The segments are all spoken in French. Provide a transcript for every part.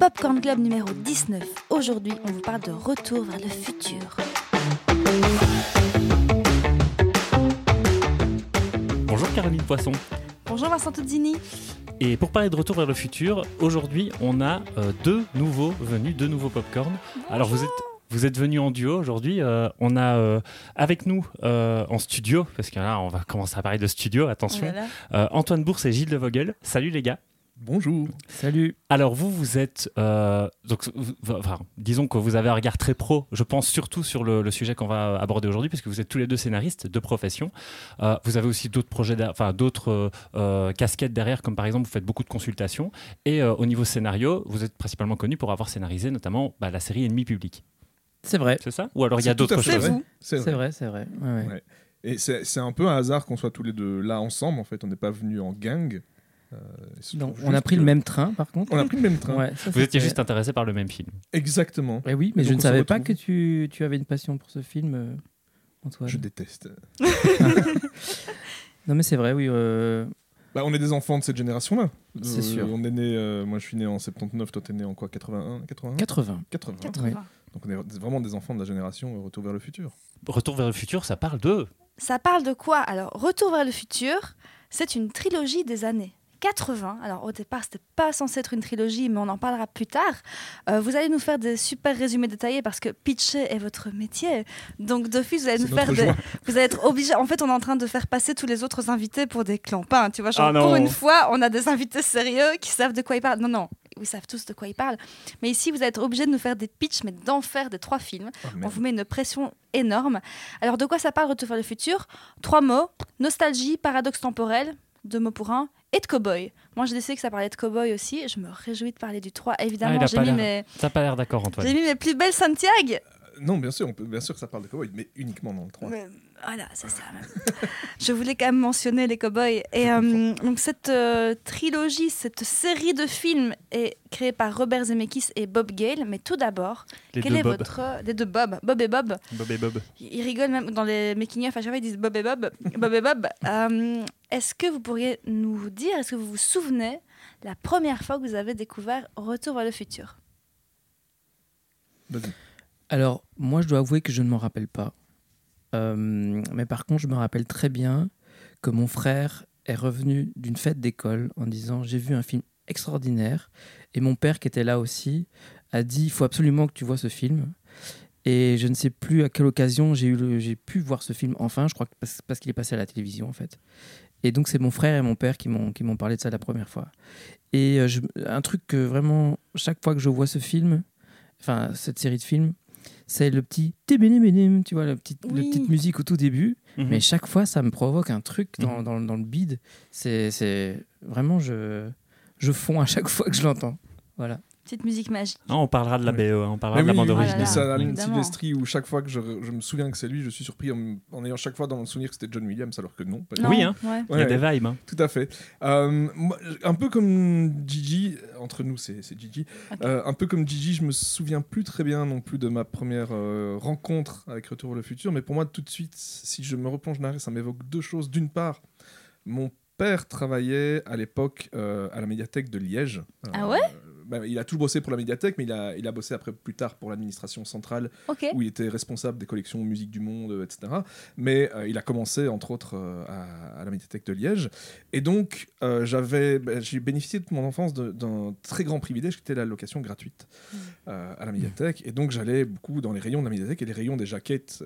Popcorn Club numéro 19. Aujourd'hui, on vous parle de Retour vers le futur. Bonjour Caroline Poisson. Bonjour Vincent Tuzzini. Et pour parler de Retour vers le futur, aujourd'hui on a euh, deux nouveaux venus, deux nouveaux popcorn. Alors vous êtes vous êtes venus en duo aujourd'hui. euh, on a euh, avec nous euh, en studio, parce que là on va commencer à parler de studio, Oh attention, euh, Antoine Bourse et Gilles de Vogel. Salut les gars. Bonjour. Salut. Alors vous, vous êtes, euh, donc, vous- enfin, disons que vous avez un regard très pro, je pense surtout sur le, le sujet qu'on va aborder aujourd'hui, puisque vous êtes tous les deux scénaristes de profession. Euh, vous avez aussi d'autres projets, enfin d'autres euh, casquettes derrière, comme par exemple vous faites beaucoup de consultations. Et euh, au niveau scénario, vous êtes principalement connu pour avoir scénarisé notamment bah, la série Ennemi Public. C'est vrai. C'est ça Ou alors il y a d'autres choses vrai. C'est C'est vrai. vrai, c'est vrai. Ouais, ouais. Ouais. Et c'est c'est un peu un hasard qu'on soit tous les deux là ensemble. En fait, on n'est pas venus en gang. Euh, Non, on a pris le même train, par contre. On a pris le même train. Ouais, ça, Vous étiez juste intéressé par le même film. Exactement. Eh oui, mais Et je ne savais pas que tu, tu avais une passion pour ce film, euh, Antoine. Je déteste. Non, mais c'est vrai, oui. euh, Bah, on est des enfants de cette génération-là. C'est sûr. On est né. euh, moi, je suis né en 79. Toi, t'es né en quoi? 81 81 80. 80. 80. Donc, on est vraiment des enfants de la génération euh, Retour vers le futur. Retour vers le futur, ça parle de... Ça parle de quoi? Alors, Retour vers le futur, c'est une trilogie des années 80. Alors, au départ, c'était pas censé être une trilogie, mais on en parlera plus tard. Euh, vous allez nous faire des super résumés détaillés parce que pitcher est votre métier. Donc, d'office, vous allez nous faire des. Vous allez être obligé. En fait, on est en train de faire passer tous les autres invités pour des clampins. Tu vois, genre, Ah non. pour une fois, on a des invités sérieux qui savent de quoi ils parlent. Non, non. Ils savent tous de quoi ils parlent. Mais ici, vous allez être obligé de nous faire des pitchs, mais d'en faire des trois films. Ah, On vous met une pression énorme. Alors, de quoi ça parle Retour vers le futur? Trois mots nostalgie, paradoxe temporel, deux mots pour un, et de cowboy. Moi, j'ai décidé que ça parlait de cowboy aussi. Je me réjouis de parler du 3. Ah, Évidemment, il a j'ai mis, mes... T'as pas l'air d'accord Antoine. j'ai mis mes plus belles Santiago. Non, bien sûr, on peut, bien sûr que ça parle de cowboy, mais uniquement dans le 3. Mais voilà, c'est ça. je voulais quand même mentionner les cowboys. Et euh, donc cette euh, trilogie, cette série de films est créée par Robert Zemeckis et Bob Gale. Mais tout d'abord, Les quel deux est Bob. votre les deux Bob, Bob et Bob Bob et Bob. Ils rigolent même dans les making-of, à chaque fois ils disent Bob et Bob, Bob et Bob. Euh, est-ce que vous pourriez nous dire, est-ce que vous vous souvenez la première fois que vous avez découvert Retour vers le futur? Vas-y. Alors, moi, je dois avouer que je ne m'en rappelle pas. Euh, mais par contre, je me rappelle très bien que mon frère est revenu d'une fête d'école en disant J'ai vu un film extraordinaire. Et mon père, qui était là aussi, a dit Il faut absolument que tu vois ce film. Et je ne sais plus à quelle occasion j'ai eu j'ai pu voir ce film enfin. Je crois que parce, parce qu'il est passé à la télévision, en fait. Et donc, c'est mon frère et mon père qui m'ont qui m'ont parlé de ça la première fois. Et euh, un truc que vraiment, chaque fois que je vois ce film, enfin, cette série de films, c'est le petit tibinibinim, tu vois, la petite, la petite musique au tout début. Mhm. Mais chaque fois, ça me provoque un truc dans, Mhm. dans, dans le bide. C'est c'est- vraiment, je, je fonds à chaque fois que je l'entends. Voilà. Petite musique magique. Ah, on parlera de la Oui. BO, hein, on parlera Mais de la bande oui, originale. Oui. Alan. Silvestri, où chaque fois que je, je me souviens que c'est lui, je suis surpris en, en ayant chaque fois dans le souvenir que c'était John Williams, alors que non. pas Non, Oui, hein. ouais. Il y a des vibes. hein. Tout à fait. Euh, moi, un peu comme Gigi, entre nous c'est c'est Gigi. Euh, un peu comme Gigi, je me souviens plus très bien non plus de ma première euh, rencontre avec Retour vers le futur, mais pour moi tout de suite, si je me replonge en arrière, ça m'évoque deux choses. D'une part, mon père travaillait à l'époque euh, à la médiathèque de Liège. Ah ouais? Bah, Il a toujours bossé pour la médiathèque, mais il a, il a bossé après plus tard pour l'administration centrale où il était responsable des collections musique du monde, euh, etc. Mais euh, il a commencé, entre autres, euh, à, à la médiathèque de Liège. Et donc, j'avais, bah, j'ai bénéficié de mon enfance d'un très grand privilège qui était la location gratuite euh, à la médiathèque. Et donc, j'allais beaucoup dans les rayons de la médiathèque et les rayons des jaquettes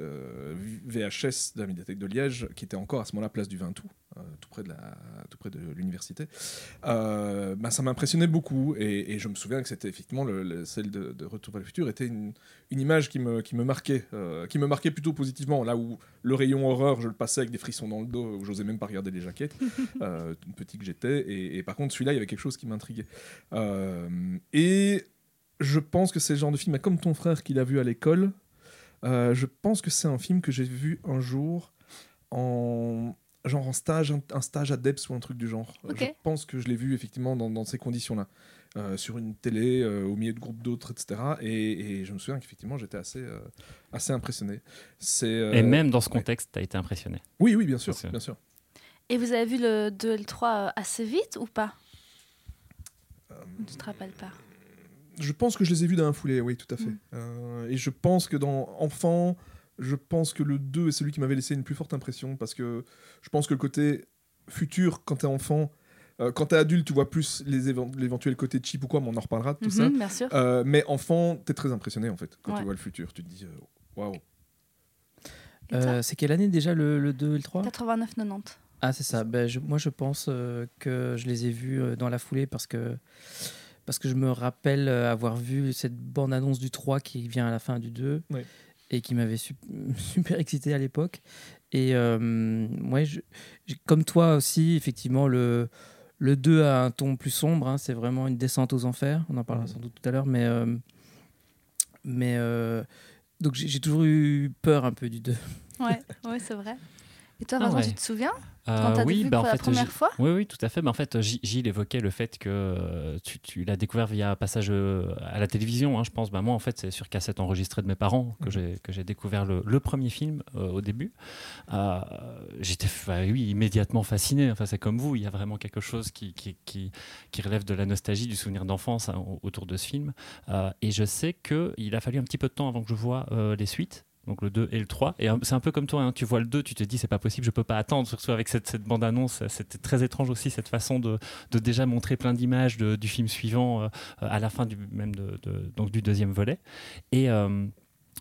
VHS de la médiathèque de Liège, qui était encore à ce moment-là place du Vintou, euh, tout près de la, tout près de l'université. Euh, bah, ça m'impressionnait beaucoup et, et je me souviens que c'était effectivement le, le- celle de, de Retour vers le futur était une, une image qui me, qui me marquait, euh, qui me marquait plutôt positivement. Là où le rayon horreur, je le passais avec des frissons dans le dos, où j'osais même pas regarder les jaquettes, euh, petit que j'étais. Et, et par contre, celui-là, il y avait quelque chose qui m'intriguait. Euh, et je pense que c'est le genre de film, comme ton frère qui l'a vu à l'école, euh, je pense que c'est un film que j'ai vu un jour en genre en stage, un, stage à Debs ou un truc du genre. Ok. Je pense que je l'ai vu effectivement dans, dans ces conditions-là, euh, sur une télé, euh, au milieu de groupes d'autres, etc. Et, et je me souviens qu'effectivement j'étais assez, euh, assez impressionné. C'est euh, Et même dans ce contexte, t'as été impressionné. oui, oui, bien sûr, bien sûr. Et vous avez vu le 2 et le 3 euh, assez vite ou pas? Tu te rappelles pas Je pense que je les ai vus dans un foulée, oui, tout à fait. Mm. Euh, et je pense que dans Enfant, je pense que le 2 est celui qui m'avait laissé une plus forte impression parce que je pense que le côté futur, quand t'es enfant, euh, quand t'es adulte, tu vois plus l'éventuel côté cheap ou quoi, mais on en reparlera de tout ça. Mhm, Bien sûr. Euh, mais enfant, t'es très impressionné en fait quand Ouais. tu vois le futur. Tu te dis, euh, waouh. Euh, c'est quelle année déjà le, le 2 et le 3 89-90. Ah, c'est ça. Ben, je- moi, je pense euh, que je les ai vus euh, dans la foulée parce que, parce que je me rappelle avoir vu cette bande-annonce du 3 qui vient à la fin du 2 Oui. Et qui m'avait sup- super excité à l'époque. Et euh, ouais, je- comme toi aussi, effectivement, le, le 2 a un ton plus sombre. hein, c'est vraiment une descente aux enfers. On en parlera Mhm. sans doute tout à l'heure. Mais, euh, mais euh, donc, j'ai toujours eu peur un peu du 2. Ouais, ouais c'est vrai. Et toi, Ah Vincent, ouais. tu te souviens? Quand t'as oui, vu bah, pour en la fait, première J- fois? Oui, oui, tout à fait. En fait, Gilles évoquait le fait que euh, tu, tu l'as découvert via un passage euh, à la télévision, hein, je pense. Bah, moi, en fait, c'est sur cassette enregistrée de mes parents que Mhm. j'ai découvert le, le premier film euh, au début. Euh, J'étais, bah, oui, immédiatement fasciné. Enfin, c'est comme vous, il y a vraiment quelque chose qui, qui, qui, qui relève de la nostalgie, du souvenir d'enfance hein, autour de ce film. Euh, et je sais qu'il a fallu un petit peu de temps avant que je vois euh, les suites. Donc le 2 et le 3. Et euh, c'est un peu comme toi, hein, tu vois le 2, tu te dis c'est pas possible, je peux pas attendre, surtout avec cette, cette bande-annonce. C'était très étrange aussi cette façon de, de déjà montrer plein d'images du film suivant euh, à la fin du, même de, de- donc du deuxième volet. Et euh,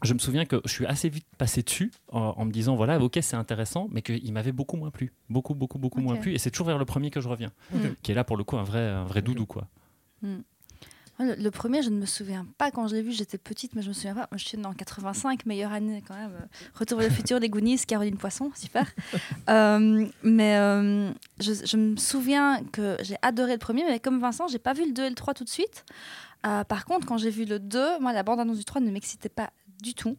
je me souviens que je suis assez vite passé dessus en, en me disant voilà, ok, c'est intéressant, mais qu'il m'avait beaucoup moins plu. Beaucoup, beaucoup, beaucoup moins plu. Et c'est toujours vers le premier que je reviens, Ok. qui est là pour le coup un vrai, un vrai doudou. quoi. Moi, Le, le premier, je ne me souviens pas quand je l'ai vu, j'étais petite, mais je me souviens pas. Moi, je suis née en 85, meilleure année quand même. Retour vers le futur, les Goonies, Caroline Poisson, super. Euh, mais euh, je, je me souviens que j'ai adoré le premier, mais comme Vincent, j'ai pas vu le 2 et le 3 tout de suite. Euh, par contre, quand j'ai vu le 2, moi, la bande-annonce du 3 ne m'excitait pas du tout.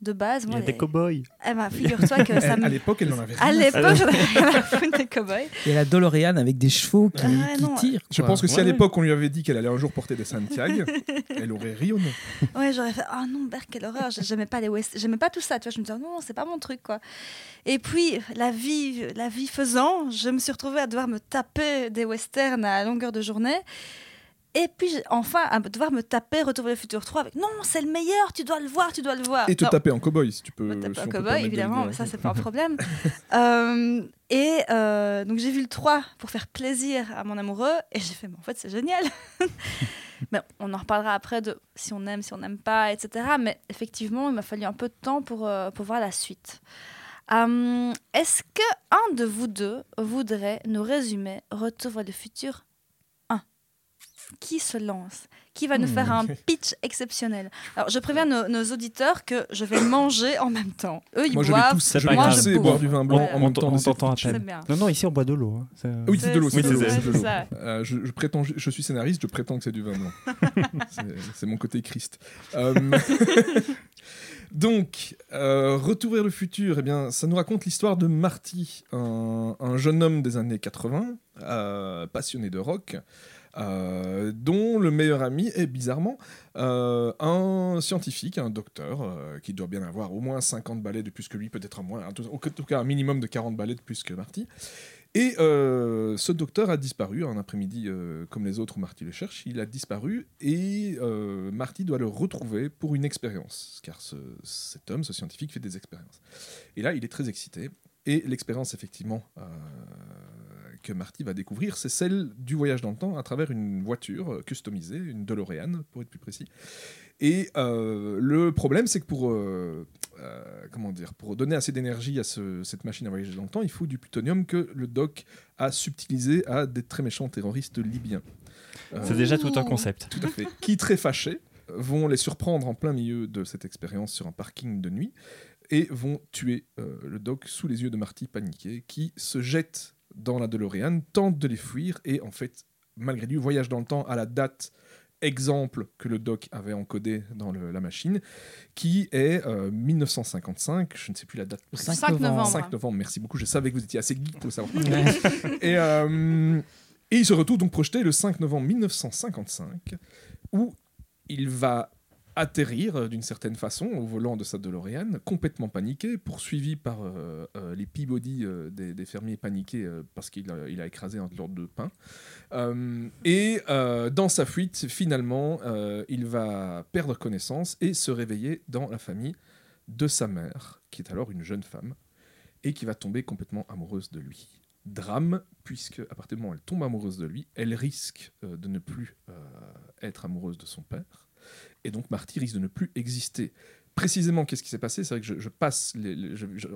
De base, moi, les- cow-boys. eh ben, figure-toi que ça Elle- me. à l'époque, elle n'en avait À rien. l'époque, j'en avais foutre des cow-boys. Et la DeLorean avec des chevaux qui, Ah non. tirent. Je quoi. pense que si Ouais, à l'époque on lui avait dit qu'elle allait un jour porter des Santiago, elle aurait rayonné. Ouais, j'aurais fait oh non, Berk, quelle horreur. J'ai- J'aimais pas les West, j'aimais pas tout ça. Tu vois, je me disais non, c'est pas mon truc quoi. Et puis la vie, la vie faisant, je me suis retrouvée à devoir me taper des westerns à longueur de journée. Et puis enfin à devoir me taper Retour vers le futur 3 avec non, c'est le meilleur, tu dois le voir, tu dois le voir. Et te Non, taper en cowboy si tu peux. me taper peut cowboy, évidemment, mais ça, c'est pas un problème. Euh, et euh, donc, j'ai vu le 3 pour faire plaisir à mon amoureux, et j'ai fait, mais en fait, c'est génial. mais on en reparlera après de si on aime, si on n'aime pas, etc. Mais effectivement, il m'a fallu un peu de temps pour, euh, pour voir la suite. Est-ce que un de vous deux voudrait nous résumer Retour vers le futur 1 Qui se lance Qui va nous Hmm, faire un pitch exceptionnel Alors, je préviens nos, nos auditeurs que je vais manger en même temps. Eux, ils Moi je vais boivent. je vais Moi, je boire du vin blanc Ouais. en même temps. On t'entend à peine. Non, non, ici on boit de l'eau. hein. C'est- Oui, c'est de l'eau, ça. Euh, je, je prétends, je, je suis scénariste, je prétends que c'est du vin blanc. C'est- c'est mon côté Christ. Euh, Donc, euh, Retour vers le futur, eh bien, ça nous raconte l'histoire de Marty, un, un jeune homme des années 80, euh, passionné de rock, euh, dont le meilleur ami est bizarrement euh, un scientifique, un docteur, euh, qui doit bien avoir au moins 50 balais de plus que lui, peut-être moins, en tout cas un minimum de 40 balais de plus que Marty. Et ce docteur a disparu un après-midi comme les autres où Marty le cherche. Il a disparu et Marty doit le retrouver pour une expérience, car ce- cet homme, ce scientifique, fait des expériences. Et là, il est très excité. Et l'expérience, effectivement, que Marty va découvrir, c'est celle du voyage dans le temps à travers une voiture euh, customisée, une DeLorean, pour être plus précis. Et euh, le problème, c'est que pour, euh, euh, comment dire, pour donner assez d'énergie à ce- cette machine à voyager dans le temps, il faut du plutonium que le doc a subtilisé à des très méchants terroristes libyens. C'est déjà tout un concept. tout à fait. Qui, très fâchés, vont les surprendre en plein milieu de cette expérience sur un parking de nuit et vont tuer le doc sous les yeux de Marty paniqué, qui se jette dans la DeLorean, tente de les fuir et en fait, malgré lui, voyage dans le temps à la date exemple que le doc avait encodé dans le- la machine, qui est euh, 1955, je ne sais plus la date. Le précise. 5 novembre. 5 novembre, merci beaucoup, je savais que vous étiez assez geek pour le savoir. Et, euh, et il se retrouve donc projeté le 5 novembre 1955, où il va atterrir euh, d'une certaine façon au volant de sa DeLorean, complètement paniqué, poursuivi par euh, euh, les Peabody des, fermiers paniqués parce qu'il a, écrasé un leur de pain. Et dans sa fuite, finalement, il va perdre connaissance et se réveiller dans la famille de sa mère, qui est alors une jeune femme, et qui va tomber complètement amoureuse de lui. Drame, puisque à partir du moment où elle tombe amoureuse de lui, elle risque de ne plus être amoureuse de son père, et donc Marty risque de ne plus exister. Précisément, qu'est-ce qui s'est passé? C'est vrai que je, je passe,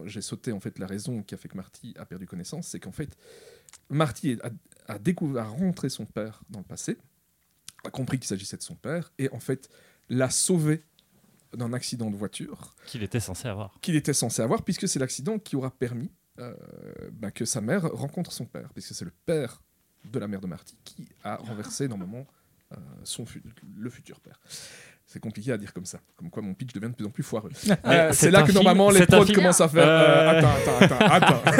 j'ai sauté en fait la raison qui a fait que Marty a perdu connaissance, c'est qu'en fait, Marty a, a découvert, a rentré son père dans le passé, a compris qu'il s'agissait de son père, et en fait l'a sauvé d'un accident de voiture Qu'il était censé avoir. qu'il était censé avoir, puisque c'est l'accident qui aura permis euh, bah, que sa mère rencontre son père, puisque c'est le père de la mère de Marty qui a renversé normalement euh, son fu- le futur père. C'est compliqué à dire comme ça, comme quoi mon pitch devient de plus en plus foireux. Euh, c'est c'est là que film- normalement les prods film- commencent à faire. euh, Euh. attends, attends, attends, attends.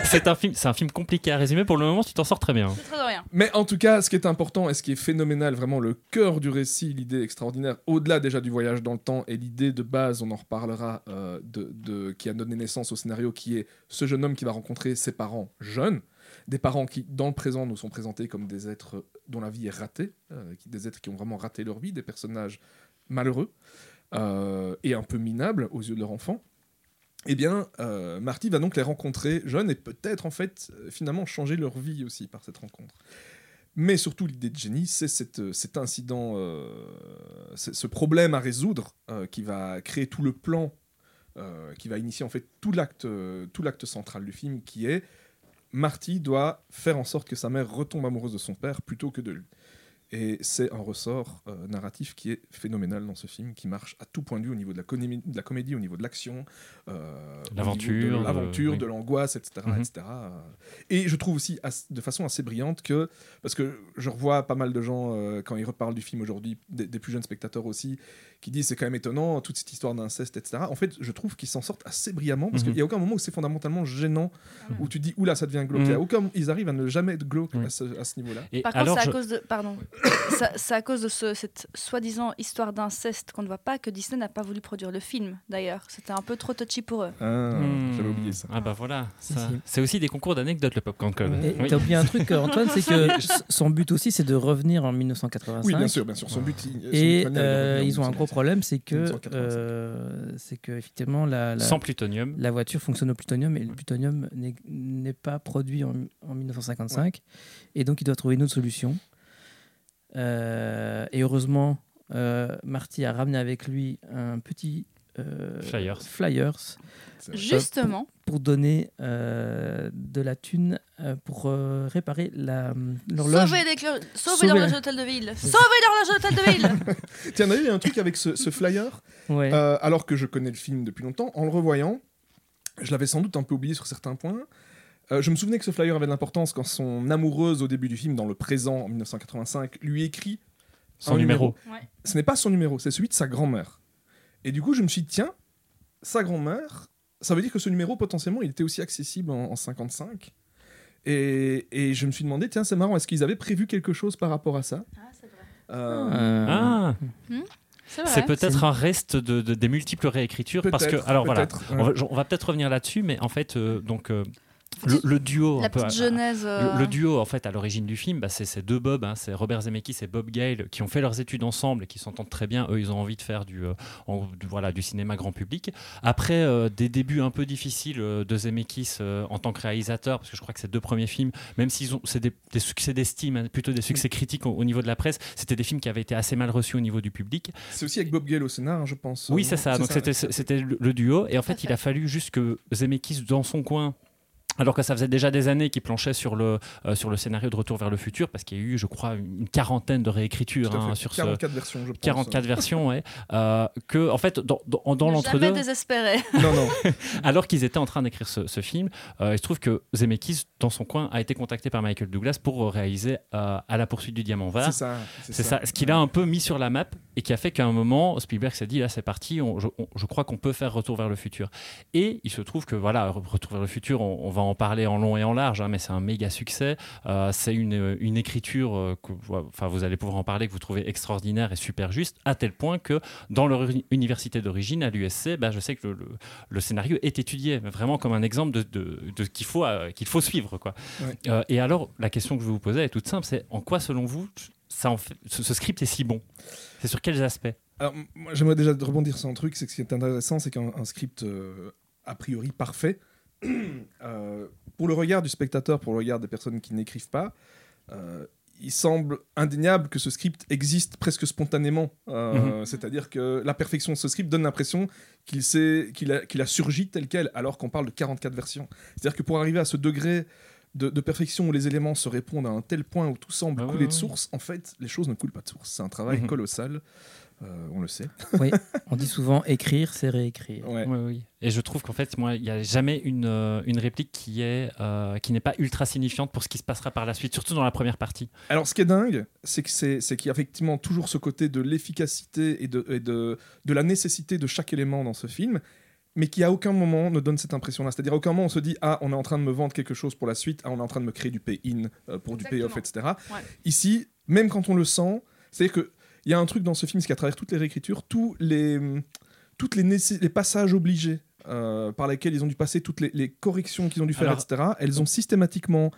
c'est un film, c'est un film compliqué à résumer. Pour le moment, tu t'en sors très bien. Très de rien. Mais en tout cas, ce qui est important et ce qui est phénoménal, vraiment le cœur du récit, l'idée extraordinaire, au-delà déjà du voyage dans le temps et l'idée de base, on en reparlera, euh, de, de- qui a donné naissance au scénario, qui est ce jeune homme qui va rencontrer ses parents jeunes, des parents qui, dans le présent, nous sont présentés comme des êtres dont la vie est ratée, euh, qui, des êtres qui ont vraiment raté leur vie, des personnages malheureux euh, et un peu minables aux yeux de leur enfant. Eh bien, euh, Marty va donc les rencontrer jeunes et peut-être en fait euh, finalement changer leur vie aussi par cette rencontre. Mais surtout, l'idée de Jenny, c'est cet incident, ce problème à résoudre qui va créer tout le plan, qui va initier en fait tout l'acte, tout l'acte central du film, qui est Marty doit faire en sorte que sa mère retombe amoureuse de son père plutôt que de lui. Et c'est un ressort euh, narratif qui est phénoménal dans ce film, qui marche à tout point de vue au niveau de la, conémie- de la comédie, au niveau de l'action, euh, L'aventure, de euh, l'aventure, oui. de l'angoisse, etc., Mhm. etc. Et je trouve aussi as- de façon assez brillante que, parce que je revois pas mal de gens euh, quand ils reparlent du film aujourd'hui, des, des plus jeunes spectateurs aussi, qui disent c'est quand même étonnant toute cette histoire d'inceste, etc. En fait, je trouve qu'ils s'en sortent assez brillamment parce Mhm. qu'il n'y a aucun moment où c'est fondamentalement gênant, Mhm. où tu dis oula ça devient glauque. Mhm. Il y a aucun, ils arrivent à ne jamais être glauque à ce, à ce niveau-là. Et Par contre, alors, c'est à je- cause de, pardon, c'est à cause de ce- cette soi-disant histoire d'inceste qu'on ne voit pas que Disney n'a pas voulu produire le film. D'ailleurs, c'était un peu trop touchy pour eux. Ah, Hmm. J'avais oublié ça. Ah bah voilà, c'est aussi des concours d'anecdotes le Popcorn Club. Et Oui. t'as oublié un truc, euh, Antoine, c'est que son but aussi, c'est de revenir en 1985. Oui, bien sûr, bien sûr. Son but, il- son Et euh, ils ont un gros problème, c'est que, 1985. euh, c'est que effectivement la, la, Sans plutonium. la voiture fonctionne au plutonium et le plutonium n'est- n'est pas produit en, en 1955 et donc il doit trouver une autre solution. Euh, et heureusement, euh, Marty a ramené avec lui un petit euh, Flyers. flyers. Justement, pour donner euh, de la thune euh, pour euh, réparer la l'horloge. sauver, les clo- sauver Sauver- l'horloge d'hôtel de ville. Sauver l'horloge d'hôtel de ville. Tiens, d'ailleurs, il y a un truc avec ce, ce flyer. Ouais. Euh, alors que je connais le film depuis longtemps, en le revoyant, je l'avais sans doute un peu oublié sur certains points. Euh, je me souvenais que ce flyer avait de l'importance quand son amoureuse au début du film, dans le présent, en 1985, lui écrit Son un numéro. Ouais. Ce n'est pas son numéro, c'est celui de sa grand-mère. Et du coup, je me suis dit, tiens, sa grand-mère, ça veut dire que ce numéro, potentiellement, il était aussi accessible en, en 55. Et, et je me suis demandé, tiens, c'est marrant, est-ce qu'ils avaient prévu quelque chose par rapport à ça Ah, c'est vrai. Euh, Ah, C'est vrai. c'est peut-être un reste de, de- des multiples réécritures parce que alors voilà, va, on va peut-être revenir là-dessus, mais en fait euh, donc euh, le, le duo un La peu, petite à- genèse. euh, Le, le duo, en fait, à l'origine du film, bah, c'est ces deux Bob, hein, c'est Robert Zemeckis et Bob Gale, qui ont fait leurs études ensemble et qui s'entendent très bien. Eux, ils ont envie de faire du, euh, en- du- voilà, du cinéma grand public. Après euh, des débuts un peu difficiles euh, de Zemeckis euh, en tant que réalisateur, parce que je crois que ces deux premiers films, même s'ils ont, c'est des, des succès d'estime, hein, plutôt des succès critiques au, au niveau de la presse, c'était des films qui avaient été assez mal reçus au niveau du public. C'est aussi avec Bob Gale au scénar, je pense. Oui, euh, c'est ça. Donc c'était c'était le, duo. Et en fait, il a fallu juste que Zemeckis, dans son coin, alors que ça faisait déjà des années qu'il planchait sur le, euh, sur le scénario de Retour vers le futur, parce qu'il y a eu, je crois, une quarantaine de réécritures hein, sur ce 44 versions, je pense. 44 versions, ouais, euh, que en fait dans, dans, dans Jamais l'entre-deux, désespéré. Non, non. alors qu'ils étaient en train d'écrire ce, ce film, euh, il se trouve que Zemeckis, dans son coin, a été contacté par Michael Douglas pour euh, réaliser euh, À la poursuite du diamant vert. C'est ça. C'est ça, ce qu'il a un peu mis sur la map et qui a fait qu'à un moment, Spielberg s'est dit là c'est parti, on- je, on- je crois qu'on peut faire Retour vers le futur. Et il se trouve que voilà, Retour vers le futur, on, on va en en parler en long et en large, hein, mais c'est un méga succès. Euh, c'est une, une écriture euh, que enfin, vous allez pouvoir en parler, que vous trouvez extraordinaire et super juste, à tel point que dans leur uni- université d'origine, à l'USC, bah, je sais que le, le- le scénario est étudié, vraiment comme un exemple de, de, qu'il faut, euh, qu'il faut suivre. Quoi. Ouais. Euh, et alors, la question que je vais vous poser est toute simple, c'est en quoi, selon vous, ça en fait- ce, ce script est si bon? C'est sur quels aspects? Alors, m- moi, j'aimerais déjà rebondir sur un truc, c'est que ce qui est intéressant, c'est qu'un un script euh, a priori parfait, euh, pour le regard du spectateur, pour le regard des personnes qui n'écrivent pas, euh, il semble indéniable que ce script existe presque spontanément. Euh, C'est-à-dire que la perfection de ce script donne l'impression qu'il qu'il a, a surgi tel quel, alors qu'on parle de 44 versions. C'est-à-dire que pour arriver à ce degré de, de perfection où les éléments se répondent à un tel point où tout semble Ah couler de source, en fait, les choses ne coulent pas de source. C'est un travail Mhm. colossal. Euh, on le sait. Oui, on dit souvent écrire, c'est réécrire. Ouais. Oui, oui. Et je trouve qu'en fait, moi, il n'y a jamais une, euh, une réplique qui est euh, qui n'est pas ultra signifiante pour ce qui se passera par la suite, surtout dans la première partie. Alors, ce qui est dingue, c'est que c'est c'est qu'il y a effectivement toujours ce côté de l'efficacité et, de, et de, de la nécessité de chaque élément dans ce film, mais qui à aucun moment ne donne cette impression-là. C'est-à-dire à aucun moment on se dit ah on est en train de me vendre quelque chose pour la suite, ah on est en train de me créer du pay-in euh, pour du pay-off, etc. Ouais. Ici, même quand on le sent, c'est-à-dire que il y a un truc dans ce film, c'est qu'à travers toutes les réécritures, tous les toutes les, nécess- les passages obligés euh, par lesquels ils ont dû passer, toutes les, les corrections qu'ils ont dû faire, Alors- etc. Elles ont systématiquement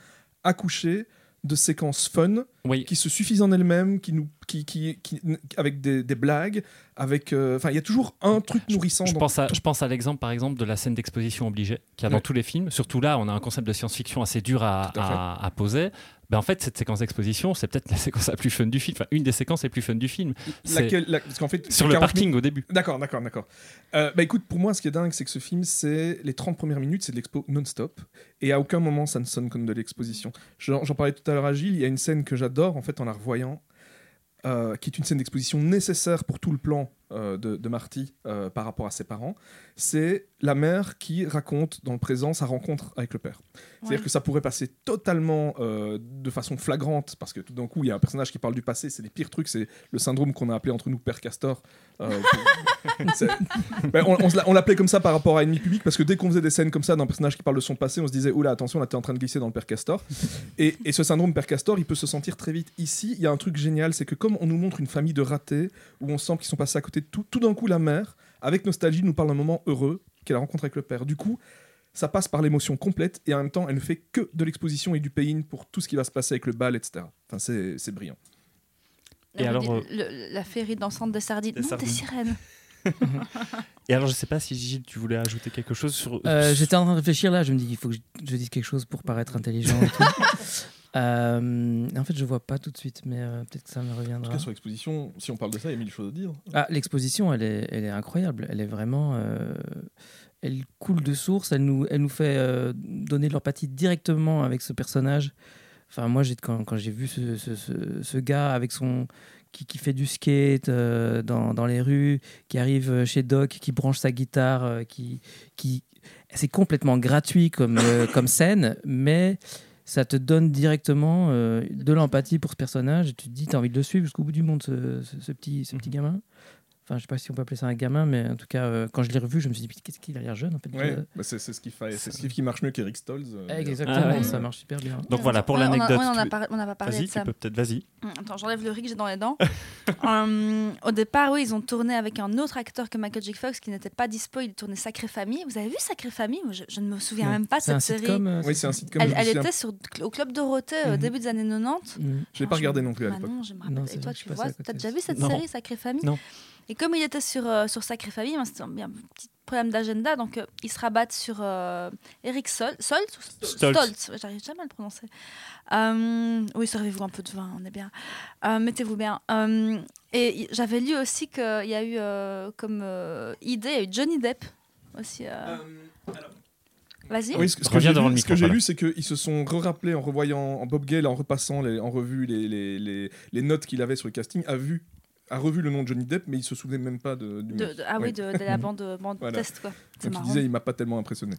accouché de séquences fun Oui. qui se suffisent en elles-mêmes, qui nous, qui, qui, qui- avec des, des blagues, avec, euh, il y a toujours un truc nourrissant. Je dans- pense, à, je pense à l'exemple, par exemple, de la scène d'exposition obligée qu'il y a dans tous les films. Surtout là, on a un concept de science-fiction assez dur à, Tout à fait. à- à poser. Ben, en fait, cette séquence d'exposition, c'est peut-être la séquence la plus fun du film. Enfin, une des séquences les plus fun du film. C'est Laquelle, la- parce qu'en fait, sur le 40 parking au début. D'accord, d'accord, d'accord. Euh, bah écoute, pour moi, ce qui est dingue, c'est que ce film, c'est les 30 premières minutes, c'est de l'expo non-stop. Et à aucun moment, ça ne sonne comme de l'exposition. J'en parlais tout à l'heure à Gilles, il y a une scène que j'adore, en fait, en la revoyant, euh, qui est une scène d'exposition nécessaire pour tout le plan de, de Marty euh, par rapport à ses parents. C'est la mère qui raconte dans le présent sa rencontre avec le père. C'est-à-dire Ouais. que ça pourrait passer totalement euh, de façon flagrante, parce que tout d'un coup, il y a un personnage qui parle du passé, c'est les pires trucs, c'est le syndrome qu'on a appelé entre nous Père Castor. Euh, Ben, on l'appelait comme ça par rapport à Ennemi Public, parce que dès qu'on faisait des scènes comme ça d'un personnage qui parle de son passé, on se disait, oula, attention, là, t'es en train de glisser dans le Père Castor. Et, et ce syndrome Père Castor, il peut se sentir très vite. Ici, il y a un truc génial, c'est que comme on nous montre une famille de ratés, où on sent qu'ils sont passés à côté tout, tout d'un coup, la mère, avec nostalgie, nous parle d'un moment heureux, qu'elle a rencontré avec le père. Du coup, ça passe par l'émotion complète et en même temps, elle ne fait que de l'exposition et du pay-in pour tout ce qui va se passer avec le bal, etc. Enfin, c'est c'est brillant. Et alors, dit euh, le- la féerie dansante des sardines. Des non, sardines. des sirènes. Et alors, je sais pas si Gilles, tu voulais ajouter quelque chose sur. Euh, J'étais en train de réfléchir là, je me dis qu'il faut que je, je dise quelque chose pour paraître intelligent et tout. Euh, en fait, je vois pas tout de suite, mais euh, peut-être que ça me En tout reviendra. cas, sur l'exposition, si on parle de ça, il y a mille choses à dire. Ah, l'exposition, elle est, elle est incroyable. Elle est vraiment. euh, elle coule de source. Elle nous, elle nous fait donner de l'empathie directement avec ce personnage. Enfin, moi, quand, quand j'ai vu ce, ce, ce- ce gars avec son. Qui, qui fait du skate dans, dans les rues, qui arrive chez Doc, qui branche sa guitare, qui, qui... c'est complètement gratuit comme, comme scène, mais ça te donne directement euh, de l'empathie pour ce personnage et tu te dis, tu as envie de le suivre jusqu'au bout du monde, ce, ce- ce petit, ce petit gamin. Enfin, je sais pas si on peut appeler ça un gamin, mais en tout cas, euh, quand je l'ai revu, je me suis dit, qu'est-ce qu'il a l'air jeune en fait. Ouais, Euh, bah, c'est ce qui fait, c'est ce qui marche mieux qu'Eric Stolz. euh, Exactement, Ah ouais. ça marche super bien. Donc voilà, pour Ouais, on a- l'anecdote. On n'a tu- pas, parlé Vas-y, de ça. tu peux peut-être, vas-y. Hum, Attends, j'enlève le riz que j'ai dans les dents. Hum, au départ, oui, ils ont tourné avec un autre acteur que Michael J. Fox qui n'était pas dispo. Il tournait Sacré Famille. Vous avez vu Sacré Famille? Moi, je, je ne me souviens même pas de C'est un cette série. sitcom euh, Oui, c'est un sitcom. Elle, elle était sur, au Club Dorothée au Mhm. début des années 90. Mm. Je l'ai pas regardé non plus à bah l'époque. non, je me Non, rappelle. c'est Et toi, tu vois, t'as déjà vu cette série Sacré Famille? Non. Et comme il était sur, euh, sur Sacré Famille, ben, c'était un, un petit problème d'agenda, donc euh, ils se rabattent sur euh, Eric Sol, Soltz ou Stoltz. Stoltz, ouais, j'arrive jamais à le prononcer. Euh, oui, servez-vous un peu de vin, on est bien. Euh, Mettez-vous bien. Euh, et j'avais lu aussi qu'il y a eu euh, comme euh, idée, il y a eu Johnny Depp aussi. euh, Vas-y. Oui, ce, ce que Reviens j'ai devant lu, le ce que micro, j'ai voilà. lu, c'est qu'ils se sont re-rappelés en revoyant, en Bob Gale, en repassant les- en revue les, les, les, les notes qu'il avait sur le casting, a vu, a revu le nom de Johnny Depp, mais il se souvenait même pas de, du De- mec. de- ah oui, de, de la bande, bande Voilà. test, quoi. Il marrant. disait, il m'a pas tellement impressionné.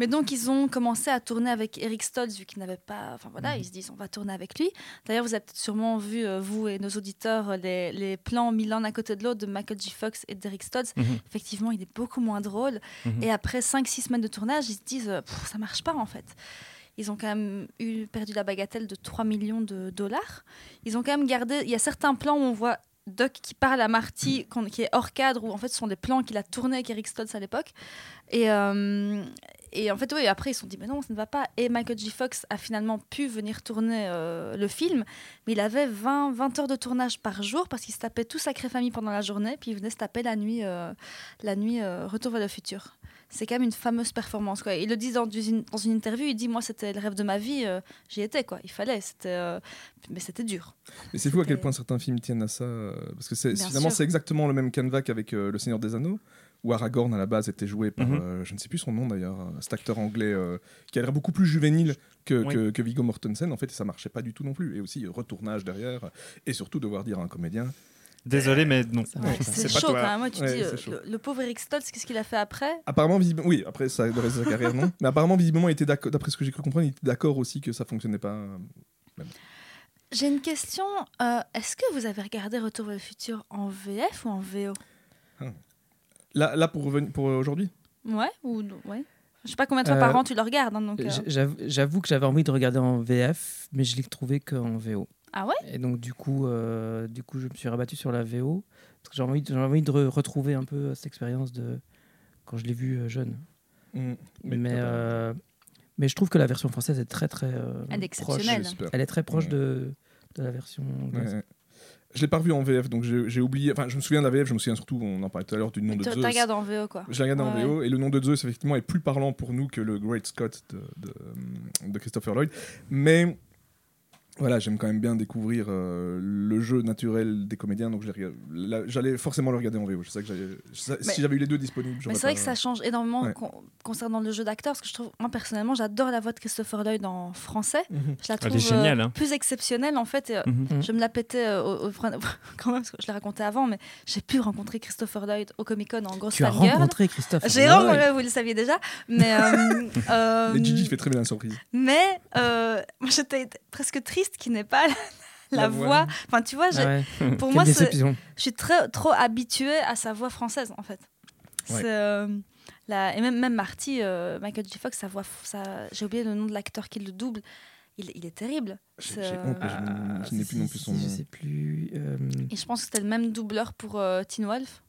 Mais donc, ils ont commencé à tourner avec Eric Stoltz, vu qu'ils n'avaient pas. Enfin voilà, Mhm. ils se disent on va tourner avec lui. D'ailleurs, vous avez peut-être sûrement vu, euh, vous et nos auditeurs, les, les plans mis l'un à côté de l'autre de Michael J. Fox et d'Eric Stoltz. Mhm. Effectivement, il est beaucoup moins drôle. Mhm. Et après 5-6 semaines de tournage, ils se disent euh, ça marche pas en fait. Ils ont quand même eu, perdu la bagatelle de 3 millions de dollars. Ils ont quand même gardé. Il y a certains plans où on voit Doc qui parle à Marty, qui est hors cadre, où en fait ce sont des plans qu'il a tournés avec Eric Stoltz à l'époque. Et, euh, et en fait, oui, après ils se sont dit, mais non, ça ne va pas. Et Michael J. Fox a finalement pu venir tourner euh, le film, mais il avait 20, 20 heures de tournage par jour parce qu'il se tapait tout Sacré Famille pendant la journée, puis il venait se taper la nuit, euh, la nuit Retour vers le futur. C'est quand même une fameuse performance. Quoi. Il le dit dans une, dans une interview, il dit, moi c'était le rêve de ma vie, euh, j'y étais, quoi. il fallait, c'était, euh, mais c'était dur. Mais c'est fou à quel point certains films tiennent à ça. euh, parce que c'est, finalement, sûr. c'est exactement le même canevas qu'avec euh, Le Seigneur des Anneaux, où Aragorn à la base était joué par, Mhm. euh, je ne sais plus son nom d'ailleurs, cet acteur anglais euh, qui a l'air beaucoup plus juvénile que, Oui. que, que Viggo Mortensen. En fait, et ça marchait pas du tout non plus. Et aussi, retournage derrière. Et surtout, devoir dire à un comédien Désolé, mais non. C'est pas chaud toi. quand même. Moi, tu Ouais, dis, euh, le, le pauvre Eric Stoltz, qu'est-ce qu'il a fait après? Apparemment, visiblement, oui, après, ça, le reste de sa carrière, non. Mais apparemment, visiblement, il était d'accord, d'après ce que j'ai cru comprendre, il était d'accord aussi que ça fonctionnait pas. J'ai une question. euh, Est-ce que vous avez regardé Retour vers le futur en VF ou en VO Là, là pour, euh, aujourd'hui? Ouais ou ouais. Je sais pas combien de fois Euh, par an tu le regardes. hein, donc, euh, J- j'avoue- J'avoue que j'avais envie de regarder en VF, mais je l'ai trouvé qu'en VO. Ah ouais? Et donc du coup, euh, du coup, je me suis rabattu sur la VO parce que j'ai envie, de- j'ai envie de re- retrouver un peu euh, cette expérience de quand je l'ai vu euh, jeune. Mm. Mais, euh, mais je trouve que la version française est très très euh, Elle est proche. exceptionnelle. J'espère. Elle est très proche Ouais. de, de la version Ouais, anglaise. ouais. Je l'ai pas revu en VF, donc j'ai j'ai oublié. Enfin, je me souviens de la VF, je me souviens surtout, on en parlait tout à l'heure, du nom de Zeus. tu regardes en VO quoi. Je l'ai regardé en Ouais, VO, et le nom de Zeus, effectivement, est plus parlant pour nous que le Great Scott de, de, de Christopher Lloyd. Mais voilà, j'aime quand même bien découvrir euh, le jeu naturel des comédiens, donc j'allais forcément le regarder en VO. Je sais que je Mais- si j'avais eu les deux disponibles, Mais c'est vrai pas- que ça change énormément Ouais. con- concernant le jeu d'acteur, parce que je trouve, moi personnellement, j'adore la voix de Christopher Lloyd en français. Mhm. Je la Elle trouve est géniale, euh, hein. plus exceptionnelle en fait. et, euh, Mhm. Je me la pétais euh, au, au- quand même, parce que je l'ai raconté avant, mais j'ai pu rencontrer Christopher Lloyd au Comic Con en grosse Tu as rencontré Christophe J'ai Lloyd. rencontré, vous le saviez déjà, mais euh, euh, Mais Gigi fait très bien la surprise. mais euh, moi j'étais presque triste qu'il n'ait pas la, la La voix. voix. Enfin, tu vois, Ah ouais. pour moi, je suis très, trop habituée à sa voix française en fait. Ouais. Euh, la- et même, même Marty, euh, Michael J. Fox, sa voix, sa... j'ai oublié le nom de l'acteur qui le double. Il, il est terrible. Euh, je Ah, n'ai- je n'ai si, plus non plus son Je nom. sais plus. euh, Et je pense que c'était le même doubleur pour euh, Teen Wolf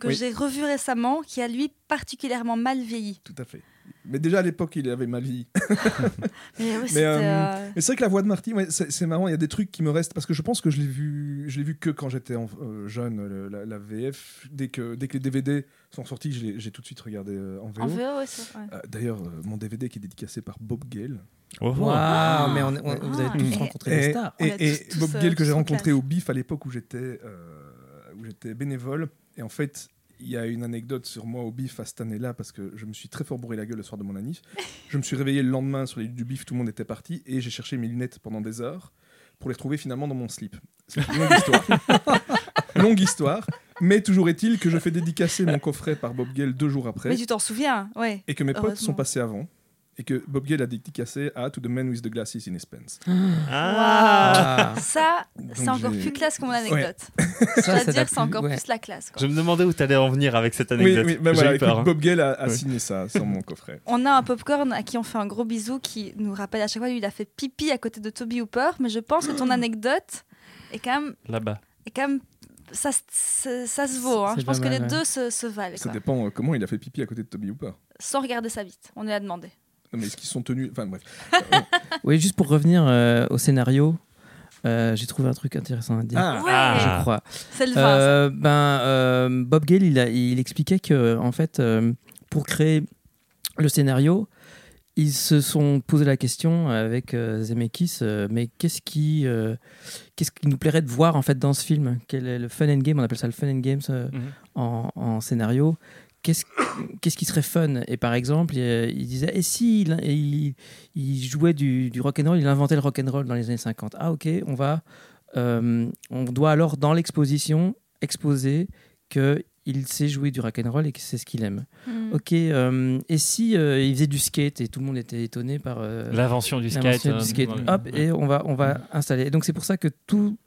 que Oui. j'ai revu récemment, qui a lui particulièrement mal vieilli. Tout à fait. Mais déjà à l'époque, il avait mal vieilli. Mais ouais, c'était, euh, euh, Mais c'est vrai que la voix de Marty, ouais, c'est marrant, il y a des trucs qui me restent parce que je pense que je l'ai vu, je l'ai vu que quand j'étais euh, jeune, le- la, la VF. Dès que, dès que les DVD sont sortis, j'ai tout de suite regardé euh, en VO. en VO, ouais. Euh, D'ailleurs, euh, mon DVD qui est dédicacé par Bob Gale. Oh, oh. Waouh, mais on, on- vous avez Ah, tous et- rencontré des stars. Et- et tous- tous, Bob euh, Gale que j'ai en rencontré classe. au BIF à l'époque où j'étais euh, où j'étais bénévole. Et en fait, il y a une anecdote sur moi au BIF à cette année-là parce que je me suis très fort bourré la gueule le soir de mon anniv. je me suis réveillé le lendemain sur les lieux du BIF, tout le monde était parti et j'ai cherché mes lunettes pendant des heures pour les retrouver finalement dans mon slip. C'est une longue histoire. longue histoire. Mais toujours est-il que je fais dédicacer mon coffret par Bob Gale deux jours après Mais tu t'en souviens, ouais. et que mes potes sont passés avant. Et que Bob Gale a dédicacé à To the Man with the Glasses in His Pants. Ah. Ah, Ça, c'est encore plus classe que mon anecdote. ça, Je dois ça dire, c'est encore ouais. plus la classe. quoi. Je me demandais où tu allais en venir avec cette anecdote. oui, ben voilà, eu peur. écoute, hein. Bob Gale a, a Oui. signé ça sur mon coffret. On a un popcorn à qui on fait un gros bisou qui nous rappelle à chaque fois lui il a fait pipi à côté de Toby Hooper, mais je pense que ton anecdote est quand même, Là-bas. est quand même ça, se- ça, ça se vaut. hein. Je pense que les ouais. deux se, se valent, Ça quoi. dépend euh, comment il a fait pipi à côté de Toby Hooper. sans regarder sa bite. On est à demander. Mais est-ce qu'ils sont tenus? Enfin bref. Oui, juste pour revenir euh, au scénario, euh, j'ai trouvé un truc intéressant à dire. Ah, Ouais, Ah. Je crois. c'est le vin. Euh, ben, euh, Bob Gale, il, a- il expliquait que, en fait, euh, pour créer le scénario, ils se sont posé la question avec euh, Zemeckis, euh, mais qu'est-ce qui, euh, qu'est-ce qui nous plairait de voir en fait dans ce film? Quel est le fun and game On appelle ça le fun and games euh, Mhm. en, en scénario. Qu'est-ce qu'est-ce qui serait fun? Et par exemple, il, il disait, et si il, il, il jouait du, du rock and roll, il inventait le rock and roll dans les années 50. Ah ok, on va, euh, on doit alors dans l'exposition exposer que il sait jouer du rock'n'roll et que c'est ce qu'il aime. Mm. Ok, euh, et si euh, il faisait du skate et tout le monde était étonné par euh, L'invention du skate. l'invention euh, du skate, ouais. hop, et on va, on va installer. Et donc c'est pour ça que tout,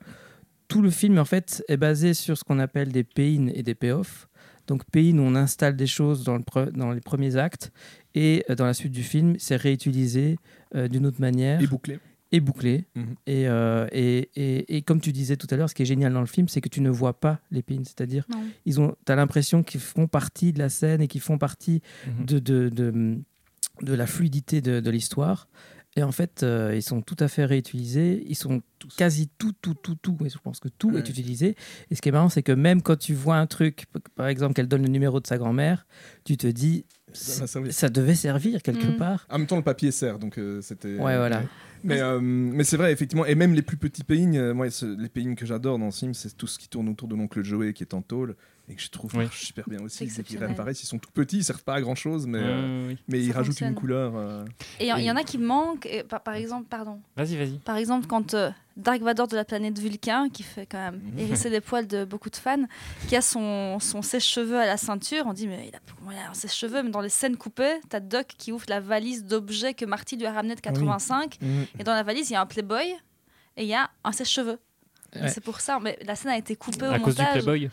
tout le film en fait est basé sur ce qu'on appelle des pay-in et des pay-off. Donc pay-in, on installe des choses dans, le pre- dans les premiers actes et euh, dans la suite du film, c'est réutilisé euh, d'une autre manière Et bouclé. et bouclé. Mhm. Et, euh, et, et, et comme tu disais tout à l'heure, ce qui est génial dans le film, c'est que tu ne vois pas les pins. C'est-à-dire, Non. ils ont, tu as l'impression qu'ils font partie de la scène et qu'ils font partie Mhm. de, de, de, de la fluidité de, de l'histoire. Et en fait, euh, ils sont tout à fait réutilisés. Ils sont quasi tout, tout, tout, tout. Et je pense que tout Ouais. est utilisé. Et ce qui est marrant, c'est que même quand tu vois un truc, par exemple, qu'elle donne le numéro de sa grand-mère, tu te dis, Ça devait servir quelque Mhm. part. En même temps, le papier sert, donc euh, c'était. Ouais, voilà. Mais, euh, mais c'est vrai, effectivement. Et même les plus petits pays, euh, moi, les pays que j'adore dans Sims, c'est tout ce qui tourne autour de l'oncle Joey qui est en tôle et que je trouve Oui. super bien aussi. C'est Dès qu'ils réapparaissent, ils sont tout petits, ils servent pas à grand chose, mais, euh, oui. mais ils rajoutent une couleur. euh, Et il y, en a qui manquent. et par, par exemple, pardon. Vas-y, vas-y. Par exemple, quand euh, Dark Vador de la planète Vulcain, qui fait quand même Mhm. hérisser les poils de beaucoup de fans, qui a son, son sèche-cheveux à la ceinture, on dit mais il a, a un sèche-cheveux Mais dans les scènes coupées, t'as Doc qui ouvre la valise d'objets que Marty lui a ramené de 85, et dans la valise il y a un Playboy et il y a un sèche-cheveux. Et Ouais. C'est pour ça, mais la scène a été coupée À au cause du montage. Playboy.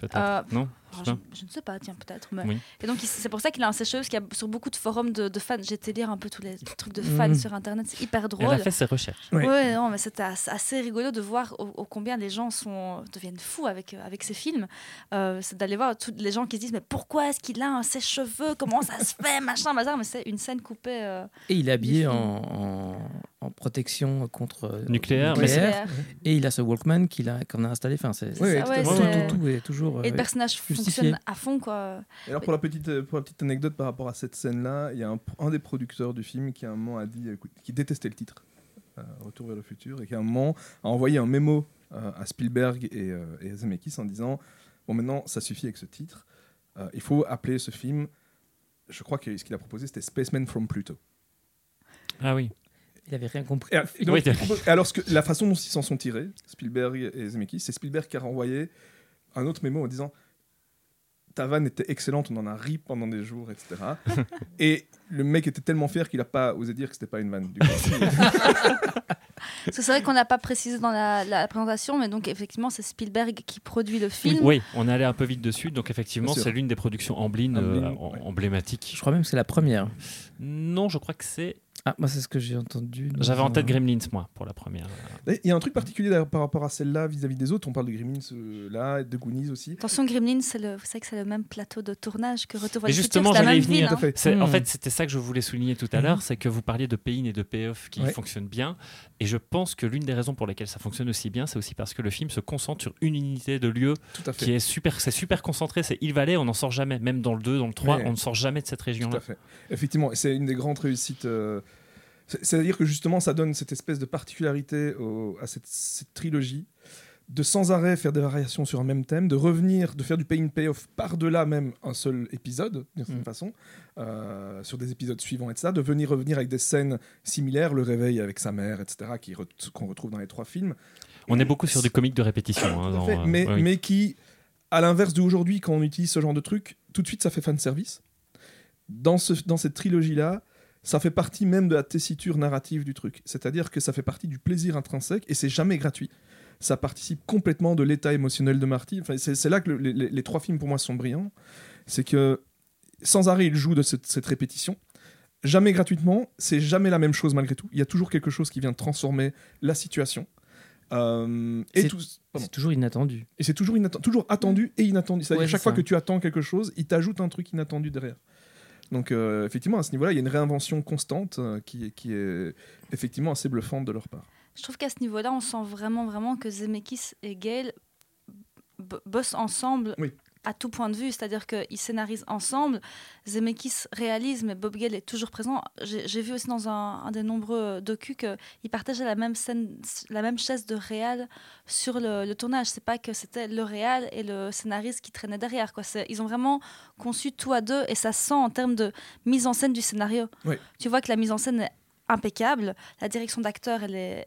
Peut-être. Euh, non Alors, Je ne sais pas, tiens, peut-être. Mais... Oui. Et donc, c'est pour ça qu'il a un sèche-cheveux, parce qu'il y a sur beaucoup de forums de, de fans. J'ai été lire un peu tous les trucs de fans Mhm. sur Internet, c'est hyper Elle drôle. a fait ses recherches. Ouais, non, mais c'était as- assez rigolo de voir au, au combien les gens sont, deviennent fous avec, avec ces films. Euh, c'est d'aller voir tous les gens qui se disent Mais pourquoi est-ce qu'il a un sèche-cheveux? Comment ça se fait? Machin, bazar. Mais c'est une scène coupée. euh, Et il est habillé en, en protection contre euh, Nucléaire, mais nucléaire. Et il a ce Walkman qu'il a, qu'on a installé. Enfin, c'est, Ouais, c'est- tout à tout, fait. tout, tout est toujours. Et le personnage justifié. fonctionne à fond, quoi. Et alors pour la petite euh, pour la petite anecdote par rapport à cette scène-là, il y a un, un des producteurs du film qui à un moment a dit écoute, qui détestait le titre euh, Retour vers le futur et qui à un moment a envoyé un mémo euh, à Spielberg et, euh, et à Zemeckis en disant bon maintenant ça suffit avec ce titre, Euh, il faut appeler ce film je crois que ce qu'il a proposé c'était Spaceman from Pluto. Ah oui. Il avait rien compris. Et, euh, donc, alors, ce que, la façon dont ils s'en sont tirés, Spielberg et Zemeckis, c'est Spielberg qui a renvoyé un autre mémo en disant Ta vanne était excellente, on en a ri pendant des jours, etc. et le mec était tellement fier qu'il n'a pas osé dire que c'était pas une vanne. C'est vrai qu'on n'a pas précisé dans la, la présentation, mais donc effectivement, c'est Spielberg qui produit le film. Oui, on est allé un peu vite dessus. Donc effectivement, c'est l'une des productions Amblin, euh, Amblin, en- ouais. emblématiques. Je crois même que c'est la première. Non, je crois que c'est. Ah, moi, c'est ce que j'ai entendu. J'avais en tête Gremlins, moi, pour la première. Il y a un truc particulier par rapport à celle-là vis-à-vis des autres. On parle de Gremlins euh, là, de Goonies aussi. Attention, Gremlins, c'est le, vous savez que c'est le même plateau de tournage que Retour vers Et le justement, futur, la j'allais y venir. ville. Hein. fait. En Hmm. fait, c'était ça que je voulais souligner tout à l'heure, c'est que vous parliez de pay-in et de pay-off qui Ouais. fonctionnent bien. Et je pense que l'une des raisons pour lesquelles ça fonctionne aussi bien, c'est aussi parce que le film se concentre sur une unité de lieu Tout à fait. qui est super, c'est super concentré. C'est Hill Valley, on n'en sort jamais. Même dans le 2, dans le 3, Ouais. on ne sort jamais de cette Tout région-là. à fait. Effectivement, c'est une des grandes réussites. euh, C'est-à-dire que justement, ça donne cette espèce de particularité au- à cette, cette trilogie, de sans arrêt faire des variations sur un même thème, de revenir, de faire du pay-in-pay-off par-delà même un seul épisode, d'une certaine Mm. façon, euh, sur des épisodes suivants, etc., de venir revenir avec des scènes similaires, le réveil avec sa mère, etc., qui re- qu'on retrouve dans les trois films. On est beaucoup sur des comiques de répétition. hein, dans, euh, mais, oui. mais qui, à l'inverse d'aujourd'hui, quand on utilise ce genre de truc, tout de suite ça fait fan service. Dans, ce, dans cette trilogie-là, ça fait partie même de la tessiture narrative du truc. C'est-à-dire que ça fait partie du plaisir intrinsèque et c'est jamais gratuit. Ça participe complètement de l'état émotionnel de Marty. Enfin, c'est là que le- les, trois films pour moi sont brillants. C'est que sans arrêt, il joue de cette, cette répétition. Jamais gratuitement, c'est jamais la même chose malgré tout. Il y a toujours quelque chose qui vient transformer la situation. Euh, et C'est- toujours inattendu. Et c'est toujours, toujours attendu et inattendu. C'est-à-dire Ouais, chaque fois que tu attends quelque chose, il t'ajoute un truc inattendu derrière. Donc euh, effectivement, à ce niveau-là, il y a une réinvention constante euh, qui, est- qui est effectivement assez bluffante de leur part. Je trouve qu'à ce niveau-là, on sent vraiment, vraiment que Zemeckis et Gale bossent ensemble Oui. À tout point de vue. C'est-à-dire qu'ils scénarisent ensemble. Zemeckis réalise, mais Bob Gale est toujours présent. J'ai vu aussi dans un, un des nombreux docus qu'ils partageaient la même, scène, la même chaise de réal sur le, le tournage. C'est pas que c'était le réal et le scénariste qui traînaient derrière. Quoi. Ils ont vraiment conçu tout à deux et ça se sent en termes de mise en scène du scénario. Oui. Tu vois que la mise en scène est impeccable. La direction d'acteur, elle est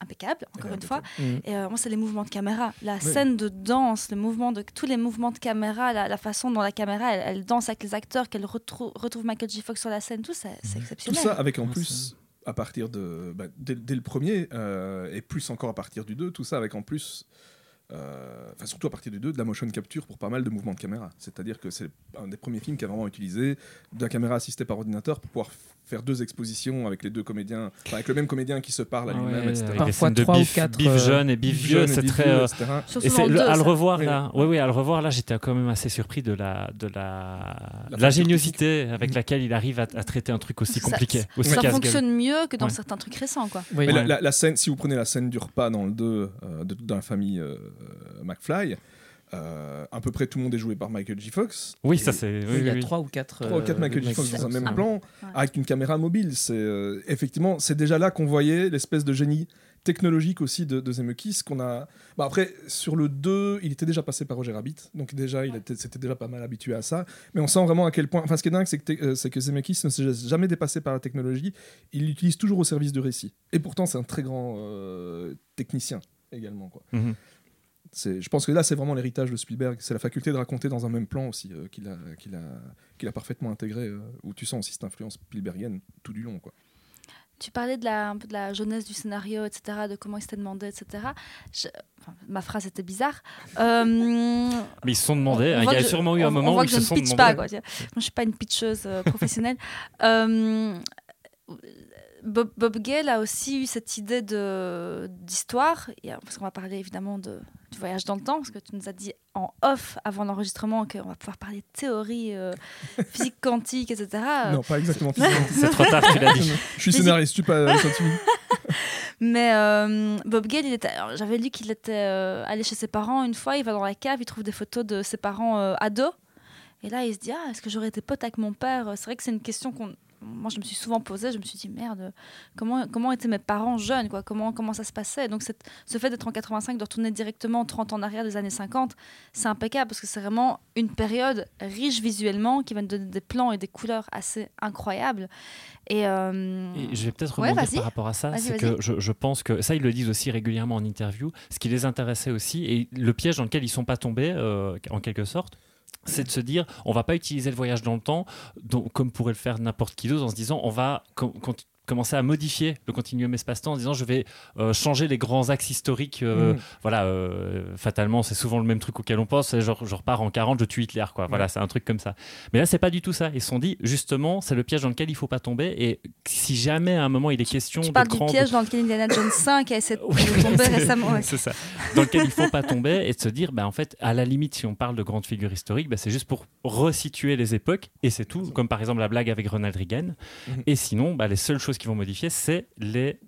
impeccable, encore Ouais, une fois. Mm. Et euh, moi, c'est les mouvements de caméra. La Oui. scène de danse, le mouvement de, tous les mouvements de caméra, la, la façon dont la caméra, elle, elle danse avec les acteurs, qu'elle retrou- retrouve Michael J. Fox sur la scène, tout, c'est c'est Tout exceptionnel. ça avec en plus, à partir de. bah, dès, dès le premier, euh, et plus encore à partir du 2, tout ça avec en plus. euh, Enfin, surtout à partir du 2, de la motion capture pour pas mal de mouvements de caméra. C'est-à-dire que c'est un des premiers films qui a vraiment utilisé de la caméra assistée par ordinateur pour pouvoir faire deux expositions avec les deux comédiens, enfin, avec le même comédien qui se parle à Ah lui-même, ouais, etc. avec Parfois de trois ou bif, quatre, bif euh, jeune et bif Bif vieux, c'est très. vieux, euh, Et c'est le à le revoir Oui. là, oui oui, à le revoir là, j'étais quand même assez surpris de la de la l'ingéniosité avec laquelle il arrive à, à traiter un truc aussi compliqué, ça- aussi Ça fonctionne mieux que dans Ouais. certains trucs récents, quoi. Oui. Mais la, Ouais. la- la scène, si vous prenez la scène du repas dans le 2 euh, de, dans la famille euh, McFly, euh, à peu près tout le monde est joué par Michael J. Fox. Oui, ça c'est. Oui, il y a trois ou quatre. Trois ou quatre euh, Michael J. Fox dans un même plan, Ouais. avec une caméra mobile. C'est euh, effectivement, c'est déjà là qu'on voyait l'espèce de génie technologique aussi de, de Zemeckis qu'on a. Bah après, sur le 2, il était déjà passé par Roger Rabbit, donc déjà, il était, s'était déjà pas mal habitué à ça. Mais on sent vraiment à quel point. Enfin, ce qui est dingue, c'est que, euh, c'est que Zemeckis ne s'est jamais dépassé par la technologie. Il l'utilise toujours au service du récit. Et pourtant, c'est un très grand euh, technicien également, quoi. Mhm. Je pense que là, c'est vraiment l'héritage de Spielberg. C'est la faculté de raconter dans un même plan aussi euh, qu'il a, parfaitement intégré, euh, où tu sens aussi cette influence Spielbergienne tout du long. Quoi. Tu parlais de la, un peu de la jeunesse du scénario, etc., de comment il s'était demandé, etc. Je- enfin, ma phrase était bizarre. Euh, Mais ils se sont demandé, on hein, il y a sûrement eu on- un on moment voit où que ils je se ne sont pitch demandé. pas. Quoi. Moi, je suis pas une pitcheuse euh, professionnelle. Bob, Bob Gale a aussi eu cette idée de d'histoire, parce qu'on va parler évidemment de, du voyage dans le temps, parce que tu nous as dit en off avant l'enregistrement qu'on va pouvoir parler de théorie, euh, physique quantique, etc. Non, pas exactement. C'est trop tard, tu l'as dit. je suis scénariste, suis pas scientifique. Mais euh, Bob Gale, j'avais lu qu'il était euh, allé chez ses parents une fois, il va dans la cave, il trouve des photos de ses parents euh, ados. Et là, il se dit, ah, est-ce que j'aurais été pote avec mon père? C'est vrai que c'est une question qu'on... Moi, je me suis souvent posée, je me suis dit, merde, comment, comment étaient mes parents jeunes quoi? Comment, comment ça se passait? Donc, cette- ce fait d'être en 85, de retourner directement 30 ans en arrière des années 50, c'est impeccable parce que c'est vraiment une période riche visuellement qui va nous donner des plans et des couleurs assez incroyables. Et, euh, Et je vais peut-être Ouais, rebondir vas-y. par rapport à ça. C'est que je, je pense que ça, ils le disent aussi régulièrement en interview. Ce qui les intéressait aussi, et le piège dans lequel ils sont pas tombés, euh, en quelque sorte, c'est de se dire on va pas utiliser le voyage dans le temps donc, comme pourrait le faire n'importe qui d'autre en se disant on va commencer à modifier le continuum espace-temps en disant je vais euh, changer les grands axes historiques euh, Mhm. voilà euh, fatalement c'est souvent le même truc auquel on pense genre je repars en 40 je tue Hitler quoi voilà c'est un truc comme ça mais là c'est pas du tout ça ils se sont dit justement c'est le piège dans lequel il faut pas tomber et si jamais à un moment il est question tu de parles du piège dans lequel Indiana Jones 5 a essayé de Oui, de tomber récemment. ouais. C'est ça. Dans lequel il faut pas tomber et de se dire, bah, en fait, à la limite, si on parle de grandes figures historiques, bah, c'est juste pour resituer les époques et c'est tout. Comme par exemple la blague avec Ronald Reagan. Mhm. Et sinon, bah, les seules choses qui vont modifier, c'est les,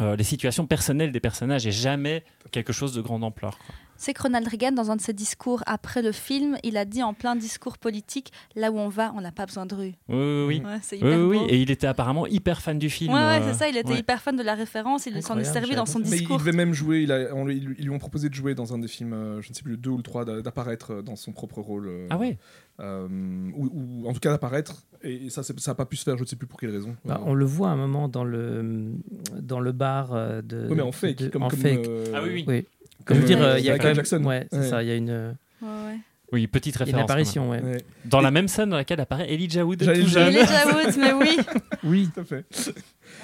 euh, les situations personnelles des personnages et jamais quelque chose de grande ampleur. C'est que Ronald Reagan, dans un de ses discours après le film, il a dit en plein discours politique là où on va, on n'a pas besoin de rue. Oui, oui, oui. Ouais, c'est Oui, hyper oui, beau. oui. Et il était apparemment hyper fan du film. Ouais, ouais, euh, c'est ça, il était ouais. hyper fan de la référence, il s'en est servi dans son j'avais Mais il discours. devait même jouer, il a, on lui- ils lui ont proposé de jouer dans un des films, euh, je ne sais plus le 2 ou le 3, d'a- d'apparaître euh, dans son propre rôle. euh, Ah ouais euh, ou, ou en tout cas d'apparaître. Et ça, c'est- ça n'a pas pu se faire, je ne sais plus pour quelle raison. Bah, on le voit à un moment dans le, dans le bar de. oui, mais en fake, de- comme, en comme, fake. euh, Ah oui, oui. Oui. Comme, je veux dire, euh, il y a quand même. Jackson. Ouais, c'est Ouais. ça, il y a une, euh, Ouais, ouais. Oui, petite une référence. quand apparition, ouais. Dans la même scène dans laquelle apparaît Elijah Wood. Tout jeune. Elijah Wood, mais oui. Oui. tout à fait.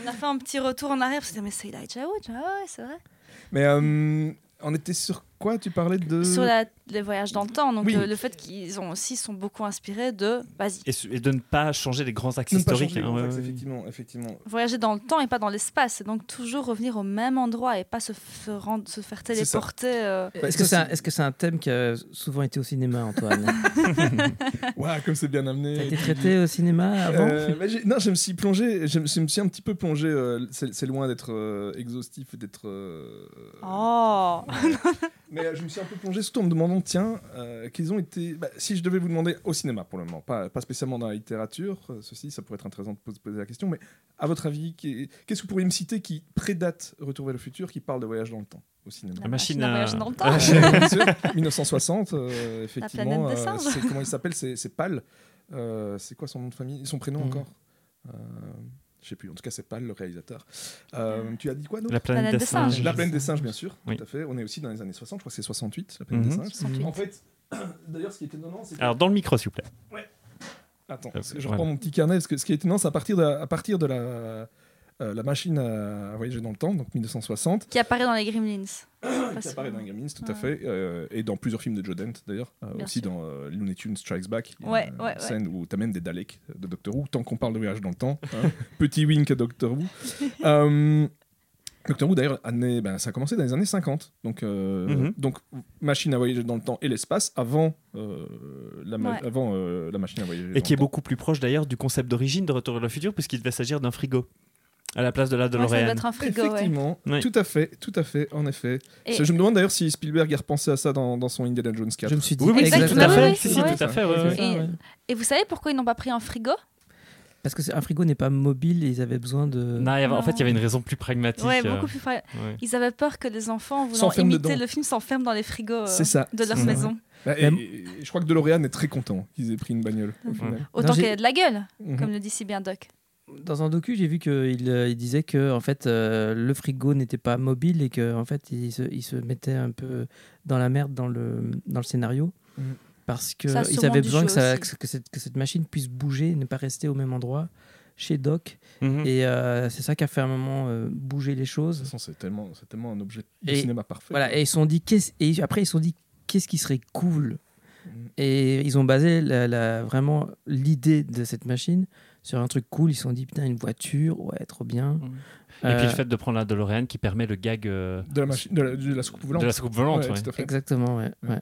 On a fait un petit retour en arrière parce que mais c'est Elijah Wood. Ah ouais, c'est vrai. Mais euh, on était sur quoi Tu parlais de. Sur la- les voyages dans le temps, donc Oui. le, le fait qu'ils ont aussi sont beaucoup inspirés de vas-y. Et, de ne pas changer les grands axes Ne historiques. les hein, grands ouais, axes, ouais, ouais. effectivement, effectivement. Voyager dans le temps et pas dans l'espace, et donc toujours revenir au même endroit et pas se, se rendre, se faire téléporter. euh, Bah, Est-ce que c'est un, est-ce que c'est un thème qui a souvent été au cinéma, Antoine Ouais, comme c'est bien amené. été traité au cinéma avant Euh, mais j'ai- non, je me suis plongé, je me, je me suis un petit peu plongé. euh, c'est loin d'être euh, exhaustif et d'être. euh, Oh Mais euh, je me suis un peu plongé, surtout en me demandant, tiens, euh, qu'ils ont été. bah, si je devais vous demander au cinéma pour le moment, pas, pas spécialement dans la littérature, euh, ceci, ça pourrait être intéressant de pos- poser la question, mais à votre avis, qu'est- qu'est-ce que vous pourriez me citer qui prédate Retour vers le futur, qui parle de voyage dans le temps au cinéma? La machine machine à voyager dans le temps. Ah, Bien sûr, 1960, euh, effectivement. planète des euh, singes. c'est- comment il s'appelle? C'est Pal. Euh, c'est quoi son nom de famille? Son prénom Mhm. encore? Euh, Je sais plus. En tout cas, c'est pas le réalisateur. Euh, tu as dit quoi d'autre La planète, Planète des des singes. singes. La plaine des singes, bien sûr. Oui. Tout à fait. On est aussi dans les années 60. Je crois que c'est 68, la plaine des Mhm. singes. 68. En fait, d'ailleurs, ce qui est étonnant, c'est que... Alors, dans le micro, s'il vous plaît. Attends, Euh, je voilà. reprends mon petit carnet, parce que ce qui est étonnant, c'est à partir de, à partir de la, euh, la machine à voyager dans le temps, donc 1960, Qui apparaît dans les Gremlins. qui apparaît dans les Gremlins, tout à fait, euh, et dans plusieurs films de Joe Dent d'ailleurs, euh, aussi sûr. dans euh, Looney Tunes Strikes Back, il y a Ouais, une ouais, ouais. scène où tu as même des Daleks de Doctor Who, tant qu'on parle de voyage dans le temps, hein. petit wink à Doctor Who. Euh, Doctor Who d'ailleurs, ben, ça a commencé dans les années 50, donc, euh, Mhm. donc machine à voyager dans le temps et l'espace avant, euh, la, ma- Ouais. avant euh, la machine à voyager dans Et qui est temps. beaucoup plus proche d'ailleurs du concept d'origine de Retour vers le futur, puisqu'il devait s'agir d'un frigo à la place de la Ouais, ça DeLorean. doit être un frigo. Effectivement, Ouais. tout à fait, tout à fait, en effet. Et- Je me demande d'ailleurs si Spielberg a repensé à ça dans, dans son Indiana Jones 4. Je me suis dit Oui, oui, si, tout à fait. Oui, Si, oui, si, oui. tout à fait. ouais, ouais. Et- Et vous savez pourquoi ils n'ont pas pris un frigo? Parce que c'est- un frigo n'est pas mobile et ils avaient besoin de. Non, avait- en fait, il y avait une raison plus pragmatique. Ouais, euh, beaucoup plus. fra- ouais. Ils avaient peur que les enfants, voulant imiter dedans. le film, s'enferment dans les frigos euh, C'est ça. de leur maison. Bah, et, et je crois que DeLorean est très content qu'ils aient pris une bagnole. au Ouais. final. Autant qu'elle ait de la gueule, Mhm. comme le dit si bien Doc. Dans un docu, j'ai vu qu'il euh, il disait que en fait, euh, le frigo n'était pas mobile et que en fait, il se, il se mettait un peu dans la merde dans le, dans le scénario. Mhm. Parce que Ça a ils sûrement avaient besoin que, ça- cette, que cette machine puisse bouger et ne pas rester au même endroit chez Doc. Mhm. Et euh, c'est ça qui a fait un moment euh, bouger les De choses. toute façon, c'est tellement, c'est tellement un objet de Et- cinéma parfait. Voilà, et ils sont dit qu'est-ce- et après ils se sont dit qu'est-ce qui serait cool? Mhm. Et ils ont basé la, la- vraiment l'idée de cette machine sur un truc cool. Ils se sont dit putain une voiture, ouais trop bien. Et puis Euh, le fait de prendre la DeLorean qui permet le gag euh, De la, machine, de la, de la soucoupe volante. de la soucoupe volante. Ouais, ouais. Tout à fait. Exactement, ouais. ouais.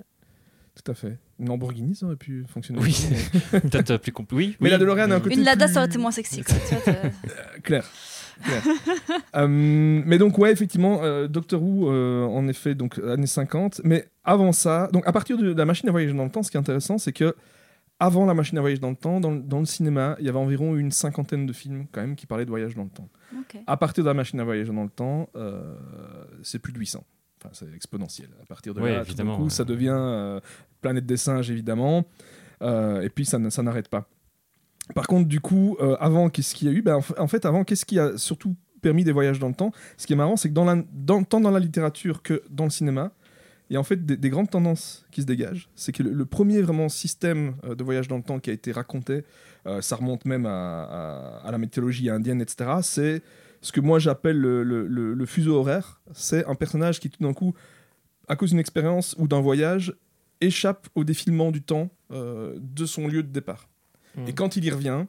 Tout à fait. Une Lamborghini, ça aurait pu fonctionner. Oui. Peut-être euh, plus complet. Oui, Mais oui. la DeLorean a un côté Une Lada, plus- ça aurait été moins sexy. Quoi, tu vois, t'as- Euh, Claire. Claire. Euh, mais donc ouais effectivement euh, Doctor Who euh, en effet donc années 50 mais avant ça donc à partir de la machine à voyager dans le temps ce qui est intéressant c'est que avant la machine à voyager dans le temps dans, le- dans le cinéma il y avait environ une cinquantaine de films quand même qui parlaient de voyage dans le temps. Ok. à partir de la machine à voyager dans le temps euh, c'est plus de 800 enfin c'est exponentiel. À partir de Oui, là tout d'un coup ouais. ça devient euh, planète des singes évidemment. Euh, et puis ça, n'arrête pas. Par contre, du coup, euh, avant, qu'est-ce qu'il y a eu? Ben, en fait, avant, qu'est-ce qui a surtout permis des voyages dans le temps? Ce qui est marrant, c'est que dans la, dans, tant dans la littérature que dans le cinéma, il y a en fait des, des grandes tendances qui se dégagent. C'est que le, le premier vraiment système euh, de voyage dans le temps qui a été raconté, euh, ça remonte même à, à- à la mythologie indienne, etc. C'est ce que moi j'appelle le, le- le- le fuseau horaire. C'est un personnage qui tout d'un coup, à cause d'une expérience ou d'un voyage, échappe au défilement du temps euh, de son lieu de départ. Mhm. Et quand il y revient,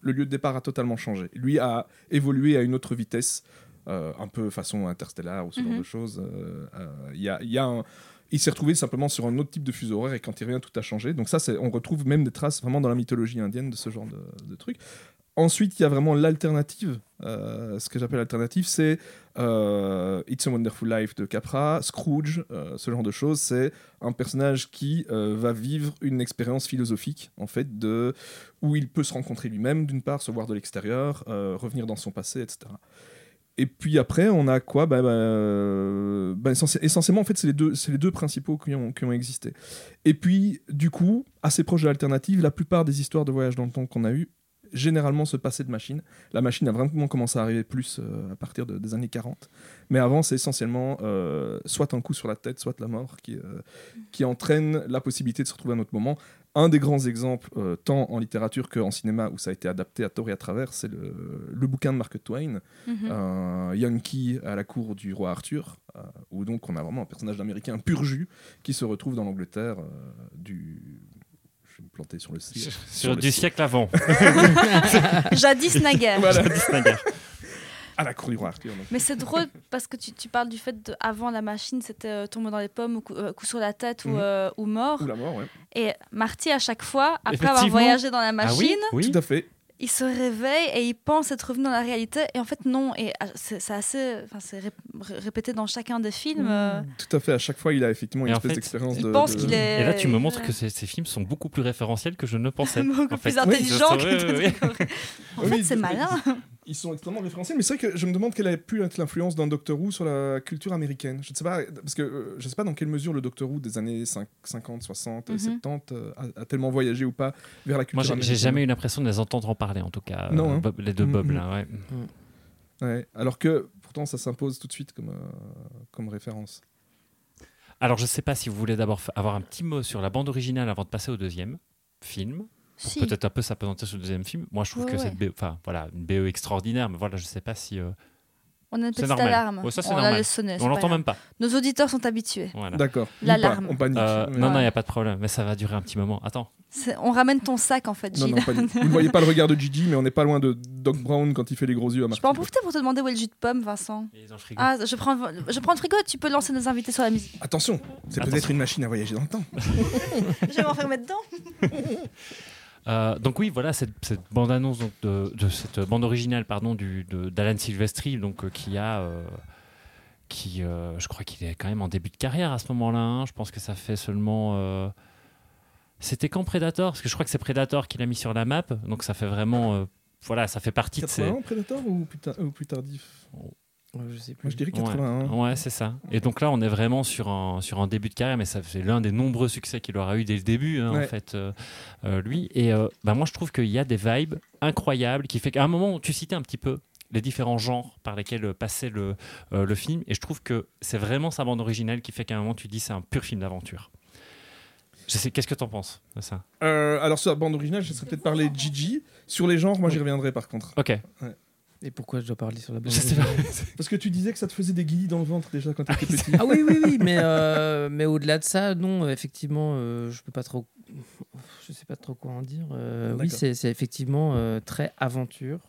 le lieu de départ a totalement changé. Lui a évolué à une autre vitesse, un peu façon interstellaire ou ce genre Mhm. de choses. Euh, euh, Il y a, il y a un- il s'est retrouvé simplement sur un autre type de fuseau horaire et quand il revient, tout a changé. Donc ça, on retrouve même des traces vraiment dans la mythologie indienne de ce genre de, de truc. Ensuite, il y a vraiment l'alternative. Euh, ce que j'appelle l'alternative, c'est euh, It's a Wonderful Life de Capra, Scrooge, euh, ce genre de choses. C'est un personnage qui euh, va vivre une expérience philosophique, en fait, de, où il peut se rencontrer lui-même, d'une part, se voir de l'extérieur, euh, revenir dans son passé, etc. Et puis après, on a quoi? Bah, bah, euh, bah, essentie- Essentiellement, en fait, c'est les, deux- les deux principaux qui ont, existé. Et puis, du coup, assez proche de l'alternative, la plupart des histoires de voyage dans le temps qu'on a eues, généralement se passaient de machine. La machine a vraiment commencé à arriver plus euh, à partir de- des années 40. Mais avant, c'est essentiellement euh, soit un coup sur la tête, soit la mort qui, qui entraîne la possibilité de se retrouver à un autre moment. Un des grands exemples, euh, tant en littérature qu'en cinéma, où ça a été adapté à tort et à travers, c'est le, le bouquin de Mark Twain, un Yankee à la cour du roi Arthur, euh, où donc on a vraiment un personnage d'américain pur jus qui se retrouve dans l'Angleterre euh, du. Je vais me planter sur le siècle. sur le du siècle. siècle avant. Jadis naguère. Voilà, Distinguer. à la cour du roi Arthur. donc. Mais c'est drôle parce que tu, tu parles du fait de avant la machine, c'était euh, tomber dans les pommes, ou coup, euh, coup sur la tête ou, Mhm. euh, ou mort. Ou la mort, ouais. Et Marty, à chaque fois, après avoir voyagé dans la Ah machine, oui, oui. Tout à fait. il se réveille et il pense être revenu dans la réalité. Et en fait, non. Et ah, c'est assez. Enfin, c'est ré- ré- répété dans chacun des films. euh, Tout à fait. À chaque fois, il a effectivement une Et en espèce fait, d'expérience de. pense de- qu'il est. Et là, tu me montres ouais. que ces, ces films sont beaucoup plus référentiels que je ne pensais. beaucoup en fait. plus intelligent Oui, que oui, oui. d'autres. En fait, c'est malin. Ils sont extrêmement référentiels, mais c'est vrai que je me demande quelle a pu être l'influence d'un Doctor Who sur la culture américaine. Je ne sais pas, parce que euh, je sais pas dans quelle mesure le Doctor Who des années 5 50, 60, Mhm. 70 euh, a, a tellement voyagé ou pas vers la culture Moi, j'ai- américaine. j'ai jamais eu l'impression de les entendre en parler, en tout cas. Non, euh, hein. Bob- les deux Mm, Bob, mm. là, ouais. Ouais, alors que pourtant ça s'impose tout de suite comme, euh, comme référence. Alors, je sais pas si vous voulez d'abord avoir un petit mot sur la bande originale avant de passer au deuxième film. Si. Peut-être un peu s'apesantir sur le deuxième film. Moi, je trouve Ouais, que BO, enfin, voilà, une BE extraordinaire, mais voilà, je sais pas si. euh, On a une C'est petite normal. alarme. Ouais, ça, c'est on la normal. c'est on pas l'entend même pas. Nos auditeurs sont habitués. Voilà. D'accord. L'alarme. On panique. Euh, Ouais. Non, non, il n'y a pas de problème. Mais ça va durer un petit moment. Attends. C'est- On ramène ton sac en fait, Gilles. non. Vous ne voyez pas le regard de Gigi, mais on n'est pas loin de Doc Brown quand il fait les gros yeux à Je Marty. peux en profiter pour te demander où est le jus de pomme, Vincent. Ah, je prends, je prends le frigo, tu peux lancer nos invités sur la musique. Attention, c'est peut-être une machine à voyager dans le temps. Je vais m'enfermer dedans. Euh, donc oui, voilà cette, cette bande annonce donc de, de cette bande originale pardon du d'Alan Silvestri donc euh, qui a euh, qui je crois qu'il est quand même en début de carrière à ce moment-là. hein. Je pense que ça fait seulement c'était quand Predator? Parce que je crois que c'est Predator qui l'a mis sur la map donc ça fait vraiment voilà ça fait partie de ces 81 Predator ou plus, ta- ou plus tardif? Je sais plus. Moi je dirais Ouais. 81. Ouais, c'est ça. Et donc là, on est vraiment sur un, sur un début de carrière, mais ça c'est l'un des nombreux succès qu'il aura eu dès le début, hein, Ouais. en fait, euh, euh, lui. Et euh, bah, moi, je trouve qu'il y a des vibes incroyables qui fait qu'à un moment, tu citais un petit peu les différents genres par lesquels passait le, euh, le film, et je trouve que c'est vraiment sa bande originale qui fait qu'à un moment, tu dis c'est un pur film d'aventure. Qu'est-ce que t'en penses de ça? Euh, alors sur la bande originale, je serais peut-être parler de Gigi. Sur les genres, moi j'y reviendrai par contre. Ok. Et pourquoi je dois parler sur la bande. Parce que tu disais que ça te faisait des guillis dans le ventre déjà quand tu étais petit. Ah oui, oui, oui, mais, euh, mais au-delà de ça, non, euh, effectivement, euh, je peux pas trop. Je sais pas trop quoi en dire. Euh, oui, c'est c'est effectivement euh, très aventure.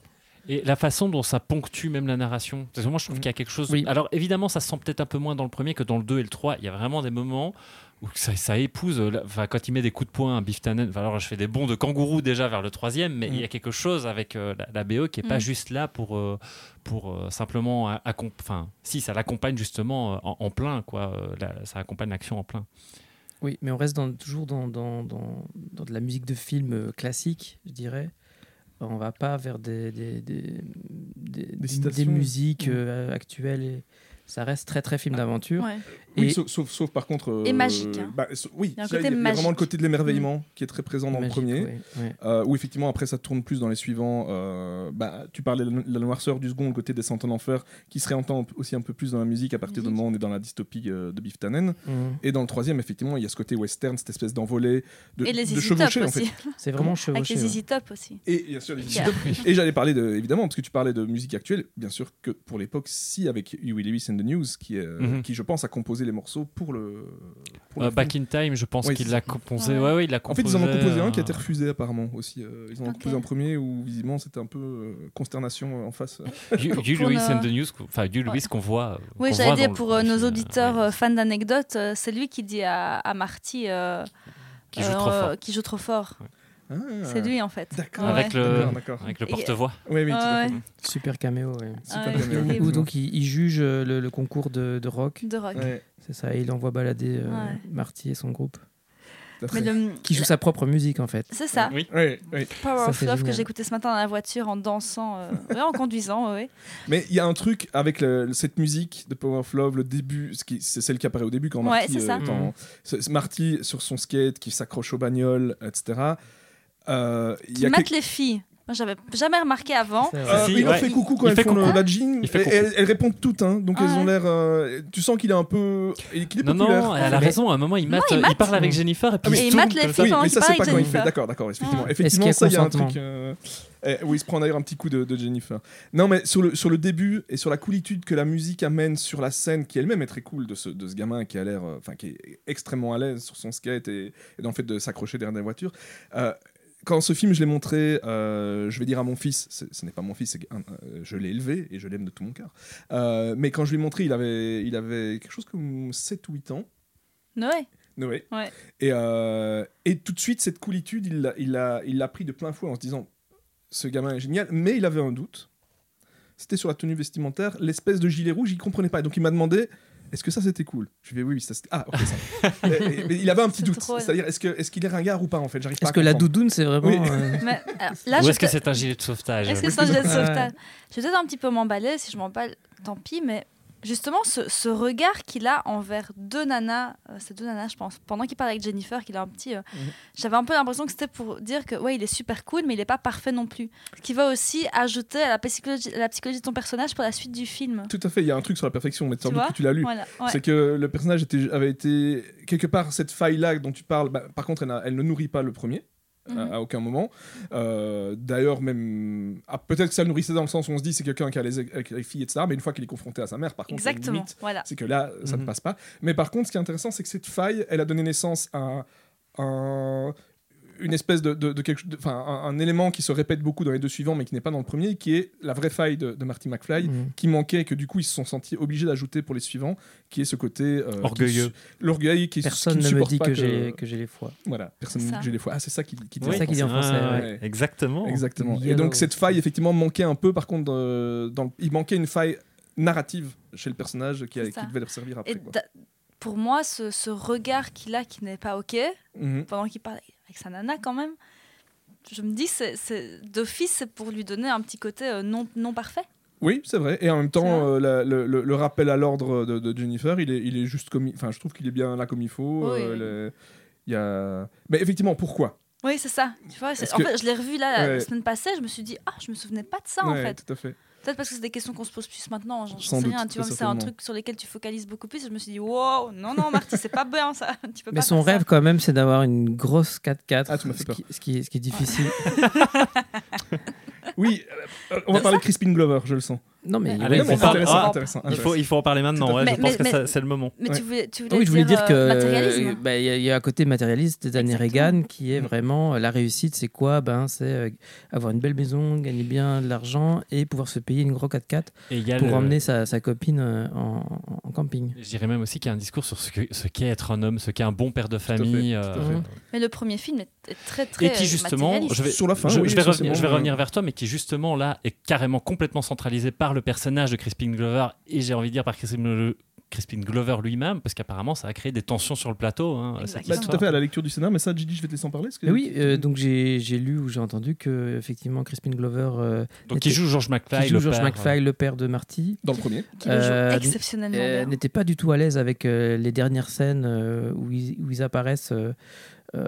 Et la façon dont ça ponctue même la narration. Parce que moi, je trouve Mhm. qu'il y a quelque chose. Oui. Alors, évidemment, ça se sent peut-être un peu moins dans le premier que dans le 2 et le 3. Il y a vraiment des moments où ça, ça épouse. euh, Enfin, quand il met des coups de poing à Biff Tannen. enfin, alors, je fais des bonds de kangourou déjà vers le troisième, mais il y a quelque chose avec euh, la, la BO qui est pas Mhm. juste là pour, euh, pour euh, simplement. Enfin, si, ça l'accompagne justement en, en plein, quoi. euh, la- ça accompagne l'action en plein. Oui, mais on reste dans- toujours dans, dans, dans, dans de la musique de film classique, je dirais. On va pas vers des, des, des, des, des- des citations. musiques Mm. euh, actuelles. Et ça reste très, très film d'aventure. Ouais. Oui, sauf, sauf, sauf par contre. euh, Et magique, hein. bah, oui, Il y a y vraiment le côté de l'émerveillement qui est très présent dans Magique, le premier. ouais, ouais. Euh, où effectivement après ça tourne plus dans les suivants. euh, bah, tu parlais de la noirceur du second, le côté descente en enfer, qui se réentend aussi un peu plus dans la musique à partir du Mhm. moment où on est dans la dystopie de Biff Tannen. Mhm. Et dans le troisième, effectivement, il y a ce côté western, cette espèce d'envolée de, Et les de en fait. C'est vraiment Avec chevauché. les ouais. Easy Top aussi. Et bien sûr, les Yeah. Easy Top. Et j'allais parler de, évidemment, parce que tu parlais de musique actuelle, bien sûr que pour l'époque, si avec Huey Lewis and the News, qui, Mhm. qui je pense a composé les morceaux pour le. Pour le Euh, film. Back in Time, je pense qu'il l'a composé. Ouais. Ouais, ouais, il l'a En fait, composé. ils en ont composé un qui a euh, été refusé apparemment aussi. Euh, ils en ont Ok. composé un premier où visiblement c'était un peu euh, consternation euh, en face. Lewis nos- and the News, enfin Hugh Lewis qu'on voit. Oui, j'allais dire le pour nos auditeurs fans d'anecdotes, c'est lui qui dit à, à Marty euh, qui joue trop fort. qui joue trop fort. Ah, C'est lui en fait. D'accord. Ouais. Avec le, D'accord, d'accord. avec le Et- porte-voix. Oui, oui, Ouais, ouais. Super caméo, ouais. Super Ouais. Où effectivement. donc il, il juge euh, le, le concours de, de rock, De rock. Ouais, c'est ça, et il envoie balader euh, Ouais. Marty et son groupe, Mais le- qui joue sa propre musique en fait. C'est ça. Oui. Ouais, ouais. Power Ça, of Love que écouté ce matin dans la voiture en dansant, euh, ouais, en conduisant, ouais. Mais il y a un truc avec le- cette musique de Power of Love, le début, ce qui- c'est celle qui apparaît au début quand Ouais, Marty, c'est ça. est en- c'est- c'est Marty sur son skate qui s'accroche aux bagnoles, etc. Euh, il Qui y a mate quelque- les filles. Moi, j'avais jamais remarqué avant. Euh, Si, il leur ouais. fait coucou quand Il elles fait font le- coucou. la jean. Il fait et- coucou. elles, elles répondent toutes, hein, donc Ah elles ont ouais. l'air. euh, tu sens qu'il est un peu. et qu'il est Non, populaire. non, elle a Mais- raison. À un moment, il, mate, il il, mate. parle avec Jennifer et puis Ah, mais il mate tourne les comme ça. filles Oui, pendant mais qu'il ça, c'est parle pas avec quand il fait. Jennifer. D'accord, d'accord, effectivement. Ah. Effectivement, ça, il y a un truc. euh, eh, où il se prend d'ailleurs un petit coup de, de Jennifer. Non, mais sur le, sur le début et sur la coolitude que la musique amène sur la scène, qui elle-même est très cool de ce, de ce gamin qui a l'air. euh, Enfin, qui est extrêmement à l'aise sur son skate et, et dans le fait de s'accrocher derrière des voitures. Euh, quand ce film, je l'ai montré, euh, je vais dire à mon fils, ce n'est pas mon fils, un- euh, je l'ai élevé et je l'aime de tout mon cœur. Euh, mais quand je lui ai montré, il avait, il avait quelque chose comme 7 ou 8 ans. Noé. Noé. Ouais. Et, et tout de suite, cette coolitude, il l'a il il pris de plein fouet en se disant ce gamin est génial, mais il avait un doute. C'était sur la tenue vestimentaire, l'espèce de gilet rouge, il comprenait pas. Donc il m'a demandé est-ce que ça c'était cool? Je lui fais oui, oui, ça c'était. Ah, ok, ça. Et- et- mais il avait un petit doute. C'est-à-dire, est-ce que- est-ce qu'il est ringard ou pas en fait? J'arrive pas Est-ce que la doudoune, c'est vraiment. Oui. euh, Mais, alors, là, Ou est-ce que c'est un gilet de sauvetage Est-ce que c'est un jet de sauvetage? Je vais peut-être un petit peu m'emballer. Si je m'emballe, tant pis. Mais justement, ce, ce regard qu'il a envers deux nanas, euh, c'est deux nanas, je pense, pendant qu'il parle avec Jennifer, qu'il a un petit. euh, Mhm. J'avais un peu l'impression que c'était pour dire que, ouais, il est super cool, mais il n'est pas parfait non plus. Ce qui va aussi ajouter à la psychologie, à la psychologie de ton personnage pour la suite du film. Tout à fait, il y a un truc sur la perfection, mais sans Tu doute vois que tu l'as lu. Voilà. ouais. C'est que le personnage était, avait été. Quelque part, cette faille-là dont tu parles, bah, par contre, elle ne nourrit pas le premier. À- Mhm. À, aucun moment. Euh, D'ailleurs, même. ah, Peut-être que ça le nourrissait dans le sens où on se dit c'est quelqu'un qui a les, avec les filles, etc. Mais une fois qu'il est confronté à sa mère, par contre. Voilà. c'est que là, ça ne Mhm. passe pas. Mais par contre, ce qui est intéressant, c'est que cette faille, elle a donné naissance à un- une espèce de, de- de quelque chose- de- enfin, un, un élément qui se répète beaucoup dans les deux suivants, mais qui n'est pas dans le premier, qui est la vraie faille de, de Marty McFly, mhm. qui manquait et que du coup ils se sont sentis obligés d'ajouter pour les suivants, qui est ce côté euh, qui Orgueilleux. l'orgueil qui Personne qui ne me dit pas que j'ai que j'ai les foies. voilà, personne ne dit que j'ai les fois. Ah, c'est ça qui, qui dit C'est en ça qu'il dit en français. ouais. Exactement. Exactement. Et donc cette faille effectivement manquait un peu par contre euh, dans le- il manquait une faille narrative chez le personnage qui, a- qui devait le servir après. Et quoi. pour moi, ce, ce regard qu'il a qui n'est pas OK, Mhm. pendant qu'il parle avec sa nana quand même, je me dis, c'est, d'office, c'est pour lui donner un petit côté euh, non, non parfait. Oui, c'est vrai. Et en même temps, euh, la- le, le- le rappel à l'ordre de, de Jennifer, il est, il est juste comme. Enfin, je trouve qu'il est bien là comme il faut. Oui, euh, Il y a. Mais effectivement, pourquoi? Oui, c'est ça. Tu vois, en que- fait, je l'ai revu là la semaine passée, je me suis dit, ah, je me souvenais pas de ça en Ouais, fait. Tout à fait. Peut-être parce que c'est des questions qu'on se pose plus maintenant, j'en sais doute, rien, tu vois, c'est un truc sur lequel tu focalises beaucoup plus. Je me suis dit, wow, non, non, Marty, c'est pas bien ça. Tu peux Mais pas son ça. rêve, quand même, c'est d'avoir une grosse 4x4. Ah, tu m'as fait ce, peur. qui, ce, qui est, ce qui est difficile. Oui, euh, euh, on va parler de Crispin Glover, je le sens. Non, mais. Allez, Non, on mais parle- intéressant, ah, intéressant, Il faut, il faut en parler maintenant. Ouais, je pense Mais- que c'est le moment. Mais tu voulais, tu voulais Ah oui, je voulais dire euh, que matérialisme. euh, bah, il y, a- il y a un côté matérialiste d'Anne Exactement. Reagan qui est Mm. vraiment euh, la réussite. C'est quoi? Ben, c'est euh, avoir une belle maison, gagner bien de l'argent et pouvoir se payer une gros 4x4 Et il y a pour le- emmener sa, sa copine euh, en, en camping. Je dirais même aussi qu'il y a un discours sur ce que- ce qu'est être un homme, ce qu'est un bon père de à fait, famille. tout à euh, fait. Mais le premier film est, très, très et qui justement, je vais, Sur la fin, je, oui, je vais revenir, je vais revenir vers toi, mais qui justement là est carrément complètement centralisé par le personnage de Crispin Glover et j'ai envie de dire par Crispin, le- Crispin Glover lui-même, parce qu'apparemment ça a créé des tensions sur le plateau. hein, cette. Bah, tout à fait, à la lecture du scénario, mais ça, Gigi, je vais te laisser en parler. que- oui, euh, donc j'ai lu ou j'ai entendu que effectivement Crispin Glover, euh, Donc qui joue George McFly, qui joue le George père, McFly, le père de Marty, Dans le premier. Qui le joue euh, exceptionnellement euh, bien. n'était pas du tout à l'aise avec euh, les dernières scènes euh, où, ils, où ils apparaissent. Euh,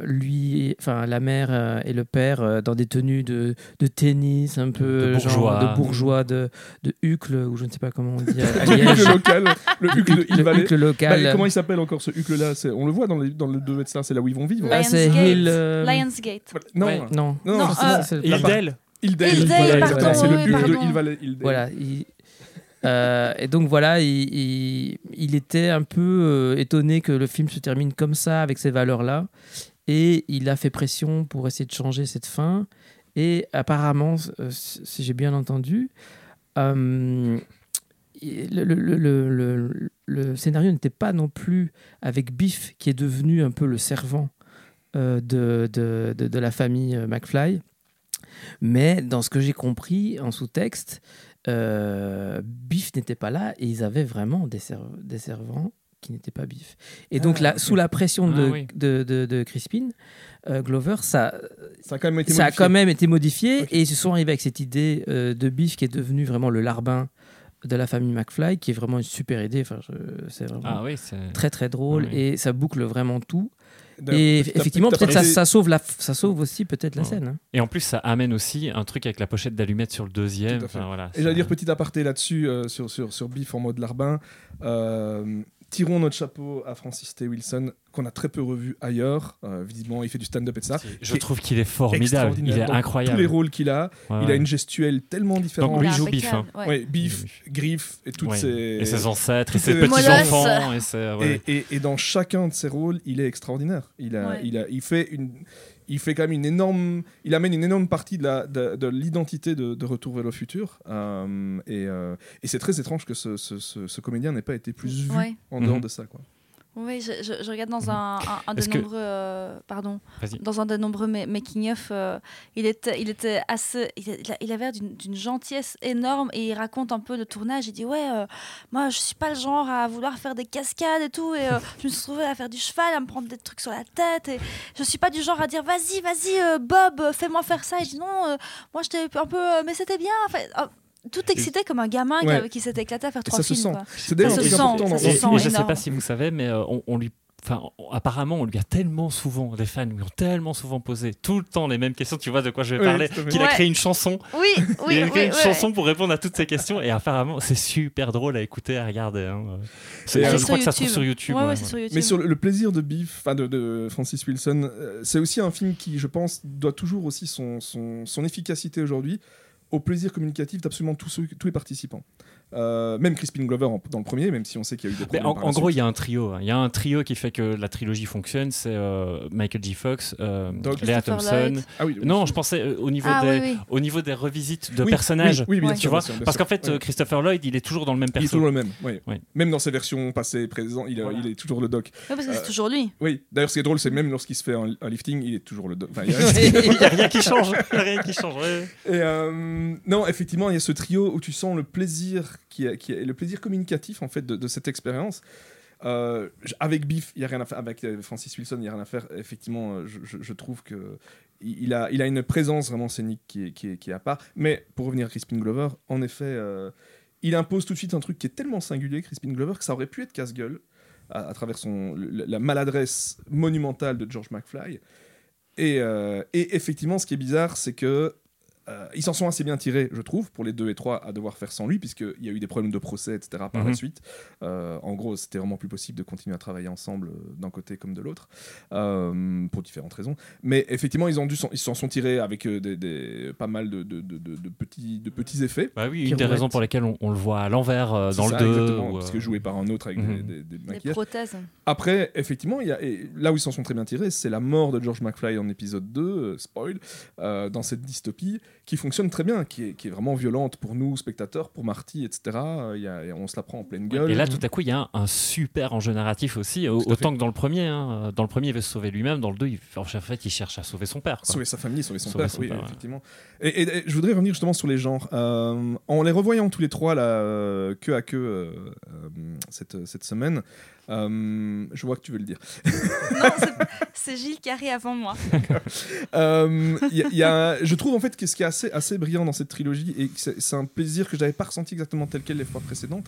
lui, enfin la mère euh, et le père euh, dans des tenues de, de tennis, un peu De euh, genre bourgeois. de bourgeois, de, de hucle, ou je ne sais pas comment on dit Le hucle local, le hucle de Hill le Valley. hucle Bah, local. comment il s'appelle encore ce hucle-là? C'est- On le voit dans, les, dans le 2 Star, c'est là où ils vont vivre. Ah, c'est Lionsgate. Hill, euh, Lionsgate. Non, Ouais. non, non, Non, justement, euh, c'est le- Hildale Hildale. Voilà, c'est le hucle de pardon. Hill Valley. Voilà. il- euh, et donc voilà, il, était un peu euh, étonné que le film se termine comme ça, avec ces valeurs-là. Et il a fait pression pour essayer de changer cette fin. Et apparemment, euh, si j'ai bien entendu, le, scénario n'était pas non plus avec Biff, qui est devenu un peu le servant de, la famille McFly. Mais dans ce que j'ai compris en sous-texte, euh, Biff n'était pas là et ils avaient vraiment des, serv- des servants qui n'étaient pas Biff. Et donc, Ah, là, ok. sous la pression de, Ah, oui. de, de- de Crispin, euh, Glover, ça, Ça a quand même été ça a modifié. quand même été modifié Ok. et ils se sont arrivés avec cette idée euh, de Biff qui est devenu vraiment le larbin de la famille McFly, qui est vraiment une super idée. Enfin, je- c'est vraiment Ah oui, très très drôle Oui. et ça boucle vraiment tout. Et effectivement, peut-être ça, parlé- ça sauve la, ça sauve aussi peut-être la Ouais. scène. hein. Et en plus, ça amène aussi un truc avec la pochette d'allumettes sur le deuxième. Enfin, voilà, Et j'allais dire petit aparté là-dessus, euh, sur, sur, sur Biff en mode larbin. Euh, tirons notre chapeau à Francis T. Wilson, qu'on a très peu revu ailleurs. Euh, visiblement, il fait du stand-up et de ça. Je trouve qu'il est formidable. Il est dans incroyable. Tous les rôles qu'il a, Ouais, il a une gestuelle tellement différente. Donc, lui, Il joue Biff, impeccable, ouais. Biff, Griff et toutes Ouais. ses... Et ses ancêtres, et ses petits-enfants. Et. Et, et- et dans chacun de ses rôles, il est extraordinaire. Il, a, Ouais. il, a, il, fait une, il fait quand même une énorme. Il amène une énorme partie de, la, de, de l'identité de, de Retour vers le futur. Euh, et euh, et c'est très étrange que ce, ce, ce- ce comédien n'ait pas été plus vu Ouais. en dehors Mhm. de ça. Quoi. Oui, je, je- je regarde dans un, un, un que- nombreux, euh, pardon, dans un des nombreux ma- making-of, euh, il était, il était assez, il, avait l'air d'une gentillesse énorme et il raconte un peu le tournage. Il dit ouais, euh, moi je suis pas le genre à vouloir faire des cascades et tout et je me suis retrouvée à faire du cheval, à me prendre des trucs sur la tête et je suis pas du genre à dire vas-y, vas-y Bob, fais-moi faire ça. Et je dis non, moi j'étais un peu, mais c'était bien. Enfin, euh, tout excité comme un gamin qui Ouais. avait- qui s'était écté à faire trois ça se films. sent. quoi. C'est d'ailleurs Ça un se sent, ça dans se Et, et je sais pas si vous savez, mais euh, on, on lui. Enfin, on- apparemment, on lui a tellement souvent, les fans lui ont tellement souvent posé tout le temps les mêmes questions, tu vois de quoi je vais Oui, parler, qu'il a Ouais. créé une chanson. Oui, oui, il a oui, créé une oui. chanson pour répondre à toutes ces questions et apparemment, c'est super drôle à écouter, à regarder. hein. C'est- je crois que ça se trouve sur YouTube. Ouais, ouais, ouais, c'est ouais. sur YouTube. Mais sur le, le plaisir de Beef, enfin de, de Francis Wilson, euh, c'est aussi un film qui, je pense, doit toujours aussi son, son, son efficacité aujourd'hui au plaisir communicatif d'absolument tous, les participants. Euh, même Crispin Glover en- dans le premier, même si on sait qu'il y a eu des problèmes. en, par en la gros, il y a un trio. hein. Il y a un trio qui fait que la trilogie fonctionne. C'est euh, Michael J. Fox, euh, Christopher Thompson. Ah oui, Non, je pensais euh, au niveau Ah des, oui, oui. au niveau des revisites de Oui, personnages. Oui, oui, bien Ouais. sûr, Tu vois bien sûr, bien Parce qu'en fait, Ouais. euh, Christopher Lloyd, il est toujours dans le même il est toujours le même. oui. Oui. Même dans ses versions passées, présentes, il, est- Voilà. il est toujours le doc. Ouais, parce que c'est toujours lui. Oui. D'ailleurs, ce qui est drôle, c'est même lorsqu'il se fait un, un lifting, il est toujours le doc. Enfin, il y a- Il n'y a rien qui change. Il y a rien qui change. ouais. Et non, effectivement, il y a ce trio où tu sens le plaisir qui est, le plaisir communicatif en fait de, cette expérience. Euh, avec Biff, il y a rien à faire. Avec euh, Francis Wilson, il y a rien à faire. Effectivement, euh, je, trouve que il a, il a une présence vraiment scénique qui est, qui est, qui est à part. Mais pour revenir à Crispin Glover, en effet, il impose tout de suite un truc qui est tellement singulier, Crispin Glover, que ça aurait pu être casse-gueule à, travers son, la maladresse monumentale de George McFly. Et effectivement, ce qui est bizarre, c'est que euh, ils s'en sont assez bien tirés, je trouve, pour les 2 et 3 à devoir faire sans lui, puisqu'il y a eu des problèmes de procès, etc. par la Mhm. suite. Euh, en gros, c'était vraiment plus possible de continuer à travailler ensemble euh, d'un côté comme de l'autre, euh, pour différentes raisons. Mais effectivement, ils ont dû s'en- ils s'en sont tirés avec des, des- pas mal de, de- de- de- de petits, de petits effets. Bah oui, une des raisons pour lesquelles on, on le voit à l'envers euh, dans ça, le 2. exactement, ou, parce que joué par un autre avec Mhm. des, des- maquillages. prothèses. Après, effectivement, il y a, et là où ils s'en sont très bien tirés, c'est la mort de George McFly en épisode 2, euh, spoil, euh, dans cette dystopie, qui fonctionne très bien, qui est, qui est vraiment violente pour nous, spectateurs, pour Marty, etc. Euh, il y a- on se la prend en pleine gueule. Et là, tout à coup, il y a un, un super enjeu narratif aussi, Tout autant que dans le premier. hein. Dans le premier, il veut se sauver lui-même. Dans le 2, il, en fait, il cherche à sauver son père. quoi. Sauver sa famille, sauver son Sauver père, son oui, père, ouais. effectivement. Et, et- et je voudrais revenir justement sur les genres. Euh, en les revoyant tous les trois, là, euh, queue à queue, euh, euh, cette, cette semaine, euh, je vois que tu veux le dire. Non, c'est- Gilles qui arrive avant moi. Euh, il y a- il y a- je trouve en fait que ce qui est assez, assez brillant dans cette trilogie, et c'est un plaisir que je n'avais pas ressenti exactement tel quel les fois précédentes,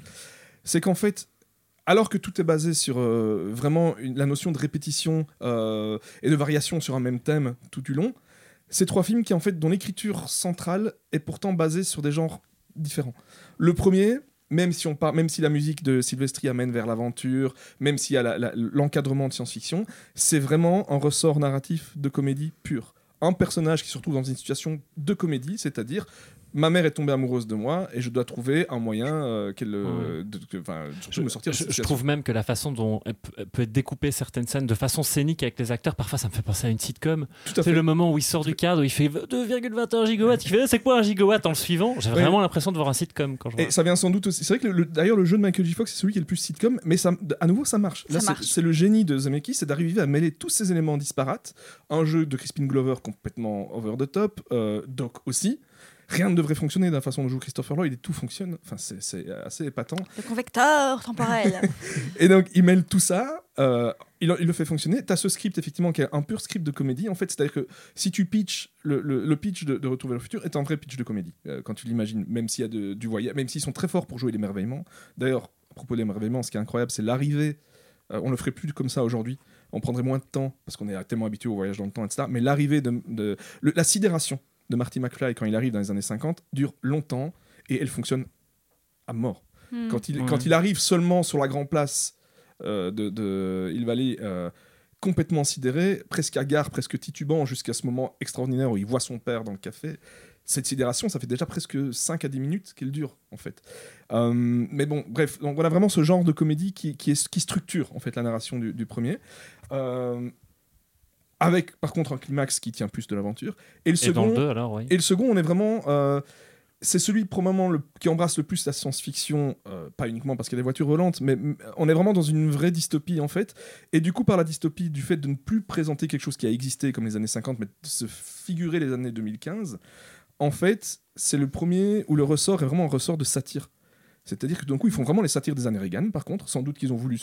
c'est qu'en fait, alors que tout est basé sur euh, vraiment la notion de répétition euh, et de variation sur un même thème tout du long, ces trois films qui en fait dont l'écriture centrale est pourtant basée sur des genres différents. Le premier, même si, on par- même si la musique de Silvestri amène vers l'aventure, même s'il y a l'encadrement de science-fiction, c'est vraiment un ressort narratif de comédie pure. Un personnage qui se retrouve dans une situation de comédie, c'est-à-dire ma mère est tombée amoureuse de moi et je dois trouver un moyen euh, qu'elle euh, de- que- me sortir de Je, trouve même que la façon dont elle peut- être découpée certaines scènes de façon scénique avec les acteurs, parfois ça me fait penser à une sitcom. Tout à C'est fait. le moment où il sort du cadre, où il fait 2,21 gigawatts. Il fait c'est quoi un gigawatt en le suivant? J'ai Oui. vraiment l'impression de voir un sitcom quand je vois. Et ça vient sans doute aussi. C'est vrai que le- le- d'ailleurs le jeu de Michael J. Fox c'est celui qui est le plus sitcom, mais ça, à nouveau ça marche. Ça Là c'est le génie de Zemeckis, c'est d'arriver à mêler tous ces éléments disparates. Un jeu de Crispin Glover complètement over the top, euh, Doc aussi. Rien ne devrait fonctionner de la façon dont joue Christopher Lloyd et tout fonctionne. Enfin c'est c'est assez épatant. Le convecteur temporel. Et donc, il mêle tout ça, euh, il, il le fait fonctionner. Tu as ce script, effectivement, qui est un pur script de comédie. En fait, c'est-à-dire que si tu pitches, le, le- le pitch de, de Retour vers le futur est un vrai pitch de comédie, euh, quand tu l'imagines, même s'il y a de- du voyage, même s'ils sont très forts pour jouer l'émerveillement. D'ailleurs, à propos de l'émerveillement, ce qui est incroyable, c'est l'arrivée. euh, on le ferait plus comme ça aujourd'hui. On prendrait moins de temps, parce qu'on est tellement habitué au voyage dans le temps, etc. Mais l'arrivée de. de- le- la sidération de Marty McFly quand il arrive dans les années 50 dure longtemps et elle fonctionne à mort. Hmm. Quand il, Ouais. quand il arrive seulement sur la Grand Place euh, de, de Hill Valley, euh, complètement sidéré, presque hagard, presque titubant, jusqu'à ce moment extraordinaire où il voit son père dans le café, cette sidération, ça fait déjà presque 5 à 10 minutes qu'elle dure, en fait. Euh, mais bon, bref, donc on a vraiment ce genre de comédie qui, qui, est, qui structure, en fait, la narration du, du premier. Euh, avec, par contre, un climax qui tient plus de l'aventure. Et le Et second... le 2, alors, oui. Et le second, on est vraiment. euh, c'est celui probablement le, qui embrasse le plus la science-fiction, euh, pas uniquement parce qu'il y a des voitures volantes, mais on est vraiment dans une vraie dystopie en fait. Et du coup, par la dystopie, du fait de ne plus présenter quelque chose qui a existé comme les années 50, mais de se figurer les années 2015, en fait, c'est le premier où le ressort est vraiment un ressort de satire. C'est-à-dire que d'un coup, ils font vraiment les satires des années Reagan, par contre. Sans doute qu'ils ont voulu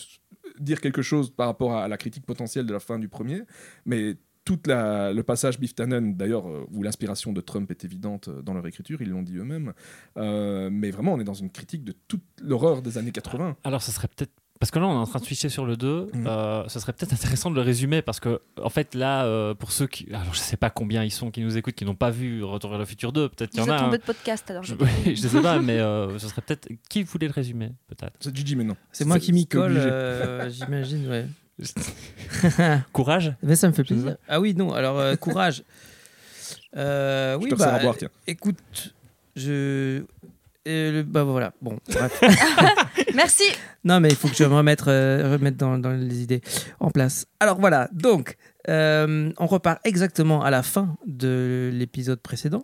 dire quelque chose par rapport à la critique potentielle de la fin du premier, mais tout le passage Biff Tannen, d'ailleurs, euh, où l'inspiration de Trump est évidente euh, dans leur écriture, ils l'ont dit eux-mêmes. Euh, mais vraiment, on est dans une critique de toute l'horreur des années 80. Alors, ça serait peut-être. Parce que là, on est en train de switcher sur le 2. Mhm. Euh, ce serait peut-être intéressant de le résumer parce que, en fait, là, euh, pour ceux qui. Alors, je sais pas combien ils sont qui nous écoutent, qui n'ont pas vu Retour vers le futur 2. Peut-être qu'il y en a. tombé un. de podcast alors. Je, je- oui, je sais pas, mais euh, ce serait peut-être. Qui voulait le résumer, peut-être? C'est Gigi maintenant. C'est moi qui m'y colle, euh, j'imagine, ouais. Courage? Mais ça me fait plaisir. Ah oui, non, alors euh, courage. Euh, Je oui, te resserre bah, à boire, tiens. écoute, je. Euh, le- bah voilà, bon, bref. Merci. non, mais il faut que je me remette, euh, remette dans, dans les idées en place. Alors voilà, donc, euh, on repart exactement à la fin de l'épisode précédent.